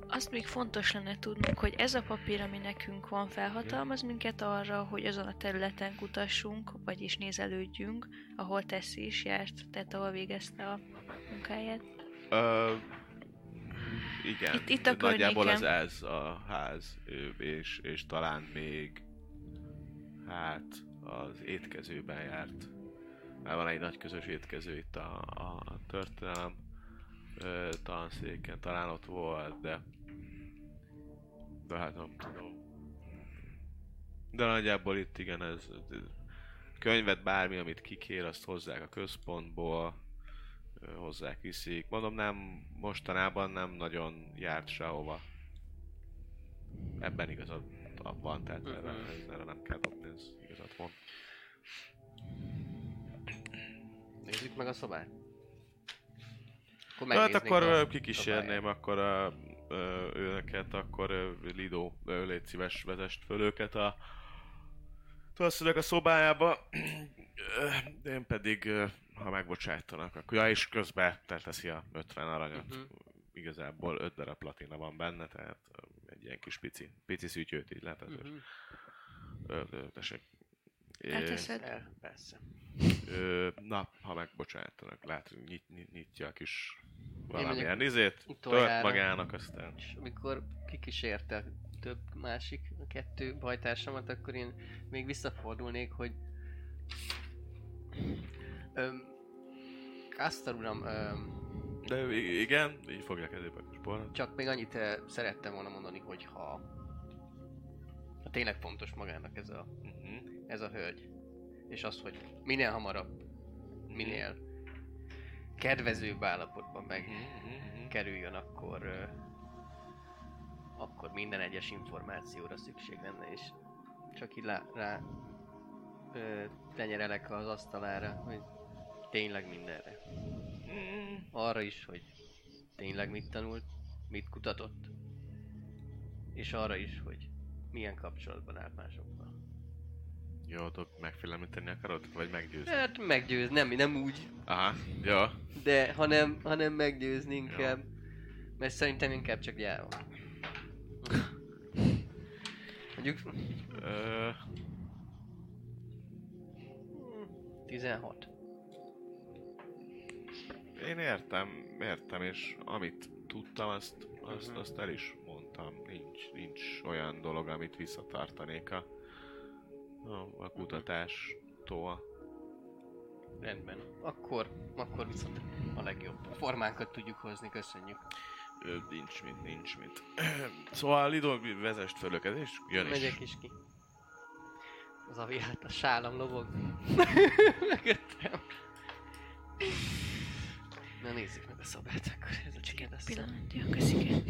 Azt még fontos lenne tudnunk, hogy ez a papír, ami nekünk van, felhatalmaz minket arra, hogy azon a területen kutassunk, vagyis nézelődjünk, ahol Teszi is járt, tehát ahol végezte a munkáját. Ö, igen, Itt- itt a nagyjából környéken. ez a ház, és, és talán még hát az étkezőben járt. Mert van egy nagy közös étkező itt a, a történelem ö, tanszéken, talán ott volt, de de hát nem tudom. De nagyjából itt igen, ez, ez könyvet, bármi, amit kikér, azt hozzák a központból, hozzák, viszik. Mondom, nem, mostanában nem nagyon járt sehova. Ebben igazad van, tehát erre, Mhm. erre nem kell dobni, ez igazad van. Nézzük meg a szobát. Akkor Hát akkor a kikísérném akkor a, ö, őneket, akkor Lido, légy szíves, vezest föl őket a Tulszülök a szobájába, én pedig, ha megbocsájtanak, akkor ja, és közben teszi a 50 aranyat. Mhm. Igazából 5 darab platina van benne, tehát egy ilyen kis pici, pici szűtyőt így lehet Mhm. Ö, tessék. Elteszed? El, persze. Ö, na, ha megbocsájtanak, lehet, hogy nyit, nyit, nyitja a kis valamilyen izét, tört magának, aztán És amikor kikísérte több másik, kettő bajtársamat, akkor én még visszafordulnék, hogy... Öm, Kastor uram, öm, De igen, így fogja a kezébe a kis borrat. csak még annyit eh, szerettem volna mondani, hogy ha, ha tényleg fontos magának ez a, Uh-huh. Ez a hölgy, és az, hogy minél hamarabb, minél kedvezőbb állapotban meg Mhm. kerüljön, akkor akkor minden egyes információra szükség lenne, és csak így rá, rá ö, tenyerelek az asztalára, hogy tényleg mindenre. Arra is, hogy tényleg mit tanult, mit kutatott, és arra is, hogy milyen kapcsolatban áll másokkal. Jó, tudok megfélemlíteni akarod? Vagy meggyőzni? Hát meggyőz, nem, nem úgy, Aha, jó. de hanem, hanem meggyőzni inkább, mert szerintem inkább csak gyáva. Mondjuk Ö, 16. én értem, értem, és amit tudtam, azt, azt, Mhm. azt el is mondtam. Nincs, nincs olyan dolog, amit visszatartanék a, a, a kutatástól. Rendben. Akkor, akkor viszont a legjobb formánkat tudjuk hozni, köszönjük. Ö, nincs mit, nincs mit. Szóval Lidó, vezest föl őket, és jön is. Megyek is ki. Az aviát, a sálam lobog. Megöttem. Na nézzük meg a szobát, akkor ez a cél lesz. Pillanat, köszönöm.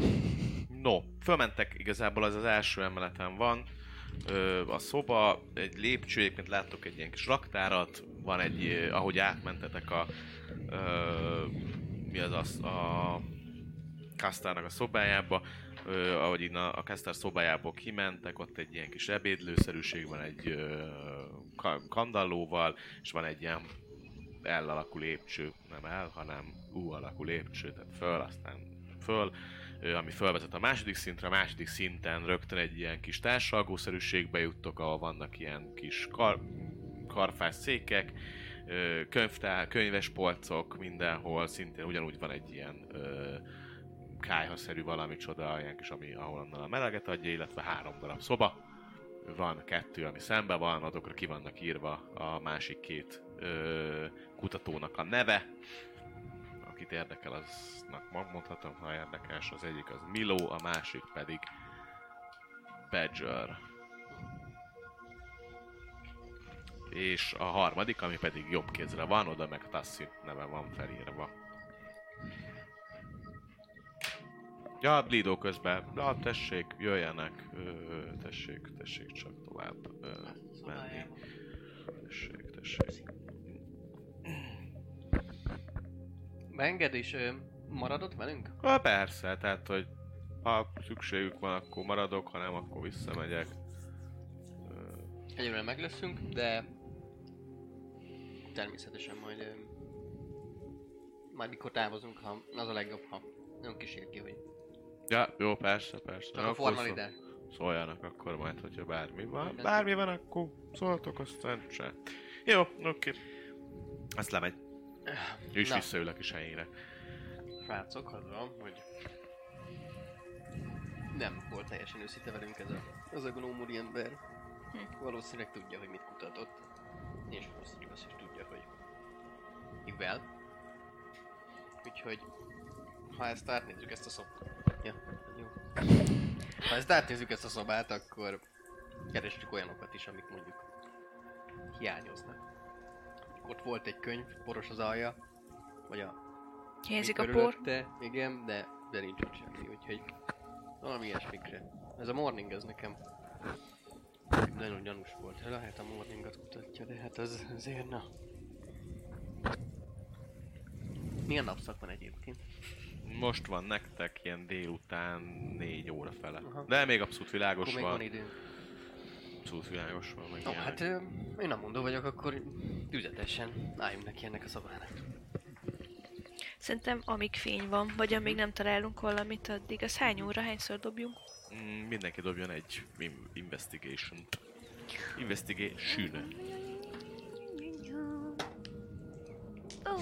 No, fölmentek, igazából ez az első emeleten van. Ö, a szoba, egy lépcső, egyébként láttok egy ilyen kis raktárat, van egy, ahogy átmentetek a, mi az az, a Kasztárnak a szobájába, ö, ahogy innen a Kasztár szobájából kimentek, ott egy ilyen kis ebédlőszerűség van egy kandallóval, és van egy ilyen L lépcső, nem L, hanem U alakú lépcső, tehát föl, aztán föl, ami felvezet a második szintre, a második szinten rögtön egy ilyen kis társalgószerűségbe juttok, ahol vannak ilyen kis kar, karfás székek, könyvtár, könyves polcok mindenhol, szintén ugyanúgy van egy ilyen ö, kájhaszerű valami csoda, ilyen kis, ami, ahol onnan a meleget adja, illetve három darab szoba, van kettő, ami szembe van, azokra ki vannak írva a másik két ö, kutatónak a neve. Akit érdekel, aznak megmondhatom, ha érdekes. Az egyik az Milo, a másik pedig Badger. És a harmadik, ami pedig jobb kézre van, oda meg Tassi neve van felírva. Ja, Blido közben. Ja, tessék, jöjjenek. Tessék, tessék csak tovább ö, menni. Tessék, tessék. Beenged és maradott velünk? Ha, persze, tehát, hogy ha szükségük van, akkor maradok, ha nem, akkor visszamegyek. Egyelőre meg leszünk, de természetesen majd majd mikor távozunk, ha az a legjobb, ha nem kísér ki, hogy Ja, jó, persze, persze. csak a Akkor formalidát. szól- Szóljanak akkor majd, hogyha bármi van. Bármi van, akkor szóltok, aztán se. Jó, oké. Azt lemegy. Na. visszaül a kis helyére. Srácok, az van, hogy nem volt teljesen őszinte velünk ez a, az a gnómuri ember. Valószínűleg tudja, hogy mit kutatott. És valószínűleg azt is tudja, hogy mivel. Úgyhogy ha ezt átnézzük ezt a szobát. Ja, jó. Ha ezt átnézzük ezt a szobát, akkor keressük olyanokat is, amik mondjuk hiányoznak. Ott volt egy könyv, poros az alja, vagy a Hiányzik a por. Igen, de, de nincs ott semmi, úgyhogy valami ilyesmikre. Ez a morning, ez nekem nagyon gyanús volt. Lehet a morningot kutatja, de hát az azért na. Milyen napszak van egyébként? Most van nektek ilyen délután 4 óra fele. Aha. De még abszolút világos Akkor még van van. időnk. Abszolút világos van. Meg Ó, ilyenek. hát én nem mondó vagyok, akkor tüzetesen álljunk neki ennek a szobának. Szerintem amíg fény van, vagy amíg nem találunk valamit addig, az hány óra, hányszor dobjunk? Mm, mindenki dobjon egy im- investigation Investigation. Ó.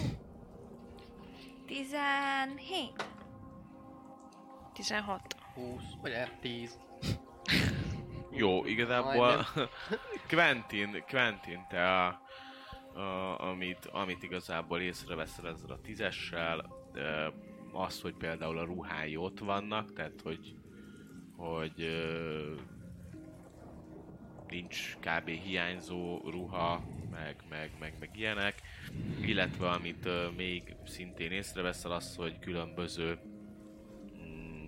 17. 16. 20, vagy el, 10. Jó, igazából Quentin, Quentin, te a, a, amit, amit igazából észreveszel ezzel a tízessel, ö, az, hogy például a ruhái ott vannak, tehát hogy, hogy nincs kb. hiányzó ruha, meg, meg, meg, meg ilyenek, illetve amit még szintén észreveszel az, hogy különböző mm,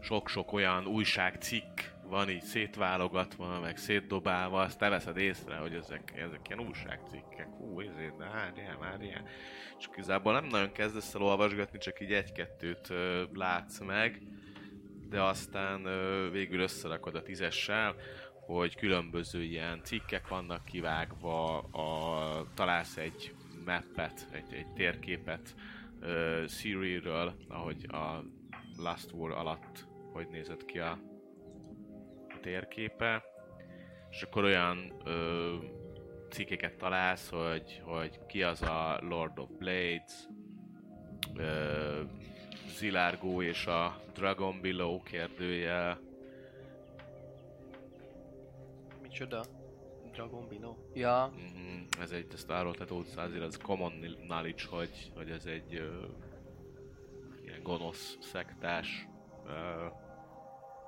sok-sok olyan újságcikk van így szétválogatva, meg szétdobálva, azt te veszed észre, hogy ezek, ezek ilyen újságcikkek. Hú, ezért, de hát ilyen, már ilyen. És igazából nem nagyon kezdesz el olvasgatni, csak így egy-kettőt ö, látsz meg, de aztán ö, végül összerakod a tízessel, hogy különböző ilyen cikkek vannak kivágva, a, találsz egy mappet, egy, egy térképet Siri-ről, ahogy a Last War alatt hogy nézett ki a térképe, és akkor olyan ö, cikkeket találsz, hogy, hogy ki az a Lord of Blades, ö, Zilargó és a Dragon Below kérdője, Micsoda? Dragon Bino? Ja, Mhm, ez egy, ezt tudsz, azért az common knowledge, hogy, hogy ez egy ö, ilyen gonosz, szektás ö,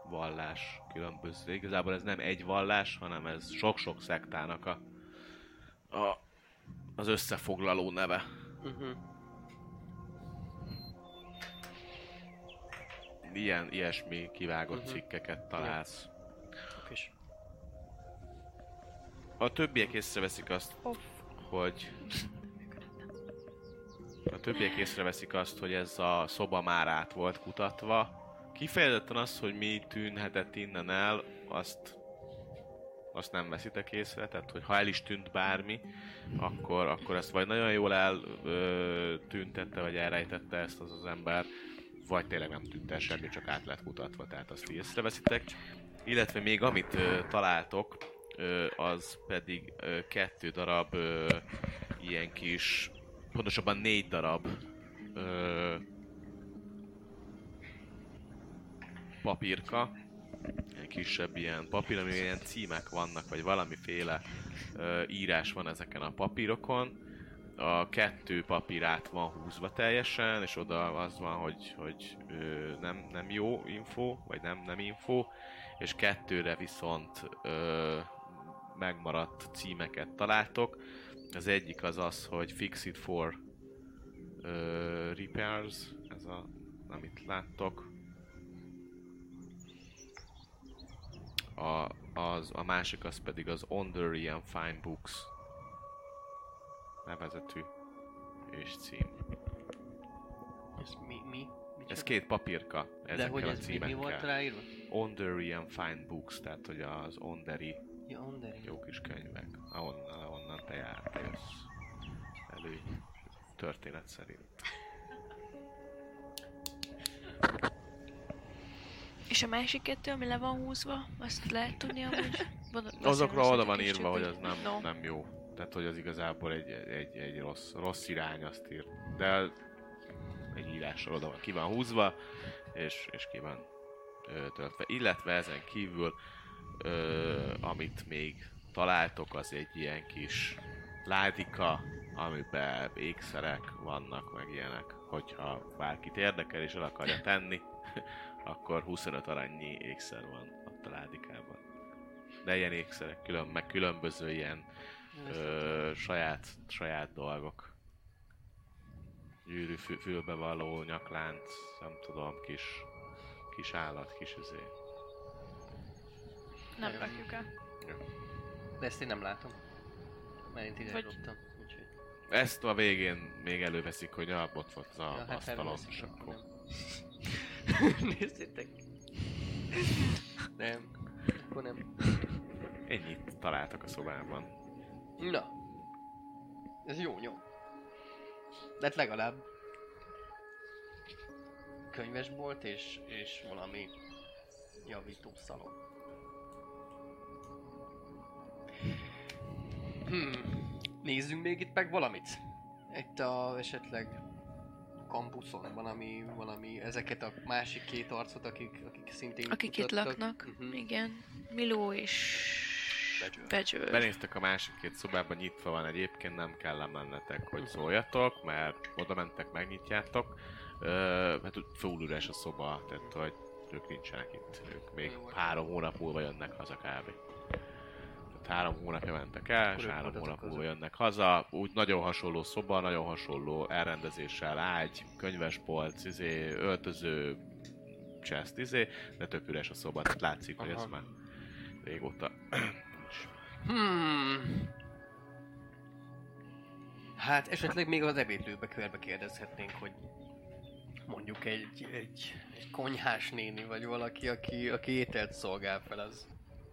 vallás különböző. Igazából ez nem egy vallás, hanem ez sok-sok szektának a, a az összefoglaló neve. uh-huh. Ilyen, ilyesmi kivágott Mhm. cikkeket találsz. A többiek észreveszik azt, hogy a többiek észreveszik azt, hogy ez a szoba már át volt kutatva. Kifejezetten az, hogy mi tűnhetett innen el, azt azt nem veszitek észre, tehát hogy ha el is tűnt bármi, akkor, akkor ezt vagy nagyon jól eltüntette, vagy elrejtette ezt az az ember, vagy tényleg nem tűnt el semmi, csak át lett kutatva, tehát azt így észreveszitek. Illetve még amit ö, találtok, ö, az pedig ö, kettő darab ö, ilyen kis, pontosabban négy darab ö, papírka, egy kisebb ilyen papír, ami ilyen címek vannak, vagy valamiféle ö, írás van ezeken a papírokon. A kettő papír át van húzva teljesen, és oda az van, hogy, hogy ö, nem, nem jó info, vagy nem, nem info, és kettőre viszont ö, megmaradt címeket találtok. Az egyik az az, hogy Fix it for ö, repairs, ez a, amit láttok. A, az, a másik az pedig az and Fine Books nevezetű és cím. Ez mi? mi? Ez két papírka De hogy a ez mi, mi volt ráírva? And Fine Books, tehát hogy az Ondary Ja, Onderi. jó kis könyvek, ahonnan, ahonnan te jár, te jössz elő történet szerint. És a másik kettő, ami le van húzva, azt lehet tudni amúgy? Azokra oda van írva, hogy az nem, no. nem jó. Tehát, hogy az igazából egy, egy, egy rossz, rossz irány, azt ír. De egy írással oda van, ki van húzva, és, és ki van ö, töltve. Illetve ezen kívül, ö, amit még találtok, az egy ilyen kis ládika, amiben ékszerek vannak, meg ilyenek. Hogyha bárkit érdekel és el akarja tenni, akkor 25 arannyi ékszer van ott a ládikában. De ilyen ékszerek, külön, meg különböző ilyen ö, saját, saját dolgok. Gyűrű fü- fülbe való, nyaklánc, nem tudom, kis, kis állat, kis izé. Nem rakjuk el. De ezt én nem látom. Mert én téged Vagy- dobtam. Úgyhogy... Ezt a végén még előveszik, hogy ah, ott volt az Ja, a hát asztalon, elveszik, és akkor akkor... nem. Nézzétek. Nem. Akkor nem. Ennyit találtak a szobában. Na. Ez jó nyom. De hát legalább könyvesbolt és, és valami javító szalon. Hmm. Nézzünk még itt meg valamit. Itt a esetleg kampuszon valami, valami ezeket a másik két arcot, akik, akik szintén Akik itt kutattak. laknak, Mhm. igen. Miló és. Badger. Benéztek a másik két szobában, nyitva van egyébként, nem kell lemennetek, hogy szóljatok, mert oda mentek, megnyitjátok. Ö, hát úgy full üres a szoba, tehát hogy ők nincsenek itt, ők még Jó. három hónap múlva jönnek haza kb. Három hónapja mentek el, Akkor és három hónap múlva jönnek haza. Úgy nagyon hasonló szoba, nagyon hasonló elrendezéssel, ágy, könyvespolc, izé, öltöző, chest, izé, de tök üres a szoba, tehát látszik, hogy ez Aha. már régóta Hmm. Hát esetleg még az ebédlőbe körbe kérdezhetnénk, hogy mondjuk egy, egy, egy konyhás néni, vagy valaki, aki, aki ételt szolgál fel, az,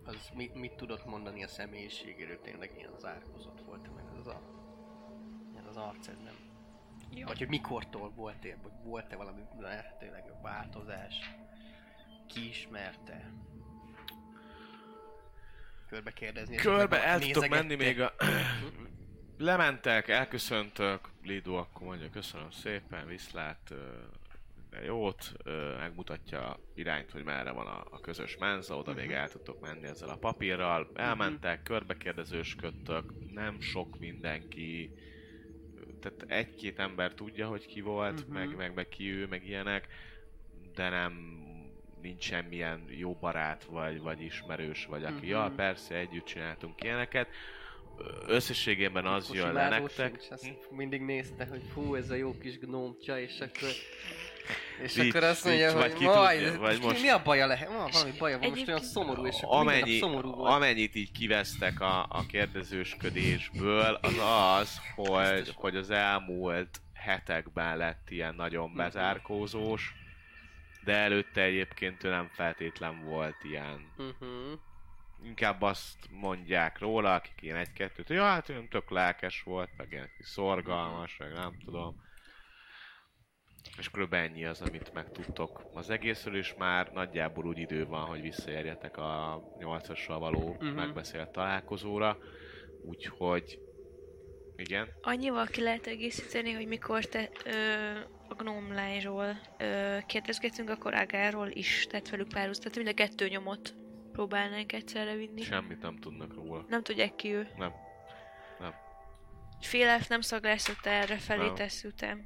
az mit, mit tudott mondani a személyiségéről, tényleg ilyen zárkózott volt meg az a, az arced, nem? Jó. Vagy hogy mikortól volt-e, vagy volt-e valami lehetőleg változás, ki ismerte? Körbe kérdezni. Körbe el tudtok menni még a... Lementek, elköszöntök, Lido akkor mondja köszönöm szépen, viszlát, ö, minden jót, megmutatja irányt, hogy merre van a, a közös menza, oda még el tudtok menni ezzel a papírral. Elmentek, körbekérdezősködtök, nem sok mindenki, tehát egy-két ember tudja, hogy ki volt, Mhm. meg, meg, meg ki ő, meg ilyenek, de nem nincs semmilyen jó barát, vagy, vagy ismerős, vagy aki, Mhm. ja, persze, együtt csináltunk ilyeneket. Összességében az Akkor jön le nektek. sincs, azt Hm? mindig nézte, hogy fú, ez a jó kis gnómcsa, és akkor... És Nincs, akkor azt mondja, vagy hogy ki majd, tudja, vagy most- mi a baja lehet? Ma, valami baja van, most olyan szomorú, és akkor Amennyi, szomorú volt. amennyit így kivesztek a, a kérdezősködésből, az az, hogy, hogy az elmúlt hetekben lett ilyen nagyon Mhm. bezárkózós, de előtte egyébként ő nem feltétlen volt ilyen. Uh-huh. Inkább azt mondják róla, akik ilyen egy-kettőt, hogy ja, hát olyan tök lelkes volt, meg ilyen szorgalmas, meg nem tudom. És kb. ennyi az, amit megtudtok az egészről, és már nagyjából úgy idő van, hogy visszaérjetek a 8-assal való Mhm. megbeszélt találkozóra. Úgyhogy igen. Annyival ki lehet egészíteni, hogy mikor te ö, a gnómlányról ö, kérdezgetünk, akkor Ágáról is tett velük párhuzat, tehát mind a kettő nyomot próbálnánk egyszerre vinni. Semmit nem tudnak róla. Nem tudják ki ő. Nem. Nem. Félelf nem szaglászott erre felé Nem. tesz után.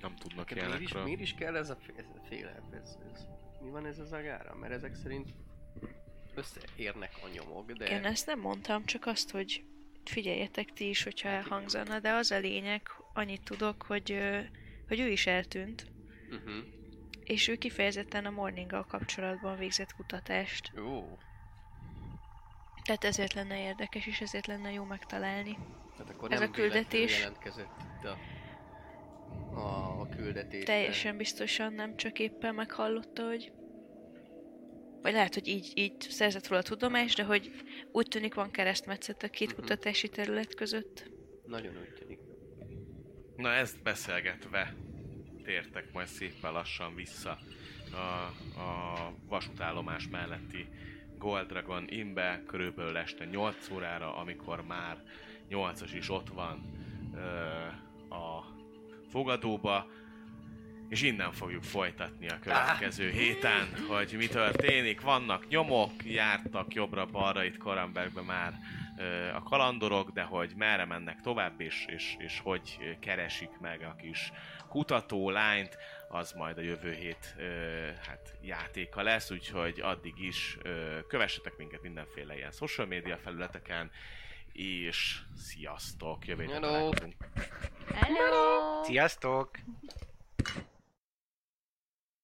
Nem tudnak Neked miért is, ilyenekről. miért is kell ez a, ez a? Ez, ez, mi van ez az agára? Mert ezek szerint összeérnek a nyomok, de... Én ezt nem mondtam, csak azt, hogy figyeljetek ti is, hogyha elhangzana, de az a lényeg, annyit tudok, hogy, hogy ő is eltűnt, Uh-huh. És ő kifejezetten a morninggal kapcsolatban végzett kutatást. Jó. Tehát ezért lenne érdekes, és ezért lenne jó megtalálni. Tehát akkor Ez nem a küldetés. jelentkezett itt a, a, a küldetés. Teljesen biztosan nem csak éppen meghallotta, hogy... Vagy lehet, hogy így, így szerzett róla tudomást, de hogy úgy tűnik van keresztmetszet a két Mhm. kutatási terület között. Nagyon úgy tűnik. Na ezt beszélgetve tértek majd szépen lassan vissza a, a vasútállomás melletti Gold Dragon Innbe körülbelül este 8 órára, amikor már 8-as is ott van ö, a fogadóba, és innen fogjuk folytatni a következő héten, hogy mi történik. Vannak nyomok, jártak jobbra-balra itt Korambergbe már ö, a kalandorok, de hogy merre mennek tovább, és, és, és hogy keresik meg a kis kutató lányt, az majd a jövő hét ö, hát, játéka lesz, úgyhogy addig is ö, kövessetek minket mindenféle ilyen social media felületeken, és sziasztok! Jövő héten. Hello! Sziasztok!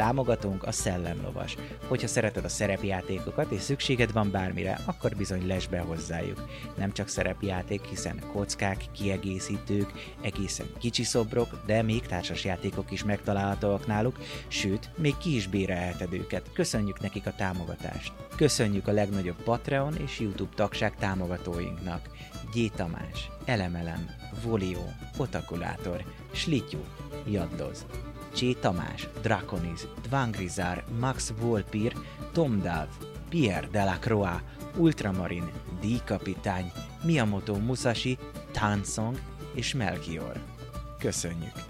Támogatónk a Szellemlovas. Hogyha szereted a szerepjátékokat és szükséged van bármire, akkor bizony lesz be hozzájuk. Nem csak szerepjáték, hiszen kockák, kiegészítők, egészen kicsi szobrok, de még társasjátékok is megtalálhatóak náluk, sőt, még ki is bérelheted őket. Köszönjük nekik a támogatást. Köszönjük a legnagyobb Patreon és YouTube tagság támogatóinknak. G. Tamás, Elemelem, Volio, Otakulátor, Slityu, Jaddoz, Csé Tamás, Draconis, Dvangrizár, Max Volpir, Tom Dav, Pierre Delacroix, Ultramarin, D. Kapitány, Miyamoto Musashi, Tansong és Melchior. Köszönjük!